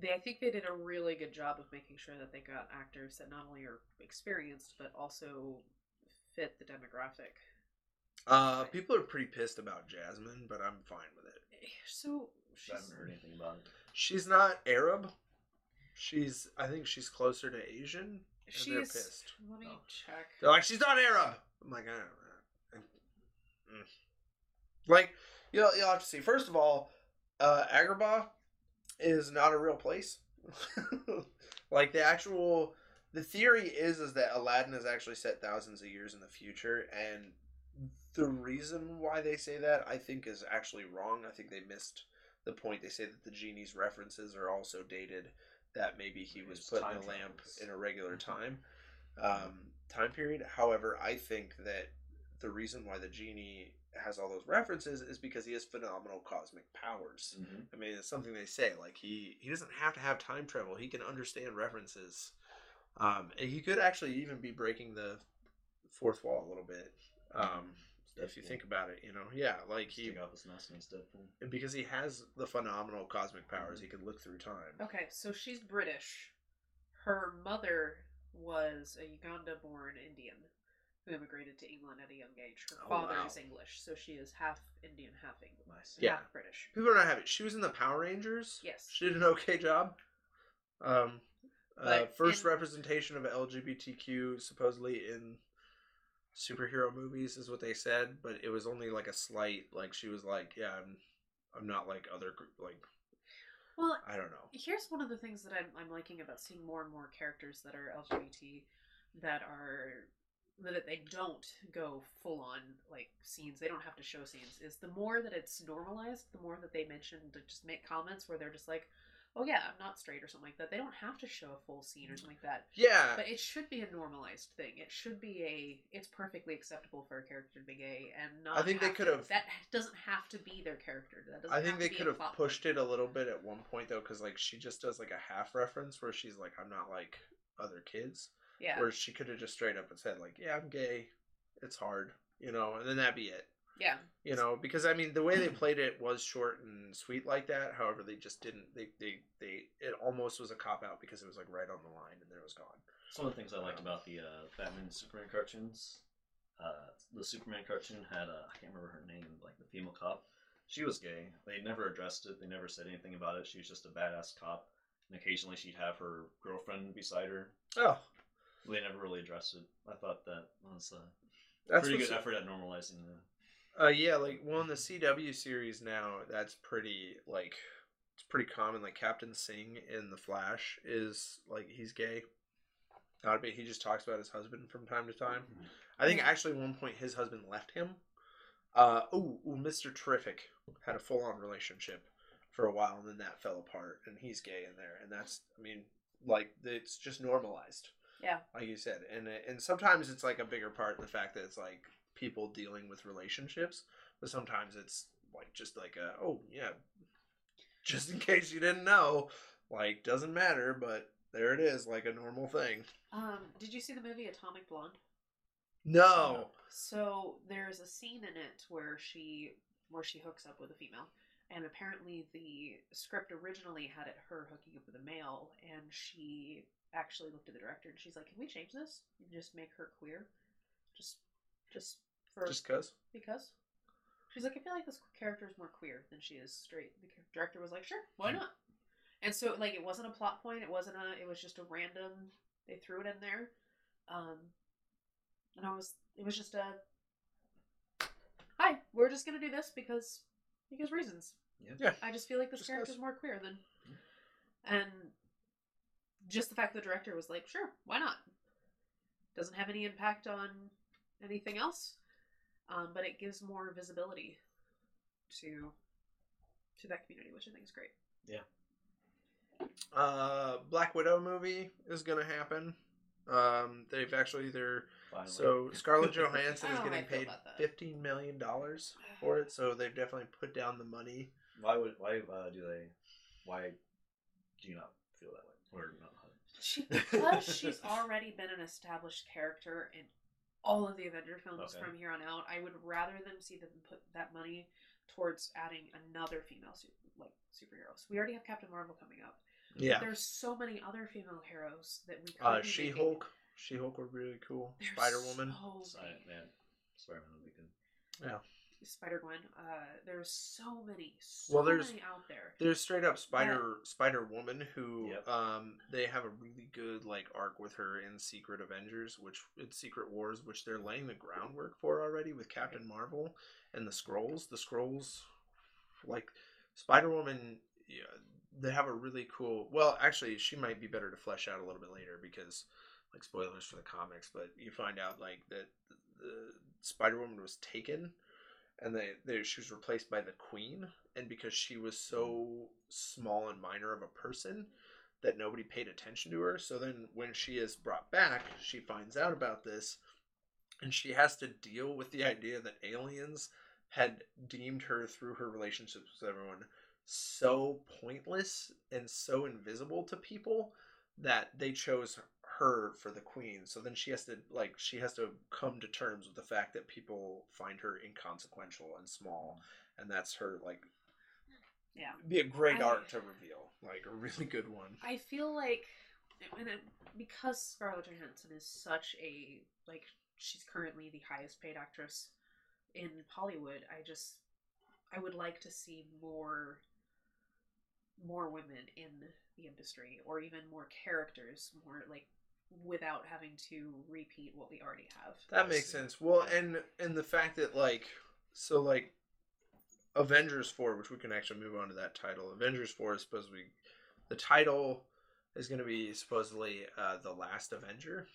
they I think they did a really good job of making sure that they got actors that not only are experienced but also fit the demographic. Uh, people are pretty pissed about Jasmine, but I'm fine with it. So I haven't heard anything about it. She's not Arab. She's, I think she's closer to Asian. And they're she's. pissed. Let me Oh. check. They're like, she's not Arab. I'm like, I don't know. Mm. Like, you'll, you'll have to see. First of all, uh, Agrabah is not a real place. like, the actual. The theory is is that Aladdin is actually set thousands of years in the future, and the reason why they say that I think is actually wrong. I think they missed the point. They say that the genie's references are also dated. That maybe he was put in the lamp travels. in a regular time um, time period. However, I think that the reason why the genie has all those references is because he has phenomenal cosmic powers. Mm-hmm. I mean, it's something they say. Like he he doesn't have to have time travel. He can understand references. Um, and he could actually even be breaking the fourth wall a little bit. Um, if you think about it, you know, yeah, like he Stick out his nose against Deadpool. and because he has the phenomenal cosmic powers, he can look through time. Okay, so she's British. Her mother was a Uganda-born Indian who immigrated to England at a young age. Her Oh, father wow. is English, so she is half Indian, half English, Nice. Yeah. half British. People are not having. She was in the Power Rangers. Yes. She did an okay job. Um, uh, But first in- representation of LGBTQ supposedly in superhero movies is what they said, but it was only like a slight. Like she was like, "Yeah, I'm, I'm not like other gr- like Well, I don't know." here's one of the things that I'm, I'm liking about seeing more and more characters that are LGBT that are that they don't go full on like scenes they don't have to show scenes is the more that it's normalized the more that they mention to just make comments where they're just like oh yeah i'm not straight or something like that. They don't have to show a full scene or something like that. Yeah, but it should be a normalized thing. It should be a it's perfectly acceptable for a character to be gay and not I think they could have- that doesn't have to be their character. That doesn't I think they could have pushed point. it a little bit at one point though, because like she just does like a half reference where she's like, "I'm not like other kids," yeah. Where she could have just straight up and said like, "Yeah, I'm gay. It's hard," you know, and then that'd be it. Yeah you know because i mean the way they played it was short and sweet like that however they just didn't they they, they it almost was a cop out because it was like right on the line and then it was gone Some of the things I liked Um, about the uh, Batman and Superman cartoons, uh, the Superman cartoon had a, I can't remember her name, like the female cop. She was gay. They never addressed it. They never said anything about it. She was just a badass cop. And occasionally she'd have her girlfriend beside her. oh They never really addressed it. I thought that was a that's pretty what's- good effort at normalizing the. Uh yeah like well in the cw series now that's pretty like it's pretty common like captain singh in the flash is like he's gay not a bit he just talks about his husband from time to time I think actually at one point his husband left him. Uh, ooh, ooh, Mr. Terrific had a full on relationship for a while and then that fell apart and he's gay in there and that's I mean like it's just normalized. Yeah. Like you said. And and sometimes it's like a bigger part in the fact that it's like people dealing with relationships, but sometimes it's like just like a oh yeah just in case you didn't know, like doesn't matter, but there it is like a normal thing. Um, did you see the movie Atomic Blonde? No. So there's a scene in it where she where she hooks up with a female, and apparently the script originally had it her hooking up with a male, and she actually looked at the director and she's like, "Can we change this and just make her queer? Just, just for Just cuz. because." she's like, I feel like this character is more queer than she is straight. The director was like, sure, why not? And so like it wasn't a plot point. It wasn't a. It was just a random. They threw it in there, um, and I was. It was just a. Hi, we're just gonna do this because because reasons. Yeah. Yeah. I just feel like this Just character's goes. more queer than, and just the fact the director was like, sure, why not? Doesn't have any impact on anything else, um, but it gives more visibility to to that community, which I think is great. Yeah. Uh, Black Widow movie is gonna happen. Um, they've actually they're Finally. so Scarlett Johansson is don't know how getting paid fifteen million dollars for it, so they've definitely put down the money. why would why uh, do they? Why do you not feel that way? Or not? She because she's already been an established character in all of the Avenger films Okay. from here on out. I would rather them see them put that money towards adding another female su- like superheroes. We already have Captain Marvel coming up. Yeah. There's so many other female heroes that we could Uh, She Hulk. She Hulk were really cool. Spider Woman. so man. Spider-Man would be good. Spider Gwen. Uh, there's so many, so Well, there's- many out there. There's straight up Spider Spider Woman who Yep. um they have a really good like arc with her in Secret Avengers, which it's Secret Wars, which they're laying the groundwork for already with Captain Marvel and the Skrulls. The Skrulls, like Spider Woman, yeah, they have a really cool. Well, actually, she might be better to flesh out a little bit later because like spoilers for the comics, but you find out like that the Spider Woman was taken and they, they she was replaced by the queen and because she was so hmm. small and minor of a person that nobody paid attention to her so then when she is brought back she finds out about this and she has to deal with the idea that aliens had deemed her through her relationships with everyone so pointless and so invisible to people that they chose her for the queen so then she has to like she has to come to terms with the fact that people find her inconsequential and small mm. and that's her like Yeah. be a great I- arc to reveal like a really good one I feel like, and it, because Scarlett Johansson is such a like, she's currently the highest paid actress in Hollywood. I just, I would like to see more, more women in the industry, or even more characters, more like without having to repeat what we already have. that makes sense. Well and and the fact that like so like avengers 4 which we can actually move on to that title. Avengers 4 is supposed to be the title is going to be supposedly uh, the last avenger.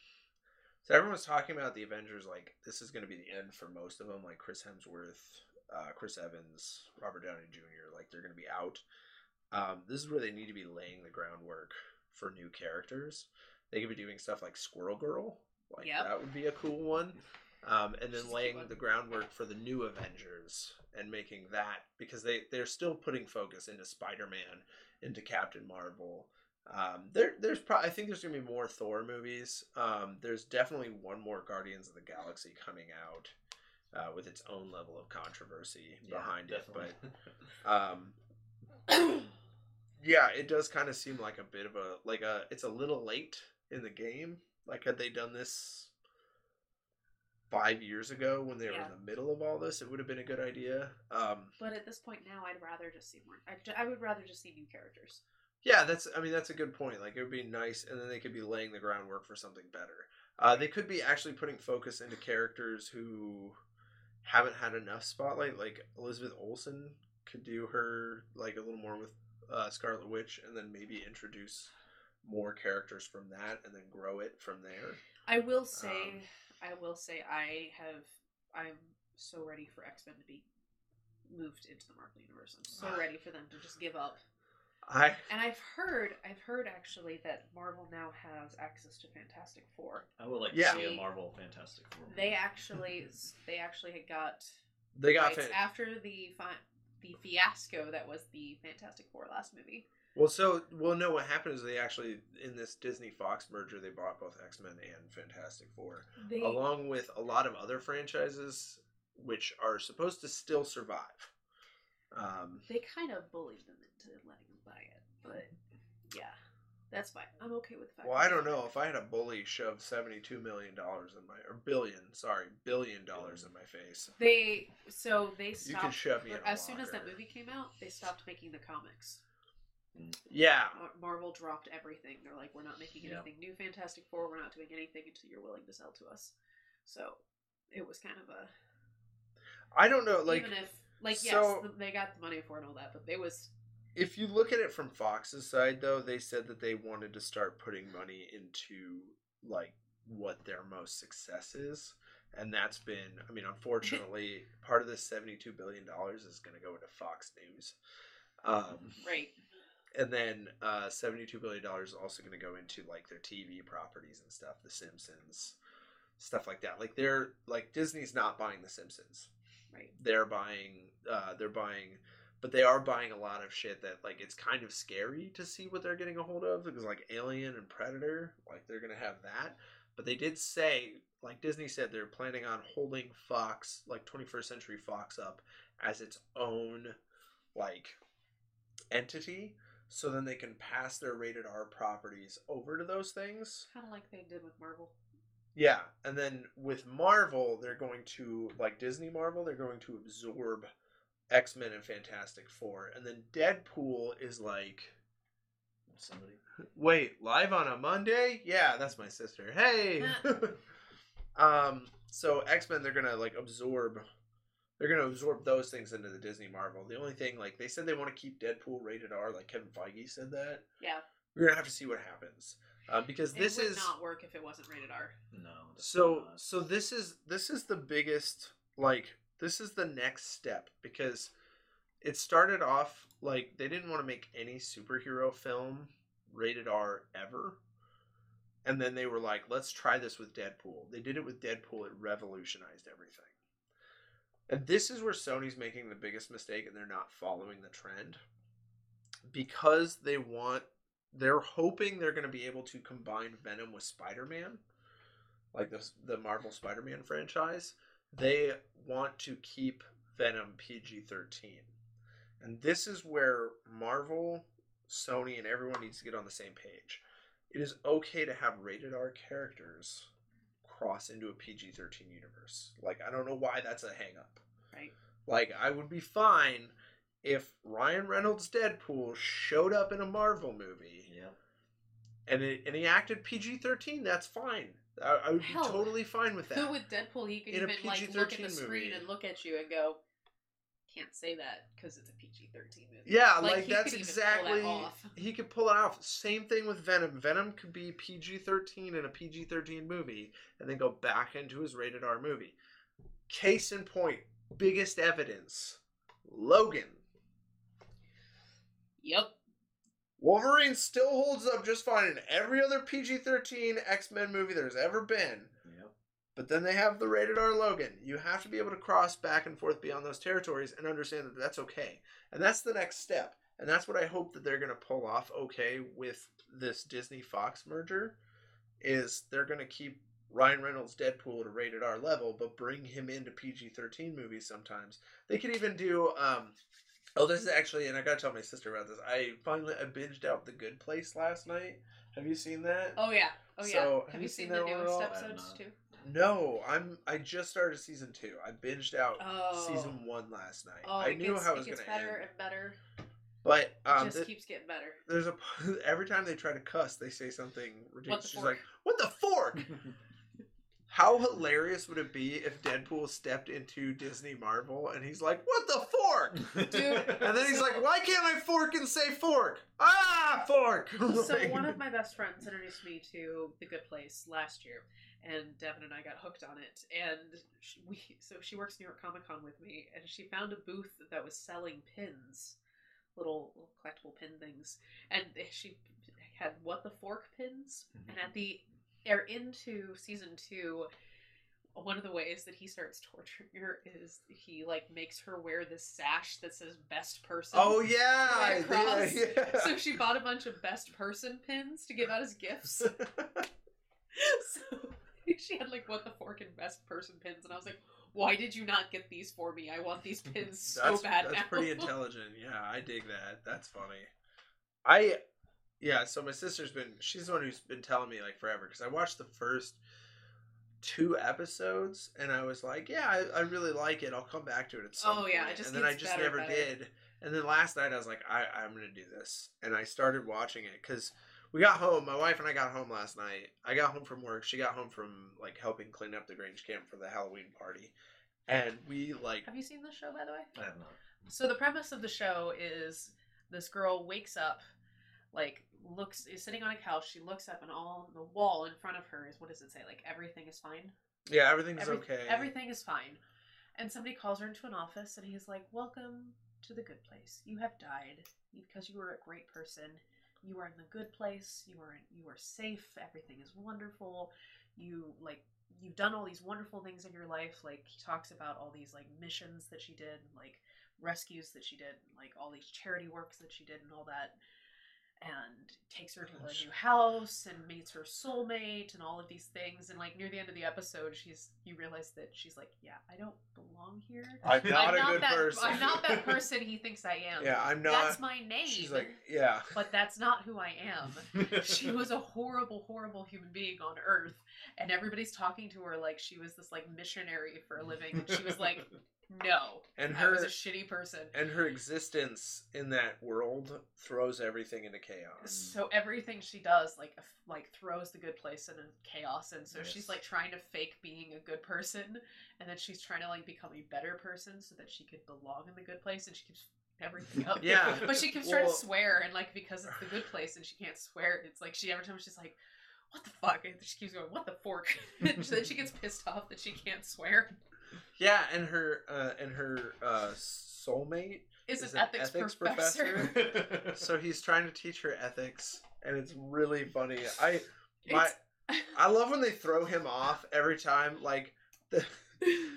So everyone's talking about the avengers like this is going to be the end for most of them like chris hemsworth uh, chris evans robert downey jr like they're going to be out. Um, this is where they need to be laying the groundwork for new characters they could be doing stuff like squirrel girl like Yep. that would be a cool one um, and then She's laying the groundwork for the new avengers and making that because they they're still putting focus into spider-man into captain marvel um, there, there's probably I think there's gonna be more Thor movies. Um, there's definitely one more Guardians of the Galaxy coming out uh, with its own level of controversy behind it. But um, yeah, it does kind of seem like a bit of a like a it's a little late in the game. Like had they done this five years ago when they were in the middle of all this, it would have been a good idea. Um, But at this point now, I'd rather just see more. I, I would rather just see new characters. Yeah, that's. I mean, that's a good point. Like, it would be nice, and then they could be laying the groundwork for something better. Uh, they could be actually putting focus into characters who haven't had enough spotlight. Like Elizabeth Olsen could do her like a little more with uh, Scarlet Witch, and then maybe introduce more characters from that, and then grow it from there. I will say, Um, I will say, I have, I'm so ready for X Men to be moved into the Marvel universe. I'm so ready for them to just give up. I And I've heard, I've heard actually that Marvel now has access to Fantastic Four. I would like Yeah. to see They- a Marvel Fantastic Four. movie. They actually, they actually had got they got rights fan- after the fi- the fiasco that was the Fantastic Four last movie. Well. So well, no. What happened is they actually in this Disney Fox merger they bought both X Men and Fantastic Four. They, along with a lot of other franchises which are supposed to still survive. Um, they kind of bullied them into letting them buy it, but yeah. That's fine. I'm okay with the fact. Well, I don't know if I had a bully shove seventy-two million dollars in my or billion, sorry, billion dollars in my face. They so they You stopped. can shove me as soon as that movie came out, they stopped making the comics. Yeah, Marvel dropped everything. They're like, we're not making Yeah. anything new Fantastic Four. We're not doing anything until you're willing to sell to us. So it was kind of a I don't know. Like, even if like yes, so- th- they got the money for it and all that, but it was if you look at it from Fox's side, though, they said that they wanted to start putting money into like what their most success is, and that's been. I mean, unfortunately, part of this seventy-two billion dollars is going to go into Fox News. Um, right. And then uh, $72 billion is also going to go into like their tv properties and stuff the simpsons stuff like that. Like they're like disney's not buying the simpsons. Right. they're buying uh, they're buying but they are buying a lot of shit that like it's kind of scary to see what they're getting a hold of because like alien and predator like they're gonna have that. But they did say like disney said they're planning on holding fox like 21st century fox up as its own like entity so then they can pass their rated r properties over to those things Kind of like they did with Marvel. yeah, and then with Marvel, they're going to like Disney Marvel, they're going to absorb X Men and Fantastic Four, and then Deadpool is like, Somebody. wait, live on a Monday? Yeah, that's my sister. Hey, um, so X Men, they're gonna like absorb, they're gonna absorb those things into the Disney Marvel. The only thing, like, they said they want to keep Deadpool rated R, like Kevin Feige said that. Yeah. We're gonna have to see what happens, um, because this would is not work if it wasn't rated R. No. so not. so this is this is the biggest like this is the next step because it started off like they didn't want to make any superhero film rated R ever. And then they were like, let's try this with Deadpool. They did it with Deadpool, it revolutionized everything. And this is where Sony's making the biggest mistake and they're not following the trend. Because they want they're hoping they're going to be able to combine Venom with Spider-Man like the the Marvel Spider-Man franchise, they want to keep Venom PG-13. And this is where Marvel, Sony and everyone needs to get on the same page. It is okay to have rated R characters cross into a PG-13 universe. Like I don't know why that's a hang up. Right. Like I would be fine if Ryan Reynolds Deadpool showed up in a Marvel movie Yep. and it, and he acted PG thirteen, that's fine. I, I would Hell, be totally fine with that. Who with Deadpool, he could In a even like look at PG-13 the screen movie. and look at you and go, "Can't say that because it's a PG thirteen movie." yeah, Like, like, that's pull that exactly he could pull it off. Same thing with Venom. Venom could be PG thirteen in a PG thirteen movie, and then go back into his rated R movie. Case in point, biggest evidence: Logan. Yep. Wolverine still holds up just fine in every other PG thirteen X Men movie there's ever been. Yep. But then they have the rated R Logan. You have to be able to cross back and forth beyond those territories and understand that that's okay. And that's the next step. And that's what I hope that they're going to pull off okay with this Disney Fox merger is they're going to keep Ryan Reynolds Deadpool at a rated R level but bring him into PG-13 movies sometimes. They could even do um Oh, this is actually, and I gotta tell my sister about this. I finally I binged out The Good Place last night. Have you seen that? Oh yeah. Oh yeah. So, have, have you you seen, seen the that one at newest all? I episodes too? No, I'm. I just started season two. I binged out Oh. season one last night. Oh, I it knew gets, how it it was going to better and better. but It um, just th- keeps getting better. there's a every time they try to cuss, they say something ridiculous. She's like, "What the fork?" How hilarious would it be if Deadpool stepped into Disney Marvel and he's like, "What the fork?" Dude. And then he's like, "Why can't I fork and say fork?" Ah, fork. so one of my best friends introduced me to The Good Place last year, and Devin and I got hooked on it. And she, we so she works New York Comic Con with me, and she found a booth that was selling pins, little, little collectible pin things, and she had what the fork pins. And at mm-hmm. the are into season two. One of the ways that he starts torturing her is he like makes her wear this sash that says "best person." Oh yeah, Right yeah, yeah. So she bought a bunch of best person pins to give out as gifts. like what the fork and best person pins, and I was like, "Why did you not get these for me? I want these pins so that's, bad that's now." pretty intelligent. Yeah, I dig that. That's funny. I yeah, so my sister's been she's the one who's been telling me like forever because I watched the first two episodes and I was like, yeah, I, I really like it. I'll come back to it at some Oh, yeah, it just and then I just better, never better. did. And then last night I was like, I I'm gonna do this, and I started watching it because we got home. My wife and I got home last night. I got home from work. She got home from like helping clean up the Grange camp for the Halloween party, and we like Have you seen this show, by the way? I have not. So the premise of the show is this girl wakes up, like looks is sitting on a couch. She looks up, and all the wall in front of her is what does it say? Like everything is fine. yeah, everything's Every- okay. Everything is fine. And somebody calls her into an office, and he's like, "Welcome to the good place. You have died because you were a great person. You are in the good place. You are you are safe. Everything is wonderful. You like." You've done all these wonderful things in your life. Like he talks about all these like missions that she did, like rescues that she did, like all these charity works that she did, and all that. And takes her oh to a new house and meets her soulmate and all of these things. And like near the end of the episode, she's you realize that she's like, yeah, I don't belong here. I'm not I'm a good that. person. I'm not that person he thinks I am. Yeah, I'm not. That's my name. She's like, yeah. but that's not who I am. She was a horrible, horrible human being on Earth, and everybody's talking to her like she was this like missionary for a living, and she was like, no, And I was her a shitty person. and her existence in that world throws everything into chaos. So everything she does, like, like throws the good place into chaos, and so she's like trying to fake being a good person, and then she's trying to like become a better person so that she could belong in the good place, and she keeps everything up. Yeah. but she keeps trying to swear, and like because it's the good place, and she can't swear, it's like she every time she's like, "What the fuck?" and she keeps going, "What the fork?" and then she gets pissed off that she can't swear. Yeah, and her uh, and her uh, soulmate. Is, Is an an ethics, ethics professor. professor? So he's trying to teach her ethics, and it's really funny. I my I love when they throw him off every time. Like the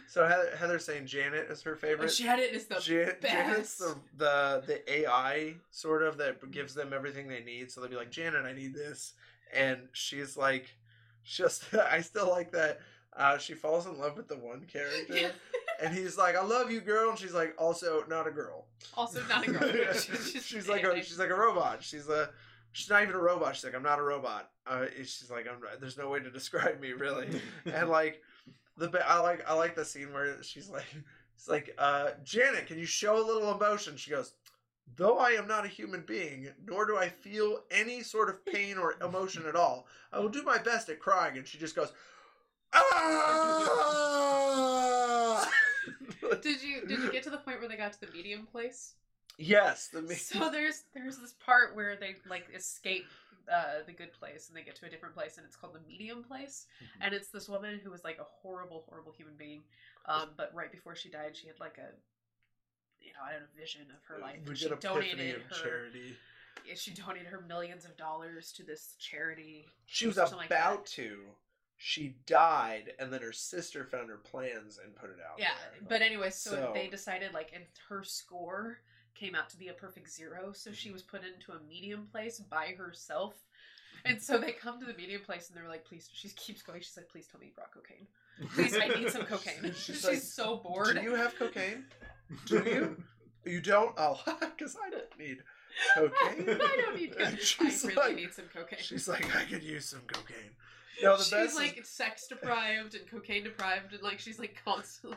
so Heather, Heather's saying Janet is her Oh, favorite. Janet is the Jan- Janet's the, the the AI sort of that gives them everything they need. So they'll be like, Janet, I need this, and she's like, just I still like that. Uh, she falls in love with the one character, Yeah. and he's like, "I love you, girl," and she's like, "Also, not a girl." Also not a girl. Yeah. She's she's like a she's like a robot. She's a she's not even a robot. She's like, "I'm not a robot." Uh, she's like, "I'm there's no way to describe me really." and like the I like I like the scene where she's like it's like uh Janet can you show a little emotion she goes though I am not a human being nor do I feel any sort of pain or emotion at all I will do my best at crying and she just goes ah Did you did you get to the point where they got to the medium place? yes the me- So there's there's this part where they like escape uh, the good place and they get to a different place and it's called the medium place Mm-hmm. and it's this woman who was like a horrible horrible human being um, but right before she died she had like a you know I don't know vision of her uh, life we she donated of her charity yeah, she donated her millions of dollars to this charity she was something like about to she died and then her sister found her plans and put it out Yeah, there. but anyway, so, So- they decided like, and her score came out to be a perfect zero, so she mhm. was put into a medium place by herself. And so they come to the medium place, and they're like, "Please." She keeps going. She's like, "Please tell me you brought cocaine. Please, I need some cocaine." She's She's, like, so bored. do you have cocaine Do you? You don't? Oh, because I don't need cocaine. I don't need cocaine. I She's really like- need some cocaine. She's like, I could use some cocaine. No, the she's best. is- like sex deprived and cocaine deprived, and like she's like constantly.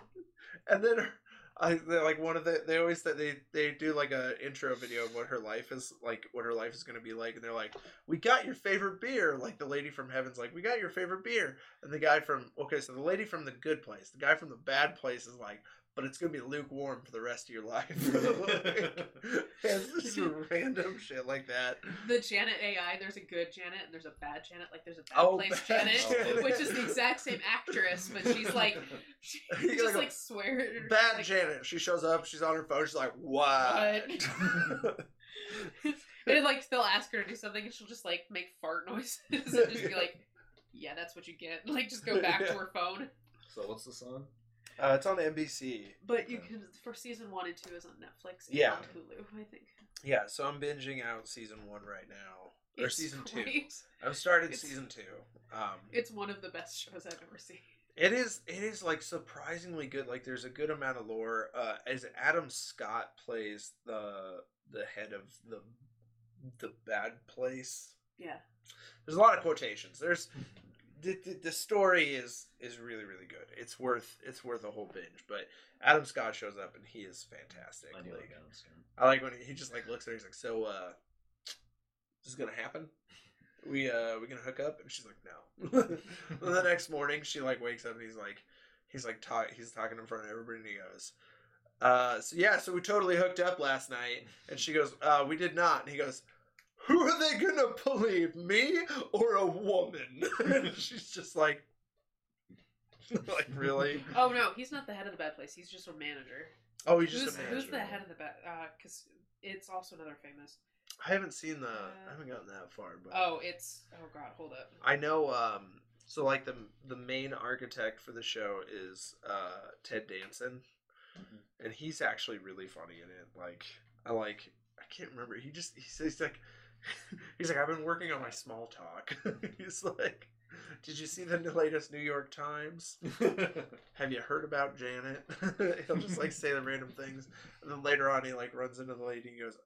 and then her, I like one of the they always that they they do like a intro video of what her life is like what her life is gonna be like and they're like we got your favorite beer like the lady from heaven's like we got your favorite beer and the guy from okay so the lady from the good place the guy from the bad place is like but it's gonna be lukewarm for the rest of your life it's just random shit like that The Janet AI, there's a good Janet and there's a bad Janet. Like there's a bad Oh, place bad Janet, Janet. which is the exact same actress, but she's like, she You just gotta like swears. bad like, Janet she shows up she's on her phone she's like what, and like they'll ask her to do something, and she'll just like make fart noises and just be like, "Yeah, that's what you get." Like just go back to her phone. So what's the on? Uh, it's on NBC But you can for season one and two is on Netflix. And Yeah. on Hulu, I think. Yeah, so I'm binging out season one right now, or It's season two. I've started It's- season two. Um, It's one of the best shows I've ever seen. it is it is like surprisingly good. Like there's a good amount of lore. Uh, as Adam Scott plays the the head of the the bad place. Yeah. There's a lot of quotations. There's the, the, the story is is really really good. It's worth it's worth a whole binge. But Adam Scott shows up and he is fantastic. I Like, like Adam Scott. I like when he, he just like looks at her. He's like, "So, uh, this is gonna happen? We uh, we gonna hook up?" And she's like, "No." The next morning, she like wakes up and he's like, he's like talk, he's talking in front of everybody, and he goes, "Uh, so yeah, so we totally hooked up last night." And she goes, "Uh, we did not." And he goes. Who are they gonna believe, me or a woman? and she's just like, like really? Oh no, he's not the head of the bad place. He's just a manager. Oh, he's Who's, just a who's the head of the bad? Because it's also another famous. I haven't seen the. I haven't gotten that far, but Oh, it's oh god, hold up. I know. Um, so like the the main architect for the show is uh, Ted Danson, Mhm. and he's actually really funny in it. Like I like. I can't remember. He just he says like. He's like, I've been working on my small talk. he's like, Did you see the latest New York Times? Have you heard about Janet? He'll just like say the random things, and then later on he like runs into the lady and goes,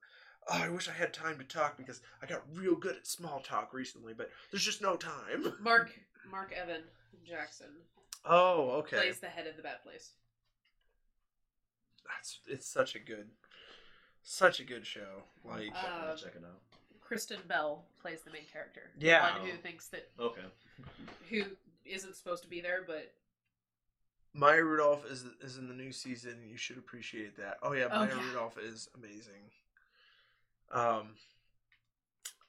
"Oh, I wish I had time to talk because I got real good at small talk recently, but there's just no time." Marc Marc Evan Jackson Oh, okay. plays the head of the bad place. That's it's such a good, such a good show. Like, Uh, check it out. Kristen Bell plays the main character. the Yeah. one who thinks that Okay. who isn't supposed to be there, but Maya Rudolph is is in the new season. You should appreciate that. Oh yeah, Oh, Maya yeah. Rudolph is amazing. Um,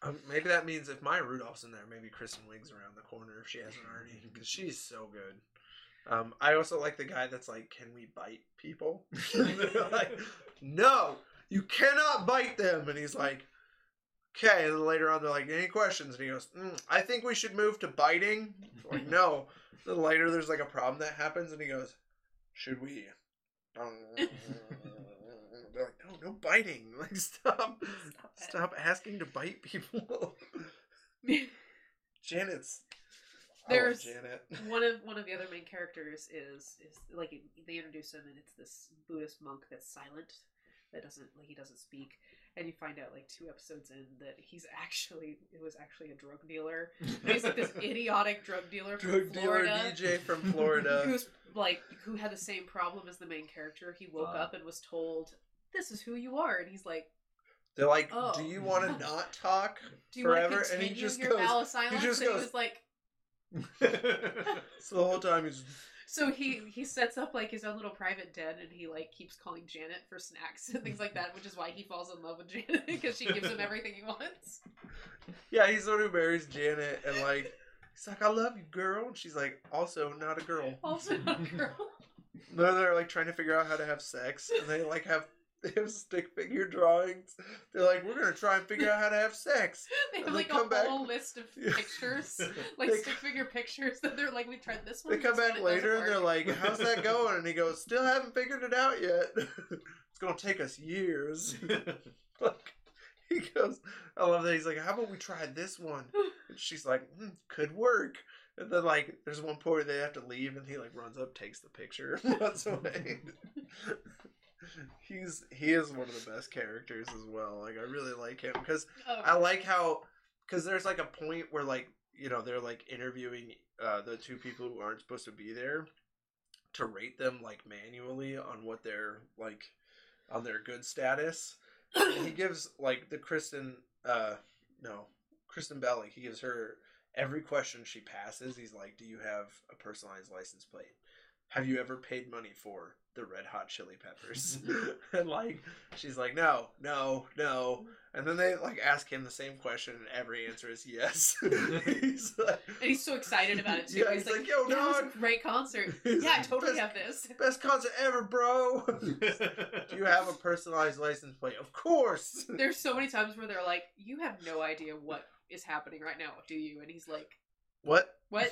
um, maybe that means if Maya Rudolph's in there, maybe Kristen Wiig's around the corner if she hasn't already, because she's so good. Um, I also like the guy that's like, "Can we bite people?" Like, "No, you cannot bite them," and he's like. Okay, and then later on they're like, any questions? And he goes, mm, I think we should move to biting. Like, no. Then later there's like a problem that happens, and he goes, should we? They're like, no, no biting. Like, stop, Stop stop asking to bite people. Janet's. There's- oh, Janet. one of one of the other main characters is is like they introduce him and it's this Buddhist monk that's silent that doesn't like he doesn't speak and you find out like two episodes in that he's actually it was actually a drug dealer he's like this idiotic drug dealer from Drug dealer Florida DJ from Florida. who's like who had the same problem as the main character he woke Wow. up and was told this is who you are and he's like They're like, Oh. do you want to not talk do you forever? want to And he just your goes. silence just and he goes- was like So the whole time he's So he he sets up like his own little private den, and he like keeps calling Janet for snacks and things like that, which is why he falls in love with Janet because she gives him everything he wants. Yeah, he's the one who marries Janet, and like, he's like, "I love you, girl," and she's like, "Also, not a girl." Also, not a girl. Then they're like trying to figure out how to have sex, and they like have they have stick figure drawings. They're like, "We're gonna try and figure out how to have sex." They have And they like a come back- whole list of pictures, like They- stick figure pictures that they're like, we tried this one. They come back later and they're like, "How's that going?" And he goes, "Still haven't figured it out yet. it's gonna take us years." like, he goes, "I love that." He's like, "How about we try this one?" And she's like, hmm, "Could work." And then like, there's one point where they have to leave, and he like runs up, takes the picture, and runs away. He's he is one of the best characters as well. Like I really like him because Oh, I like how because there's like a point where like you know they're like interviewing uh, the two people who aren't supposed to be there to rate them like manually on what they're like on their good status. And he gives like the Kristen uh no Kristen Bell like he gives her every question she passes. He's like, "Do you have a personalized license plate? Have you ever paid money for the Red Hot Chili Peppers?" and like she's like, "No, no, no." And then they like ask him the same question, and every answer is yes. he's like, and he's so excited about it too. Yeah, he's, he's like, like, "Yo, yeah, was dog." a great concert. He's yeah, I like, totally "Best- have this. Best concert ever, bro. Do you have a personalized license plate? Of course. There's so many times where they're like, "You have no idea what is happening right now, do you?" And he's like, What? "What?"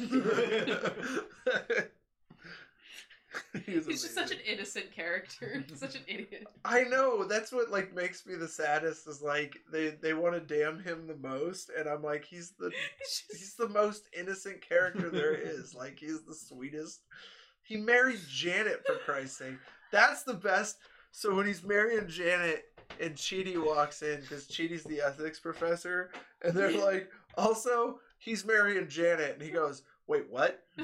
He's He's just such an innocent character, such an idiot. I know. That's what like makes me the saddest. Is like they they want to damn him the most, and I'm like he's the It's he's the most innocent character there is. Like he's the sweetest. He married Janet for Christ's sake. That's the best. So when he's marrying Janet, and Chidi walks in because Chidi's the ethics professor, and they're like, also he's marrying Janet, and he goes, "Wait, what?"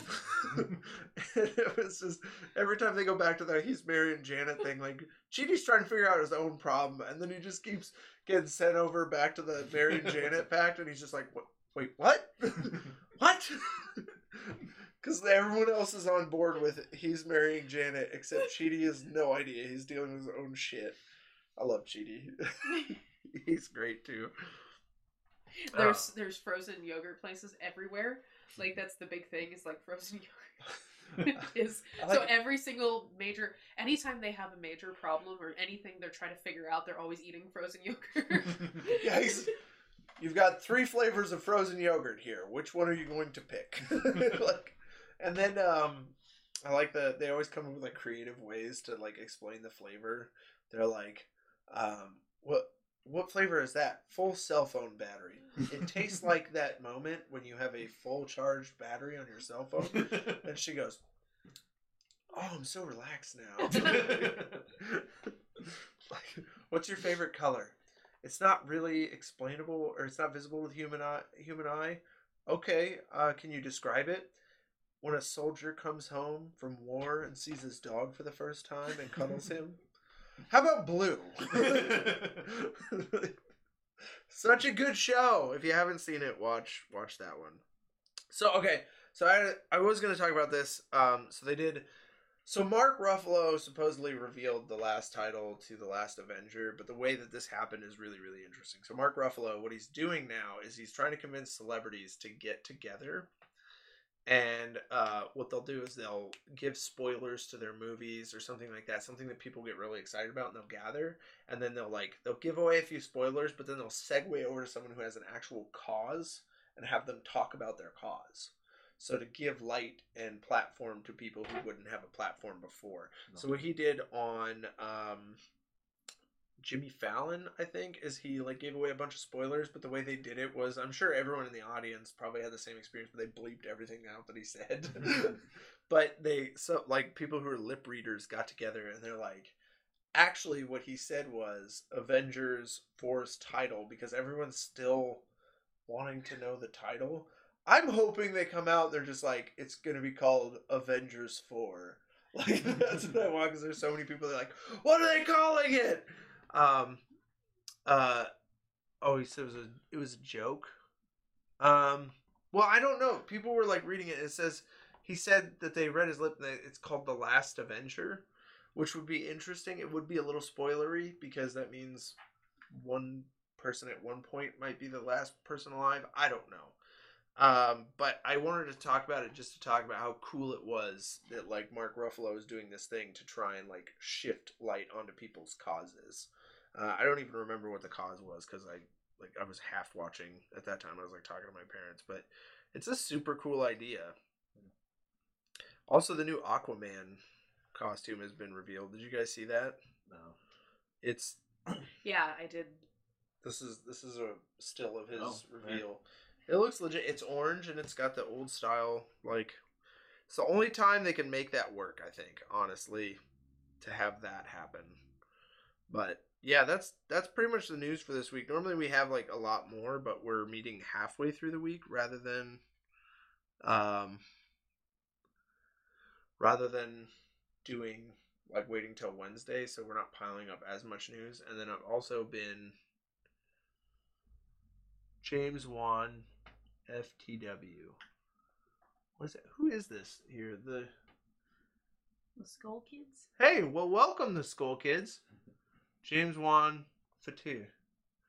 and it was just every time they go back to that he's marrying Janet thing, like Chidi's trying to figure out his own problem, and then he just keeps getting sent over back to the marrying Janet pact, and he's just like, "What? Wait, what? what?" Because everyone else is on board with it. he's marrying Janet, except Chidi has no idea. He's dealing with his own shit. I love Chidi. he's great too. There's uh. there's frozen yogurt places everywhere. Like that's the big thing is like frozen yogurt. is like so every single major anytime they have a major problem or anything they're trying to figure out, they're always eating frozen yogurt. Guys, you've got three flavors of frozen yogurt here. Which one are you going to pick? like, and then um, I like that they always come up with like creative ways to like explain the flavor. They're like, um, what what flavor is that? Full cell phone battery. It tastes like that moment when you have a full charged battery on your cell phone. And she goes, "Oh, I'm so relaxed now." like, what's your favorite color? It's not really explainable, or it's not visible with human eye. Human eye. Okay, uh, can you describe it? When a soldier comes home from war and sees his dog for the first time and cuddles him. How about blue? Such a good show. If you haven't seen it, watch watch that one. So okay, so I I was gonna talk about this. Um, so they did. So Mark Ruffalo supposedly revealed the last title to the last Avenger, but the way that this happened is really really interesting. So Mark Ruffalo, what he's doing now is he's trying to convince celebrities to get together. And uh, what they'll do is they'll give spoilers to their movies or something like that, something that people get really excited about, and they'll gather, and then they'll like they'll give away a few spoilers, but then they'll segue over to someone who has an actual cause and have them talk about their cause. So to give light and platform to people who wouldn't have a platform before. So what he did on um, Jimmy Fallon, I think, is he like gave away a bunch of spoilers, but the way they did it was, I'm sure everyone in the audience probably had the same experience, but they bleeped everything out that he said. but they so like people who are lip readers got together and they're like, actually, what he said was Avengers Force title because everyone's still wanting to know the title. I'm hoping they come out. They're just like it's gonna be called Avengers Four. Like that's what I want because there's so many people. They're like, what are they calling it? Um, uh, oh, he said it was a it was a joke. Um, well, I don't know. People were like reading it. It says he said that they read his lip. It's called the Last Avenger, which would be interesting. It would be a little spoilery because that means one person at one point might be the last person alive. I don't know. Um, but I wanted to talk about it just to talk about how cool it was that like Mark Ruffalo is doing this thing to try and like shift light onto people's causes. Uh, I don't even remember what the cause was because I like I was half watching at that time. I was like talking to my parents, but it's a super cool idea. Also, the new Aquaman costume has been revealed. Did you guys see that? No. It's yeah, I did. this is this is a still of his Oh, reveal. It looks legit. It's orange and it's got the old style like. It's the only time they can make that work. I think honestly, to have that happen. But yeah, that's that's pretty much the news for this week. Normally we have like a lot more, but we're meeting halfway through the week rather than, um, rather than doing like waiting till Wednesday, so we're not piling up as much news. And then I've also been James Wan, FTW. What is it? Who is this here? The The Skull Kids. hey, well, welcome the Skull Kids. James Wan Fatir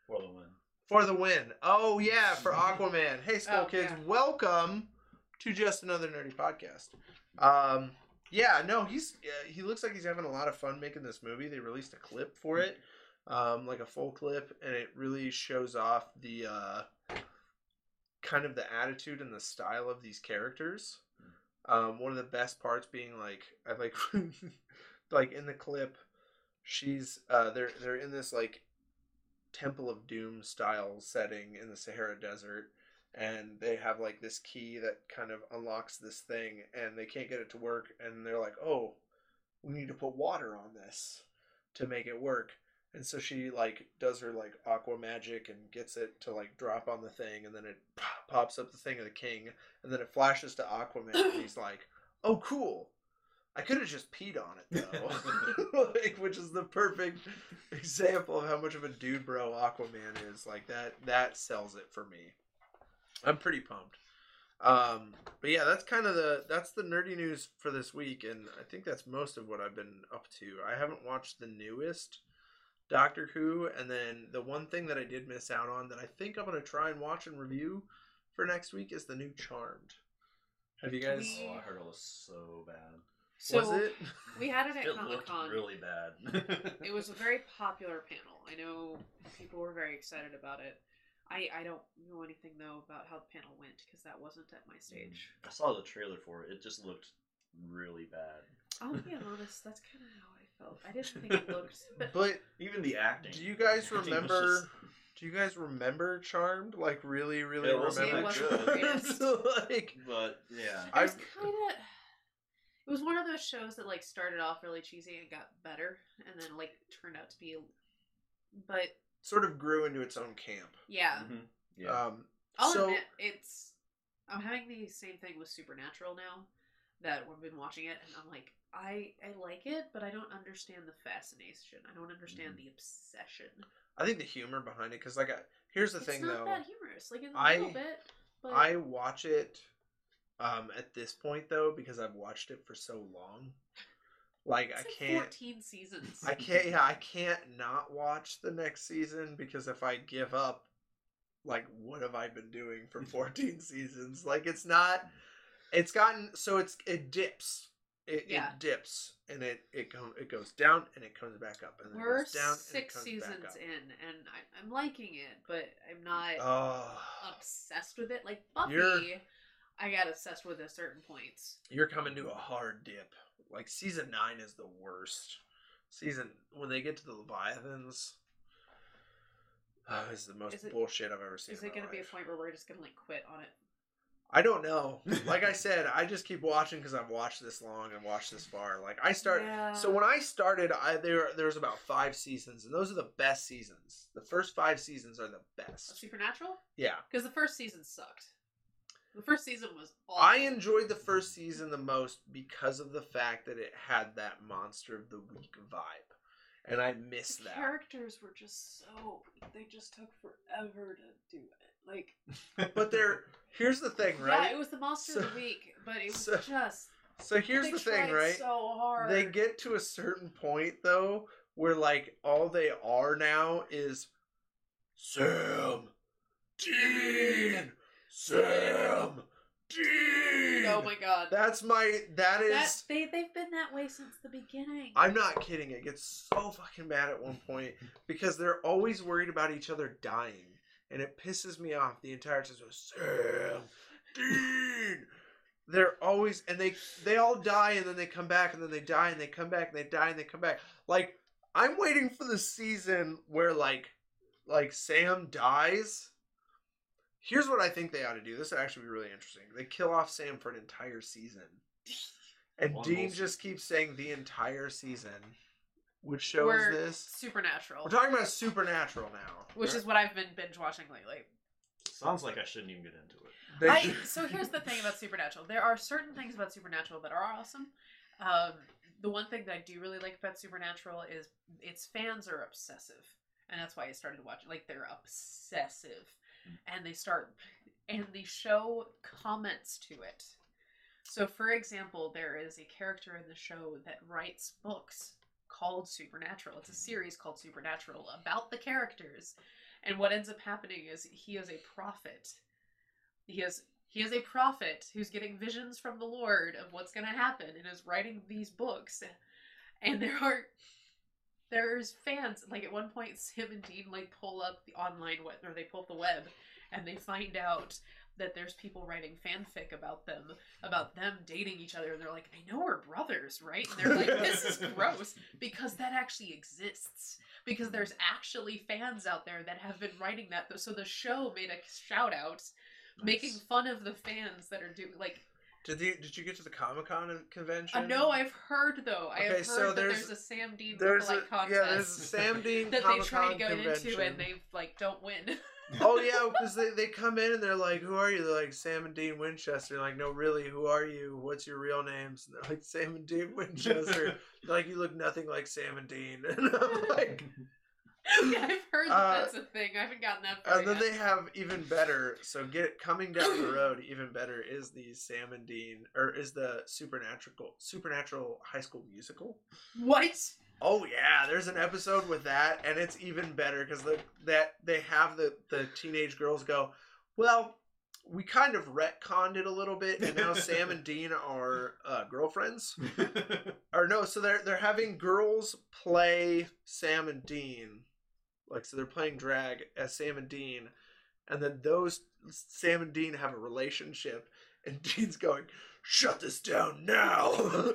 For the win. for the win. Oh yeah, for Aquaman. Hey, Skull Oh, Kids, yeah. welcome to just another nerdy podcast. Um, yeah, no, he's uh, he looks like he's having a lot of fun making this movie. They released a clip for it, um, like a full clip, and it really shows off the uh, kind of the attitude and the style of these characters. Um, one of the best parts being like I like like in the clip, she's uh, they're they're in this like Temple of Doom style setting in the Sahara Desert, and they have like this key that kind of unlocks this thing, and they can't get it to work, and they're like, "Oh, we need to put water on this to make it work." and so she like does her like aqua magic and gets it to like drop on the thing, and then it pop- pops up the thing of the king, and then it flashes to Aquaman, and he's like, "Oh, cool." I could have just peed on it though, like, which is the perfect example of how much of a dude bro Aquaman is. Like that, that sells it for me. I'm pretty pumped. Um, but yeah, that's kind of the that's the nerdy news for this week, and I think that's most of what I've been up to. I haven't watched the newest Doctor Who, and then the one thing that I did miss out on that I think I'm gonna try and watch and review for next week is the new Charmed. Have you guys? Oh, I heard it was so bad. So was it? we had it at It Comic Con. really bad. It was a very popular panel. I know people were very excited about it. I, I don't know anything though about how the panel went because that wasn't at my mm. stage. I saw the trailer for it. It just looked really bad. I'll be honest, that's kind of how I felt. I didn't think it looked, but But Even the acting. do you guys the acting was remember? just- Do you guys remember Charmed? Like really, really It wasn't remember that Charmed? good. like But yeah, it was kind of. It was one of those shows that like started off really cheesy and got better, and then like turned out to be. But sort of grew into its own camp. yeah, Mhm. yeah. Um, I'll so admit it's. I'm having the same thing with Supernatural now, that we've been watching it, and I'm like, I I like it, but I don't understand the fascination. I don't understand Mm-hmm. the obsession. I think the humor behind it, because like, I, here's the it's thing not though, that humorous, like in a I- little bit. But I watch it um at this point though because I've watched it for so long. Like it's I like can't 14 seasons. I can't yeah, I can't not watch the next season because if I give up like what have I been doing for 14 seasons? Like it's not it's gotten so it's it dips. It, Yeah. it dips and it it go, it goes down and it comes back up and then We're it goes down and it six comes seasons back up. in, and I, I'm liking it, but I'm not Oh, obsessed with it. Like Buffy, You're- I got obsessed with at certain points. you're coming to a hard dip. Like season nine is the worst. Season when they get to the Leviathans, oh, is the most Is it- bullshit I've ever seen. Is in it my going to be a point where we're just going to like quit on it? I don't know. Like I said, I just keep watching because I've watched this long and watched this far. Like I start. Yeah. So when I started, I there there was about five seasons, and those are the best seasons. The first five seasons are the best. Supernatural, Yeah, because the first season sucked. The first season was awful. I enjoyed the first season the most because of the fact that it had that monster of the week vibe, and I miss the that. characters were just so they just took forever to do it. Like But there, here's the thing, right? yeah, it was the monster So- of the week, but it was so- just so here's the thing, right? So hard. they get to a certain point though where like all they are now is Sam Dean Sam Dean Oh my god. That's my that is That, they they've been that way since the beginning. I'm not kidding. It gets so fucking bad at one point because they're always worried about each other dying. And it pisses me off the entire time. So Sam Dean they're always and they they all die and then they come back and then they die and they come back and they die and they come back. Like I'm waiting for the season where like like Sam dies. Here's what I think they ought to do. This would actually be really interesting. They kill off Sam for an entire season. And One Dean whole just keeps saying the entire season. Which show We're is this? Supernatural, We're talking about Supernatural now. which is what I've been binge watching lately. Sounds like I shouldn't even get into it. I, so here's the thing about Supernatural. There are certain things about Supernatural that are awesome. Um, the one thing that I do really like about Supernatural is its fans are obsessive, and that's why I started watching. Like they're obsessive, and they start and the show comments to it. So, for example, there is a character in the show that writes books called Supernatural. It's a series called Supernatural about the characters. And what ends up happening is he is a prophet. He is he is a prophet who's getting visions from the Lord of what's going to happen and is writing these books. And there are there's fans like at one point Sam and Dean like pull up the online web or they pull up the web and they find out that there's people writing fanfic about them about them dating each other and they're like I know we're brothers right? And they're like this is gross because that actually exists because there's actually fans out there that have been writing that so the show made a shout out making fun of the fans that are doing like Did you did you get to the Comic Con convention? Uh, no, I've heard though. I Okay, have heard so that there's- there's a Sam Dean there's a contest yeah, there's a Sam Dean that they try to go convention. into and they like don't win. oh yeah, because they, they come in and they're like, "Who are you?" They're like Sam and Dean Winchester. like, no, really, who are you? What's your real names? And they're like Sam and Dean Winchester. They're like you look nothing like Sam and Dean. And I'm like, yeah, I've heard that Uh, that's a thing. I haven't gotten that far and then yet. they have even better. So get coming down the road, even better is the Sam and Dean, or is the supernatural supernatural high school musical. What? Oh yeah, there's an episode with that, and it's even better because the that they have the the teenage girls go, well, we kind of retconned it a little bit, and now Sam and Dean are uh, girlfriends, or no, so they're they're having girls play Sam and Dean, like so they're playing drag as Sam and Dean, and then those Sam and Dean have a relationship, and Dean's going. Shut this down now!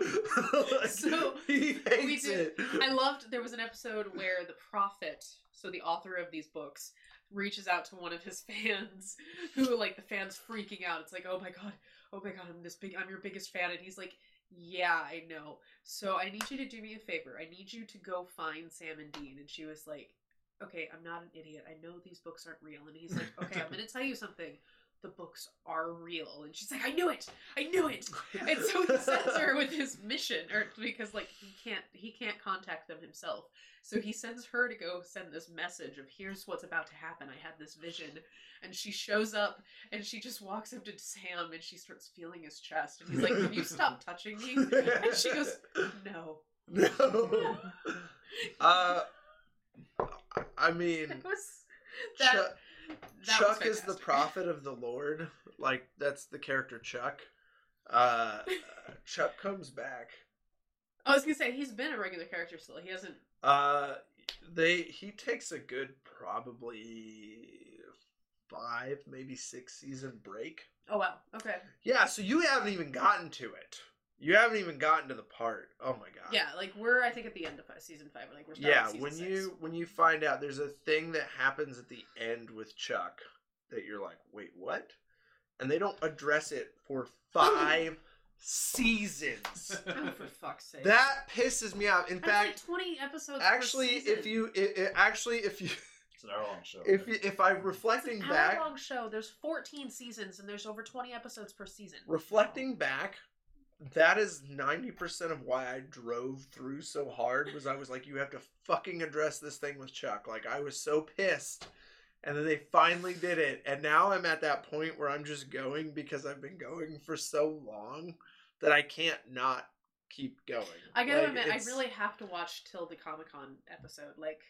Like, So, he hates we did- it. I loved there was an episode where the prophet, so the author of these books, reaches out to one of his fans who like the fans freaking out. It's like, "Oh my god. Oh my god, I'm this big I'm your biggest fan." And he's like, "Yeah, I know. So I need you to do me a favor. I need you to go find Sam and Dean." And she was like, "Okay, I'm not an idiot. I know these books aren't real." And he's like, "Okay, I'm going to tell you something. The books are real." And she's like, "I knew it. I knew it." and so he sends her with his mission or because like he can't he can't contact them himself so he sends her to go send this message of here's what's about to happen i had this vision and she shows up and she just walks up to sam and she starts feeling his chest and he's like can you stop touching me and she goes no No. Uh, I mean, that was that, Chuck, that Chuck is the prophet of the Lord. Like that's the character Chuck. Uh, Chuck comes back. i was gonna say he's been a regular character still he hasn't Uh, they he takes a good probably five, maybe six season break. oh wow okay Yeah, so you haven't even gotten to it. You haven't even gotten to the part. Oh my god. yeah like we're i think at the end of season five like we're yeah when six. you when you find out there's a thing that happens at the end with chuck that you're like wait what and they don't address it for five seasons oh for fuck's sake that pisses me off in That's fact like 20 episodes per actually if you it, it- actually if you It's an hour long show. if you, if i'm It's reflecting an back hour long show. There's 14 seasons and there's over 20 episodes per season. reflecting back that is 90% of why i drove through so hard was i was like you have to fucking address this thing with chuck. Like i was so pissed. And then they finally did it. And now i'm at that point where i'm just going because i've been going for so long that i can't not keep going. I gotta Like, admit, I really have to watch till the Comic Con episode. Like,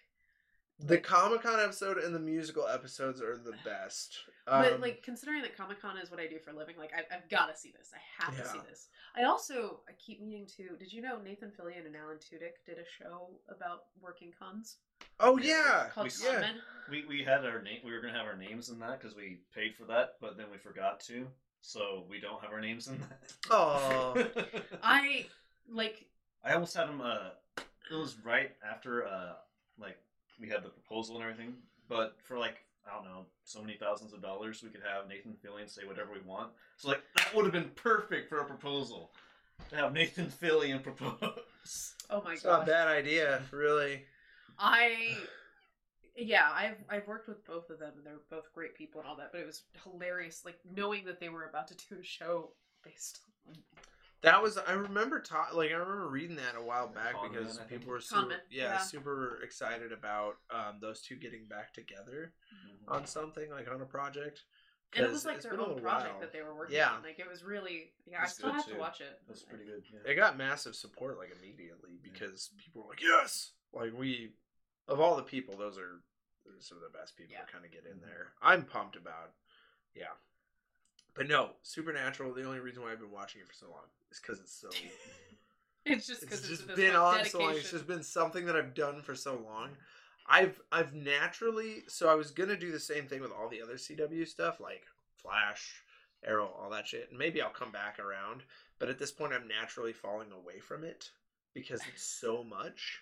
the comic-con episode and the musical episodes are the best but Um, like considering that Comic Con is what I do for a living, like I, I've got to see this. I have to see this. I also I keep meaning to. Did you know Nathan Fillion and Alan Tudyk did a show about working cons oh yeah called we- yeah we we had our name. We were gonna have our names in that because we paid for that, but then we forgot to, so we don't have our names in that. oh I like I almost had them. Uh, it was right after uh, like we had the proposal and everything, but for like I don't know, so many thousands of dollars, we could have Nathan Fillion say whatever we want. So like that would have been perfect for a proposal to have Nathan Fillion propose. oh my god, it's not a bad idea really I yeah, I've I've worked with both of them and they're both great people and all that, but it was hilarious like knowing that they were about to do a show based on That was I remember ta- like I remember reading that a while back Con because Man, I think. people were super, Man, yeah, yeah. super excited about um, those two getting back together on something like on a project. and it was like their been own project while. that they were working Yeah. on. Like it was really yeah, That's I still good, have to watch it. That's pretty good. Yeah. It got massive support like immediately because people were like, "Yes!" Like we, of all the people, those are those are some of the best people Yeah. to kind of get in there. I'm pumped about, yeah. But no, Supernatural. The only reason why I've been watching it for so long is because it's so. It's just it's because just it's, this been on dedication. so long. It's just been something that I've done for so long. I've I've naturally so I was gonna do the same thing with all the other CW stuff like Flash, Arrow, all that shit, and maybe I'll come back around. But at this point, I'm naturally falling away from it because it's so much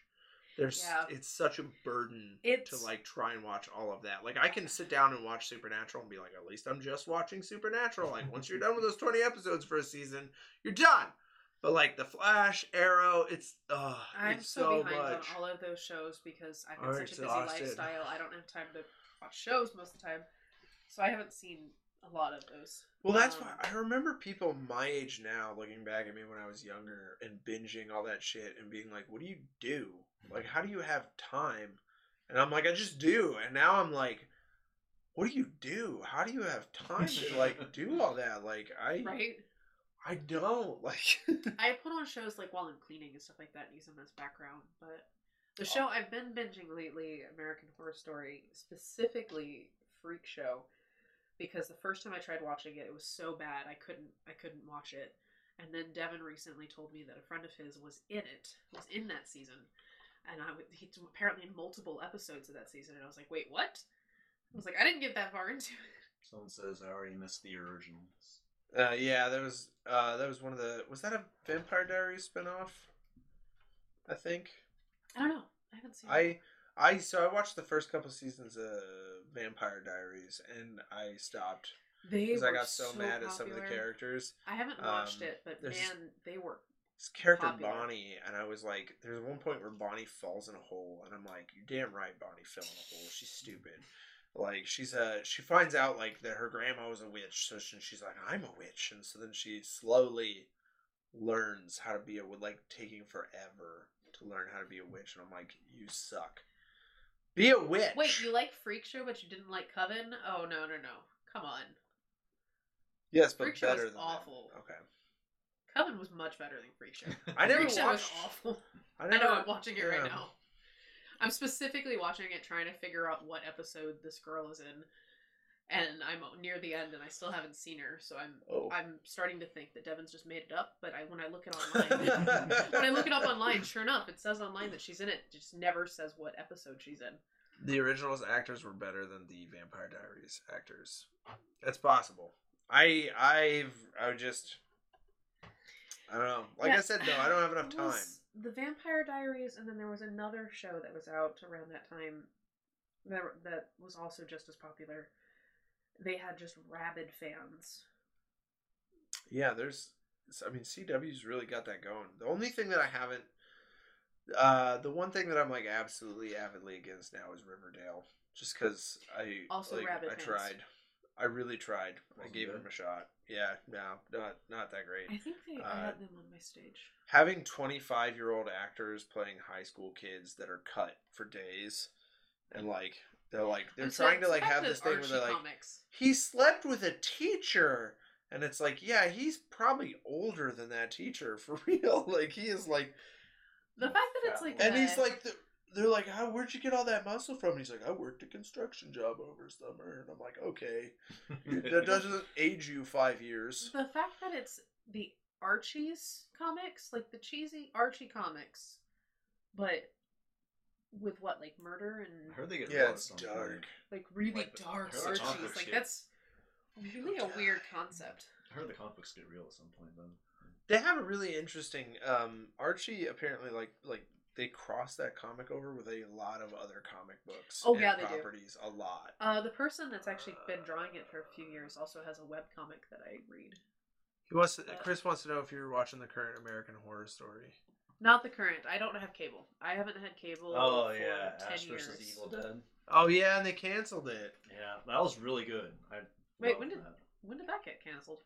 There's Yeah. it's such a burden It's- to like try and watch all of that. Like I can sit down and watch Supernatural and be like, at least I'm just watching Supernatural. Like once you're done with those 20 episodes for a season, you're done. But like the Flash, Arrow, it's uh I'm it's so, so, behind much. on all of those shows because I've had such a busy lifestyle. I don't have time to watch shows most of the time, so I haven't seen a lot of those. Well, that's Um, why I remember people my age now looking back at me when I was younger and binging all that shit and being like, "What do you do? Like, how do you have time?" And I'm like, "I just do." And now I'm like, "What do you do? How do you have time to like do all that?" Like, I Right? I don't like. I put on shows like while I'm cleaning and stuff like that and use them as background. But the Oh. show I've been binging lately, American Horror Story, specifically Freak Show, because the first time I tried watching it, it was so bad I couldn't I couldn't watch it. And then Devin recently told me that a friend of his was in it, was in that season, and I would he apparently in multiple episodes of that season, and I was like, wait, what? I was like, I didn't get that far into it. Someone says I already missed the originals. uh, yeah, that was uh, that was one of the. Was that a Vampire Diaries spinoff? I think. I don't know. I haven't seen. it. I I so I watched the first couple seasons of Vampire Diaries and I stopped because I got so, mad at some of the characters. I haven't watched Um, it, but man, they were. This character Popular. Bonnie and I was like, there's one point where Bonnie falls in a hole and I'm like, you're damn right, Bonnie fell in a hole. She's stupid. Like she's a she finds out like that her grandma was a witch, so she, she's like, I'm a witch, and so then she slowly learns how to be a like taking forever to learn how to be a witch, and I'm like, you suck. Be a witch. Wait, you like Freak Show, but you didn't like Coven? Oh no, no, no! Come on, Yes, but Freak Show better is than awful. That. Okay. Coven was much better than Freak Show. I never Freak Show was awful. I, I know I'm watching it right now. I'm specifically watching it, trying to figure out what episode this girl is in, and I'm near the end, and I still haven't seen her. So I'm Oh. I'm starting to think that Devin's just made it up. But I when I look it online, when I look it up online, sure enough, it says online that she's in it. It just never says what episode she's in. The originals actors were better than the Vampire Diaries actors. That's possible. I I've I would just I don't know. Like I said though, I don't have enough time. The Vampire Diaries, and then there was another show that was out around that time that that was also just as popular. They had just rabid fans. Yeah, there's I mean CW's really got that going. The only thing that I haven't uh the one thing that I'm like absolutely avidly against now is Riverdale. Just cuz I Also like, rabid I fans. tried. I really tried. I Wasn't gave good? them a shot. Yeah, no, not not that great. I think they I Uh, had them on my stage. having 25 year old actors playing high school kids that are cut for days and like they're like they're And so- trying to like have this thing where they're like comics. he slept with a teacher and it's like yeah he's probably older than that teacher for real like he is like The fact that it's like and the- he's like the, they're like how where'd you get all that muscle from and he's like i worked a construction job over summer and i'm like okay that doesn't age you five years the fact that it's the Archie's comics, like the cheesy Archie comics, but with what like murder and I heard they get yeah real it's dark like really Like, the- dark I heard the Archies. Like get- that's really a weird concept. I heard the comic books get real at some point then. They have a really interesting um Archie apparently like like they cross that comic over with a lot of other comic books. Oh, and yeah, they do. properties a lot. Uh, the person that's actually been drawing it for a few years also has a web comic that I read. He wants to, Chris wants to know if you're watching the current American Horror Story. Not the current. I don't have cable. I haven't had cable Oh for yeah, ten Ash years. versus Evil Dead. Oh yeah, and they canceled it. Yeah, that was really good. I Wait, when did- that. When did that get canceled?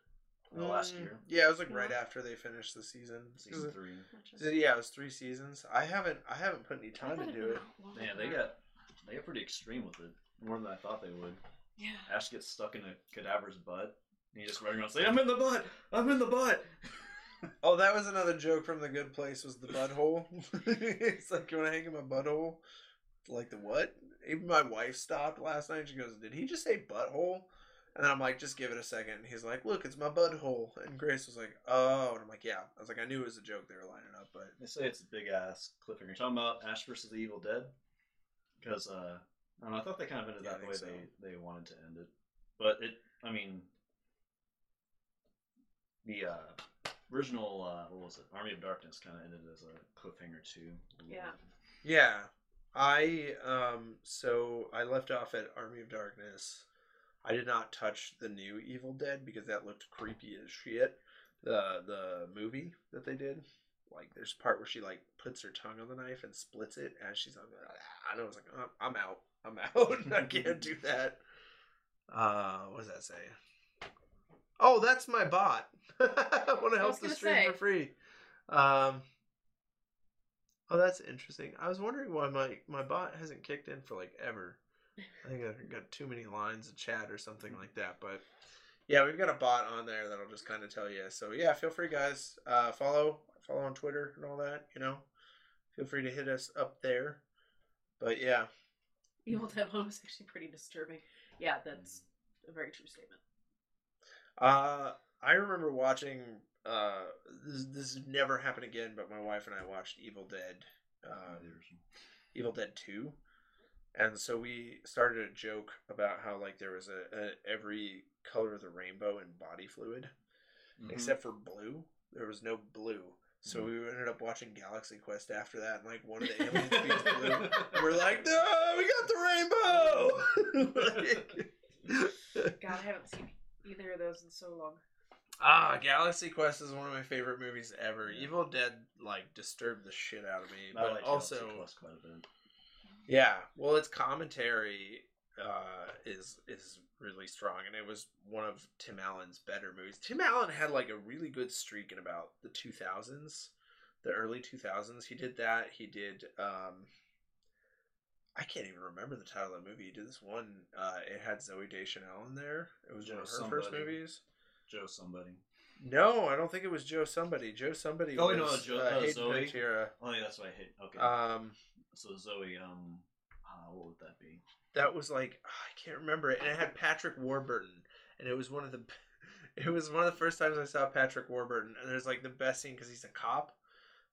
Uh, last Mm, year, Yeah, it was like right after they finished the season. season three. So, Yeah, it was three seasons. I haven't I haven't put any time thought to it'd do it. out Man, they that. got they got pretty extreme with it. More than I thought they would. yeah. Ash gets stuck in a cadaver's butt. And he just running around saying, "I'm in the butt. I'm in the butt." Oh, that was another joke from The Good Place. Was the butthole? it's like, you want to hang in my butthole? Like the what? Even my wife stopped last night. She goes, "Did he just say butthole?" And then I'm like, "Just give it a second. And he's like, "Look, it's my butthole." And Grace was like, "Oh," and I'm like, "Yeah." I was like, "I knew it was a joke they were lining up, but They say it's a big ass cliffhanger. You're talking about Ash versus the Evil Dead? Because uh, I don't know. I thought they kind of ended Yeah, that the way think they they wanted to end it. But it, I mean, the uh, original uh, what was it? Army of Darkness kind of ended as a cliffhanger too. Yeah. Yeah. I um so I left off at Army of Darkness. I did not touch the new Evil Dead because that looked creepy as shit. The the movie that they did. Like there's a part where she like puts her tongue on the knife and splits it as she's on and I was like, "I'm- I'm out. I'm out. I can't do that. Uh what does that say? Oh, that's my bot. I want to help the stream say. for free. Um Oh, that's interesting. I was wondering why my my bot hasn't kicked in for like ever. I think I've got too many lines of chat or something like that. But yeah, we've got a bot on there that'll just kind of tell you. So yeah, feel free, guys. Uh, follow follow on Twitter and all that. You know, feel free to hit us up there. But yeah, Evil Dead one was actually pretty disturbing. Yeah, that's a very true statement. uh, I remember watching. Uh, this, this never happened again, but my wife and I watched Evil Dead. Uh, Evil Dead Two, and so we started a joke about how like there was a, a every color of the rainbow in body fluid Mhm. except for blue. There was no blue, so we ended up watching Galaxy Quest after that, and like one of the aliens being blue. And we're like, no, we got the rainbow. God, I haven't seen either of those in so long. ah, Galaxy Quest is one of my favorite movies ever. Yeah. Evil Dead like disturbed the shit out of me, I but like also Yeah, well, its commentary uh, is is really strong, and it was one of Tim Allen's better movies. Tim Allen had like a really good streak in about the two thousands, the early two thousands. He did that. He did. Um, I can't even remember the title of the movie. He did this one. Uh, it had Zooey Deschanel in there. It was one of her Joe first movies. Joe somebody. No, I don't think it was Joe Somebody. Joe Somebody. Oh, was, no, Joe- uh, uh, Zoe? Panettiere. Oh yeah, that's what I hate. Okay. Um, so Zoe, um, uh, what would that be? that was like I can't remember it, and it had Patrick Warburton, and it was one of the it was one of the first times I saw Patrick Warburton, and there's like the best scene because he's a cop,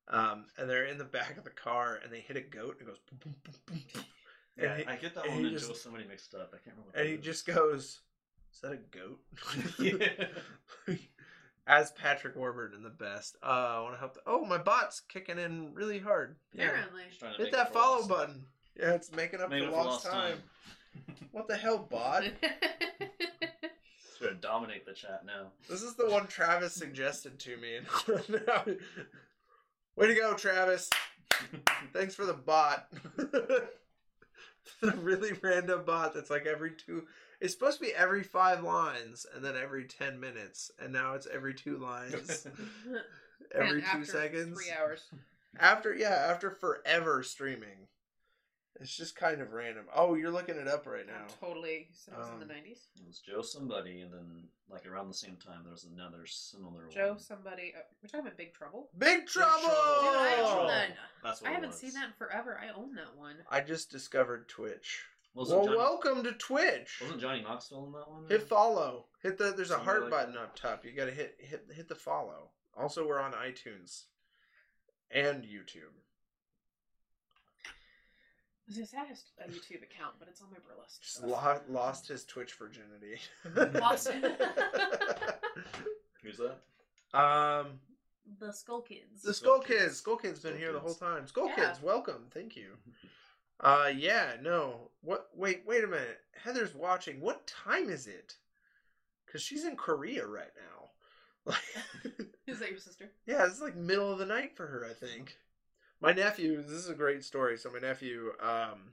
um, and they're in the back of the car and they hit a goat and it goes boom boom boom boom, boom. And Yeah, he- I get that one and just- somebody mixed up. I can't remember. What and he is. just goes, "Is that a goat?" yeah. As Patrick Warburton, the best. Uh, I want to help. The, oh, my bot's kicking in really hard. Yeah. Apparently. Just Hit that follow lost- button. Yeah, it's making up Make for up for lost lost time. time. What the hell, bot? It's gonna dominate the chat now. This is the one Travis suggested to me. Way to go, Travis. Thanks for the bot. the really random bot that's like every two. It's supposed to be every five lines and then every 10 minutes. And now it's every two lines, every And two after seconds. Three hours. After, yeah, after forever streaming. It's just kind of random. Oh, you're looking it up right now. Totally. So it was in Um, the 90s. It was Joe somebody, and then like around the same time, there was another similar Joe, one. somebody. Uh, we're talking about Big Trouble? Big Trouble! Trouble! Dude, I Oh. own that. That's what I it haven't was. seen that in forever. I own that one. I just discovered Twitch. Wasn't well, Johnny, welcome to Twitch. wasn't Johnny Knoxville in that one? Hit follow. Hit the there's a Something heart like button that. up top. You gotta hit hit hit the follow. Also, we're on iTunes and YouTube. I was gonna say I have a YouTube account, but it's on my burlesque. Just stuff. lo- lost his Twitch virginity. Lost Who's that? um, the Skull Kids. the Skull Skull Kids. Kids. Skull Kids been Skull here the whole time. Skull Yeah. Kids, welcome. Thank you. Uh, yeah, no. What? Wait, wait a minute. Heather's watching. What time is it? Because she's in Korea right now. Like. Is that your sister? Yeah, it's like middle of the night for her, I think. My nephew, this is a great story. So my nephew, um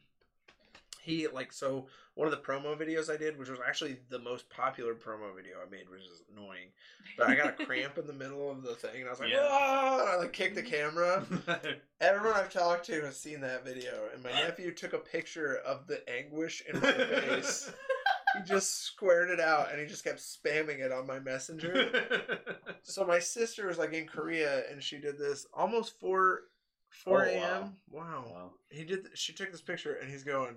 he like so one of the promo videos I did, which was actually the most popular promo video I made, which is annoying. But I got a cramp in the middle of the thing and I was like, Yeah. "Ah!" and I like kicked the camera. Everyone I've talked to has seen that video, and my nephew took a picture of the anguish in my face. he just squared it out and he just kept spamming it on my messenger. So my sister was like in Korea and she did this almost four four Oh, a.m. Wow. wow. He did. She took this picture and he's going.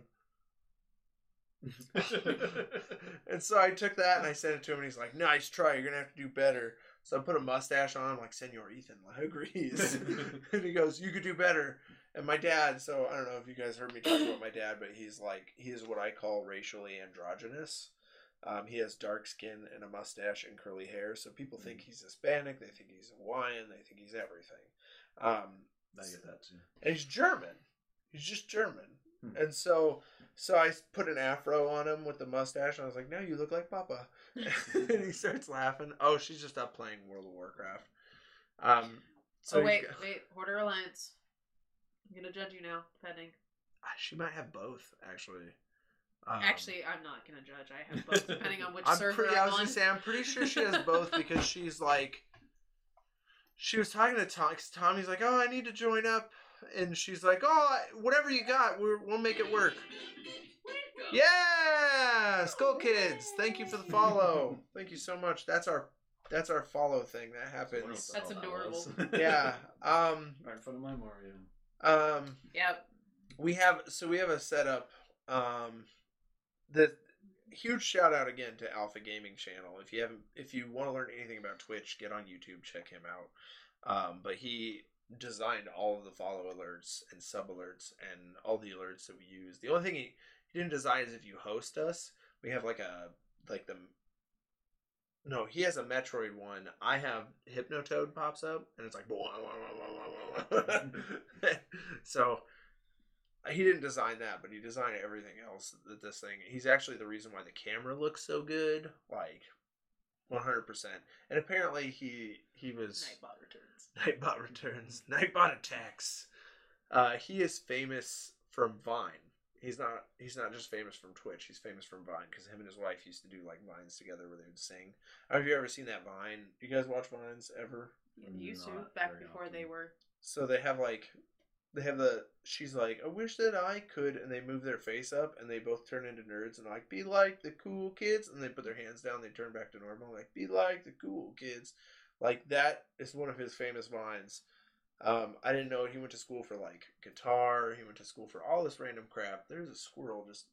and so I took that and I sent it to him and he's like, "Nice try. You're gonna have to do better." So I put a mustache on. I'm like, "Senor Ethan agrees," and he goes, "You could do better." And my dad. So I don't know if you guys heard me talk about my dad, but he's like he is what I call racially androgynous. Um, he has dark skin and a mustache and curly hair, so people think he's Hispanic. They think he's Hawaiian. They think he's everything. Um, I get that too. and he's German. He's just German. Hmm. And so so I put an afro on him with the mustache, and I was like, "No, you look like Papa." and he starts laughing. Oh, she's just up playing World of Warcraft. Um. So oh wait, got- wait, Horde or Alliance. I'm gonna judge you now, depending. Ah, she might have both actually. Um, Actually, I'm not gonna judge. I have both, depending on which I'm server pretty. I I'm was on. gonna say I'm pretty sure she has both because she's like, she was talking to Tom. Cause Tommy's like, "Oh, I need to join up," and she's like, "Oh, whatever you got, we're, we'll make it work." Yeah, Skull Kids. Thank you for the follow. Thank you so much. That's our that's our follow thing that happens. That's adorable. Yeah. Um. Right in front of my Mario. Um. Yep. we have so we have a setup um the huge shout out again to alpha gaming channel if you haven't if you want to learn anything about twitch get on youtube check him out um but he designed all of the follow alerts and sub alerts and all the alerts that we use the only thing he, he didn't design is if you host us we have like a like the no, he has a Metroid one. I have Hypnotoad pops up, and it's like, so uh, he didn't design that, but he designed everything else. That this thing, he's actually the reason why the camera looks so good, like one hundred percent. And apparently, he he was Nightbot returns. Nightbot returns. Nightbot attacks. Uh, he is famous from Vine. He's not. He's not just famous from Twitch. He's famous from Vine because him and his wife used to do like vines together where they would sing. Have you ever seen that Vine? You guys watch vines ever? Used to back before often. they were. So they have like, they have the. She's like, I wish that I could, and they move their face up, and they both turn into nerds, and like, be like the cool kids, and they put their hands down, they turn back to normal, like, be like the cool kids, like that is one of his famous lines. Um, I didn't know he went to school for like guitar. He went to school for all this random crap. There's a squirrel just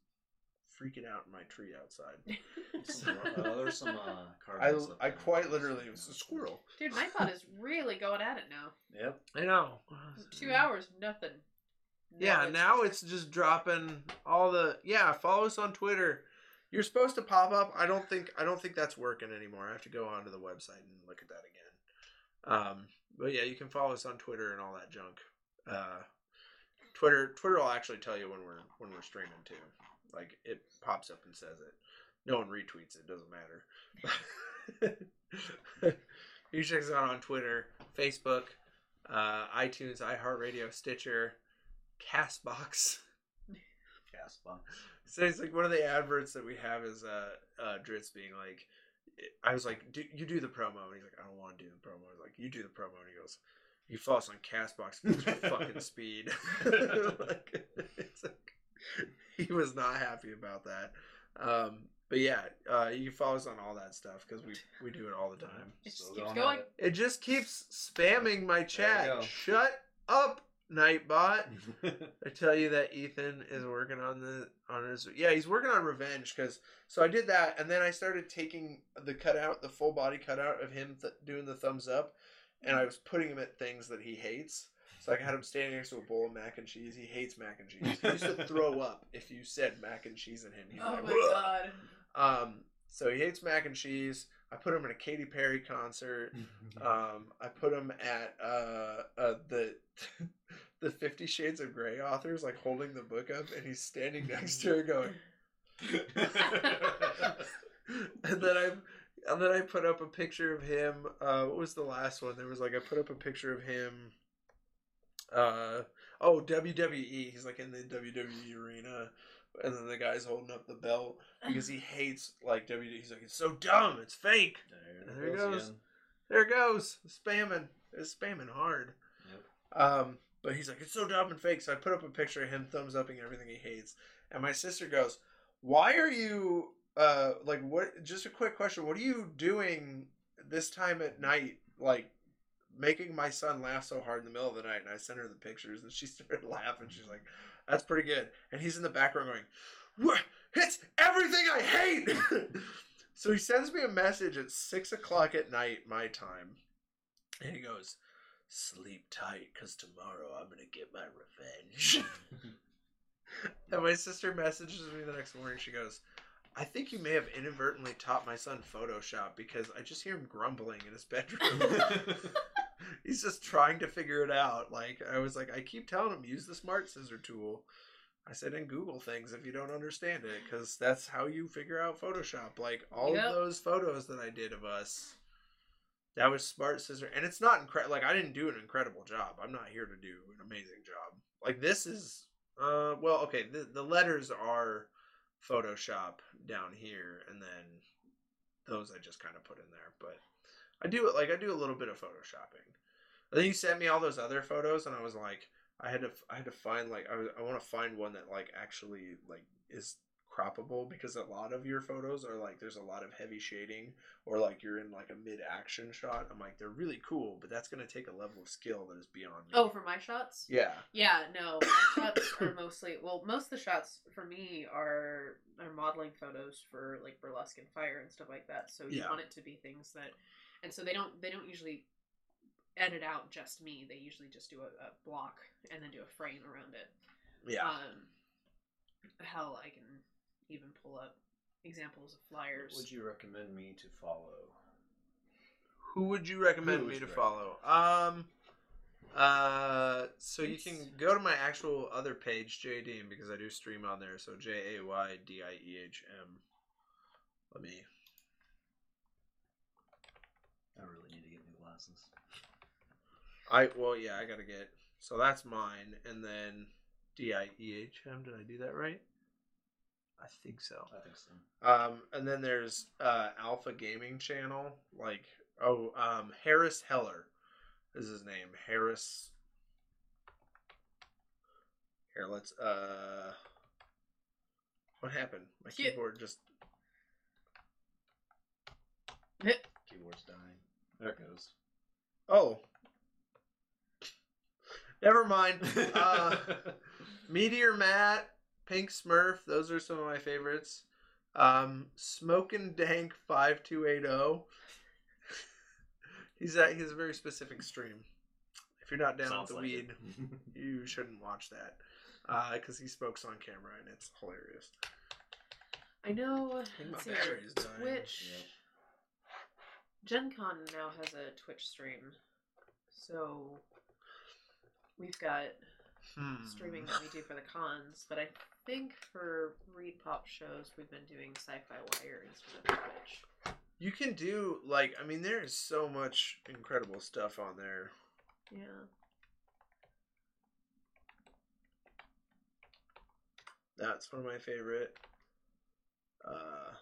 freaking out in my tree outside. Some, uh, there's some uh, I, cardinals up I quite literally it was a squirrel. Dude, Nightbot is really going at it now. Yep. I know. Two hours, nothing. Yeah, now it's just dropping all the yeah. Follow us on Twitter. You're supposed to pop up. I don't think I don't think that's working anymore. I have to go onto the website and look at that again. Um, but yeah, you can follow us on Twitter and all that junk. Uh, Twitter Twitter will actually tell you when we're when we're streaming too. Like it pops up and says it. No one retweets it. Doesn't matter. you check us out on Twitter, Facebook, uh, iTunes, iHeartRadio, Stitcher, Castbox. Castbox. So it's like one of the adverts that we have is uh, uh Dritz being like, I was like, do, you do the promo, and he's like, I don't want to do the promo. I was like, you do the promo, and he goes, you follow us on Castbox because your fucking speed. like, it's like, he was not happy about that. Um, but yeah, uh, you can follow us on all that stuff because we we do it all the time. It just Still keeps going going. at It just keeps spamming my chat. Shut up, Nightbot. I tell you that Ethan is working on the on his yeah he's working on revenge because so I did that and then I started taking the cutout the full body cutout of him th- doing the thumbs up and I was putting him at things that he hates so I had him standing next to a bowl of mac and cheese he hates mac and cheese he used to throw up if you said mac and cheese at him He's Oh like, my "Ugh." god. um so he hates mac and cheese I put him in a Katy Perry concert um, I put him at uh, uh, the the Fifty Shades of Grey authors, like holding the book up, and he's standing next to her, going. and then I, and then I put up a picture of him. Uh, what was the last one? There was like I put up a picture of him. Uh oh, WWE. He's like in the WWE arena, and then the guy's holding up the belt because he hates like WWE. He's like, it's so dumb, it's fake. There it goes. again. There it goes, spamming. It's spamming hard. Yep. Um, but he's like, it's so dumb and fake. So I put up a picture of him thumbs upping everything he hates. And my sister goes, Why are you uh like what just a quick question, what are you doing this time at night, like making my son laugh so hard in the middle of the night? And I sent her the pictures and she started laughing. She's like, That's pretty good. And he's in the background going, What it's everything I hate So he sends me a message at six o'clock at night, my time. And he goes, Sleep tight, because tomorrow I'm going to get my revenge. and my sister messages me the next morning. She goes, I think you may have inadvertently taught my son Photoshop because I just hear him grumbling in his bedroom. he's just trying to figure it out. Like I was like, I keep telling him use the smart scissor tool. I said and Google things if you don't understand it, because that's how you figure out Photoshop. Like all Yep. of those photos that I did of us, that was smart scissor, and it's not incredible. Like I didn't do an incredible job. I'm not here to do an amazing job. Like this is, uh, well, okay. The the letters are Photoshop down here, and then those I just kind of put in there. But I do it like I do a little bit of photoshopping. And then you sent me all those other photos, and I was like, I had to I had to find like I, was- I want to find one that like actually like is croppable because a lot of your photos are like there's a lot of heavy shading or like you're in like a mid action shot. I'm like they're really cool, but that's gonna take a level of skill that is beyond me. Oh, for my shots? yeah. Yeah, no. My shots are mostly well, most of the shots for me are are modeling photos for like burlesque and fire and stuff like that. So you Yeah. want it to be things that, and so they don't they don't usually edit out just me. They usually just do a, a block and then do a frame around it. Yeah. Um, hell, I can even pull up examples of flyers. Who would you recommend me to follow? Who would you recommend Who me to you follow? Um uh so you can go to my actual other page, JD, because I do stream on there, so J A Y D I E H M. Let me I really need to get new glasses. I well yeah, I gotta get so that's mine and then D I E H M, did I do that right? I think so. I think so. Um, and then there's uh, Alpha Gaming Channel. Like, oh, um, Harris Heller is his name. Harris. Here, let's. Uh, what happened? My Cute. keyboard just. Keyboard's dying. There it goes. Oh. Never mind. Uh, Meteor Matt, Pink Smurf, those are some of my favorites. Um, Smokin' Dank five two eight zero. He's at he's a very specific stream. If you're not down Sounds with the like weed, you shouldn't watch that because he smokes on camera and it's hilarious. I know. think my let's see, battery's dying. Twitch. Gen Con now has a Twitch stream. So we've got Hmm. streaming that we do for the cons, but I think for ReedPop shows we've been doing Sci-Fi Wire instead of Twitch. You can do like I mean there is so much incredible stuff on there. Yeah. That's one of my favorite. Uh,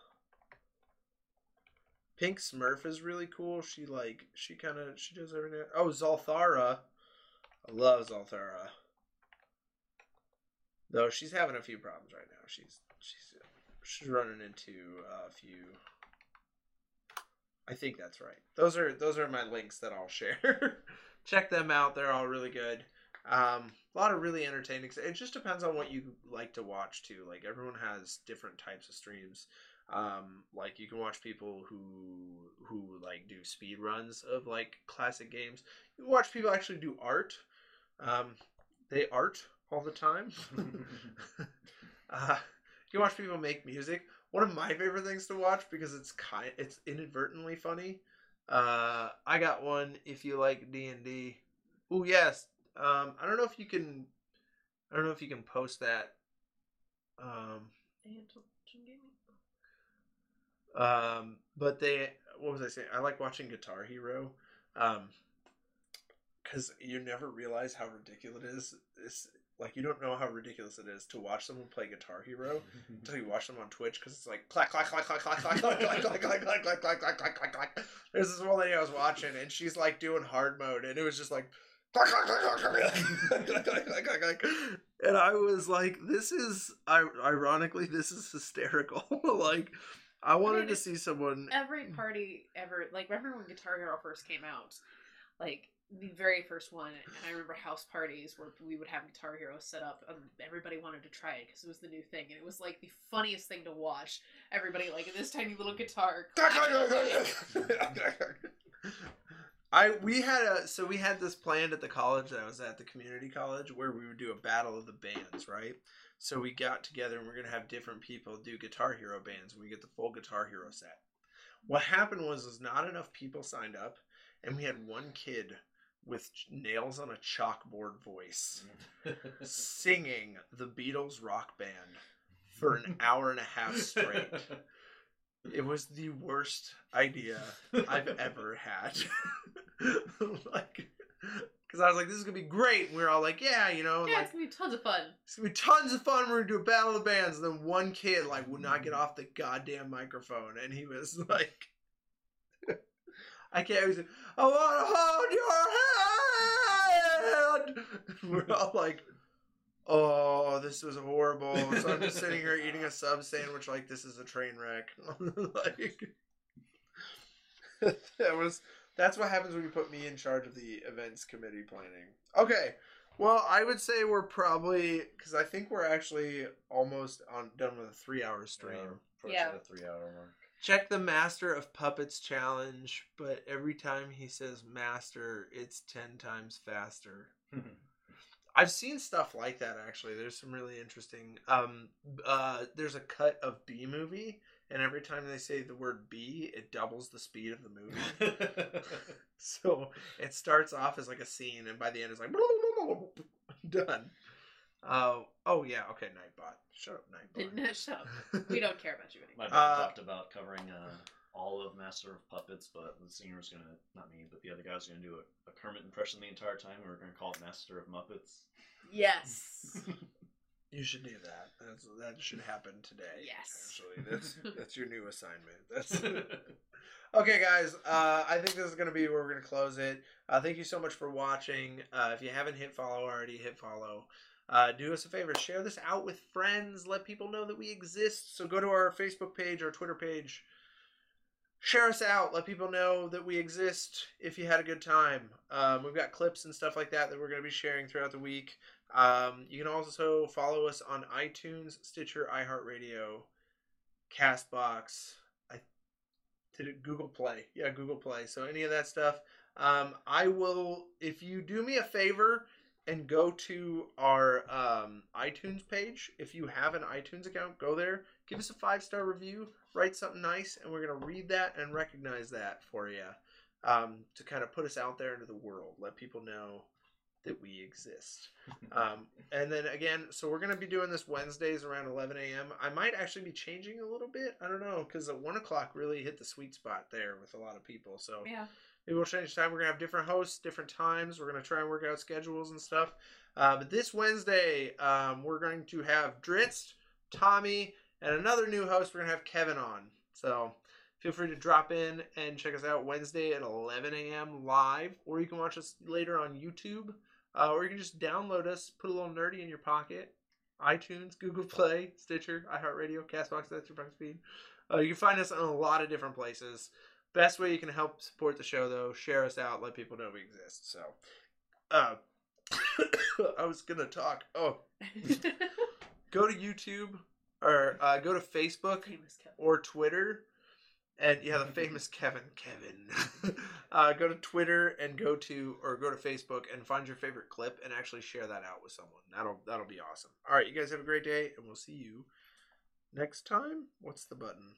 Pink Smurf is really cool. She like she kind of she does everything. Oh, Zalthara, I love. Though she's having a few problems right now. She's she's she's running into a few. I think that's right. Those are those are my links that I'll share. Check them out. They're all really good. Um, a lot of really entertaining. It just depends on what you like to watch too. Like everyone has different types of streams. Um, like you can watch people who who like do speed runs of like classic games. You watch people actually do art. Um, they art all the time. uh, you watch people make music. One of my favorite things to watch because it's kind it's inadvertently funny. Uh, I got one. If you like D and D, oh yes. Um, I don't know if you can. I don't know if you can post that. Um, um, but they. What was I saying? I like watching Guitar Hero. Um, because you never realize how ridiculous it is. It's like you don't know how ridiculous it is to watch someone play Guitar Hero until you watch them on Twitch because it's like clack clack clack clack clack clack clack clack clack clack clack clack clack clack clack clack clack. There's this one lady I was watching and she's like doing hard mode and it was just like clack clack clack clack clack clack clack clack clack clack. and I was like, this is ironically this is hysterical. like I wanted mean, to see someone. Every party ever, like, remember when Guitar Hero first came out? Like, the very first one, and I remember house parties where we would have Guitar Hero set up, and everybody wanted to try it because it was the new thing, and it was like the funniest thing to watch. Everybody, like, this tiny little guitar. I we had a so we had this planned at the college that I was at the community college where we would do a battle of the bands, right? So we got together and we're gonna have different people do Guitar Hero bands and we get the full Guitar Hero set. What happened was was not enough people signed up and we had one kid with nails on a chalkboard voice singing the Beatles rock band for an hour and a half straight. It was the worst idea I've ever had. like, because I was like, this is gonna be great. And we were all like, yeah, you know, Yeah, like it's gonna be tons of fun. it's gonna be tons of fun. We're gonna do a battle of the bands. And then one kid like would not get off the goddamn microphone, and he was like, "I can't." He was I want to hold your hand. We're all like, "Oh, this was horrible." So I'm just sitting here eating a sub sandwich, like this is a train wreck. like that was. That's what happens when you put me in charge of the events committee planning. Okay. Well, I would say we're probably because I think we're actually almost on done with a three-hour stream. Yeah. The three hour mark. Check the Master of Puppets challenge, but every time he says master, it's ten times faster. I've seen stuff like that actually. There's some really interesting. Um, uh, there's a cut of B movie, and every time they say the word B, it doubles the speed of the movie. So it starts off as like a scene, and by the end, it's like done. Uh, oh yeah, okay, Nightbot. Shut up, Nightbot. No, shut up. We don't care about you My anymore. dad Uh, talked about covering uh, all of Master of Puppets, but the singer's gonna, not me, but the other guy's gonna do a, a Kermit impression the entire time. and We're gonna call it Master of Muppets. Yes. You should do that. That's, that should happen today. Yes. Actually, that's that's your new assignment. That's okay, guys. Uh, I think this is gonna be where we're gonna close it. Uh, thank you so much for watching. Uh, if you haven't hit follow already, hit follow. Uh, do us a favor, share this out with friends. Let people know that we exist. So go to our Facebook page, our Twitter page. Share us out. Let people know that we exist. If you had a good time, um, we've got clips and stuff like that that we're going to be sharing throughout the week. Um, you can also follow us on iTunes, Stitcher, iHeartRadio, Castbox. I did it Google Play. Yeah, Google Play. So any of that stuff. Um, I will if you do me a favor and go to our um, iTunes page. If you have an iTunes account, go there. Give us a five star review. Write something nice, and we're gonna read that and recognize that for you um, to kind of put us out there into the world. Let people know that we exist. Um, and then again, so we're gonna be doing this Wednesdays around 11 a.m. I might actually be changing a little bit. I don't know because at one o'clock really hit the sweet spot there with a lot of people. So Yeah. Maybe we'll change time. We're gonna have different hosts, different times. We're gonna try and work out schedules and stuff. Uh, but this Wednesday, um, we're going to have Dritz, Tommy, and another new host. We're gonna have Kevin on. So feel free to drop in and check us out Wednesday at 11 a.m. live, or you can watch us later on YouTube, uh, or you can just download us, put a little nerdy in your pocket. iTunes, Google Play, Stitcher, iHeartRadio, Castbox, that's your box feed. Uh, you can find us in a lot of different places. Best way you can help support the show, though, share us out, let people know we exist. So, uh, I was gonna talk. Oh, go to YouTube or uh, go to Facebook or Twitter, and yeah, the famous Kevin, Kevin. uh, go to Twitter and go to or go to Facebook and find your favorite clip and actually share that out with someone. That'll that'll be awesome. All right, you guys have a great day, and we'll see you next time. What's the button?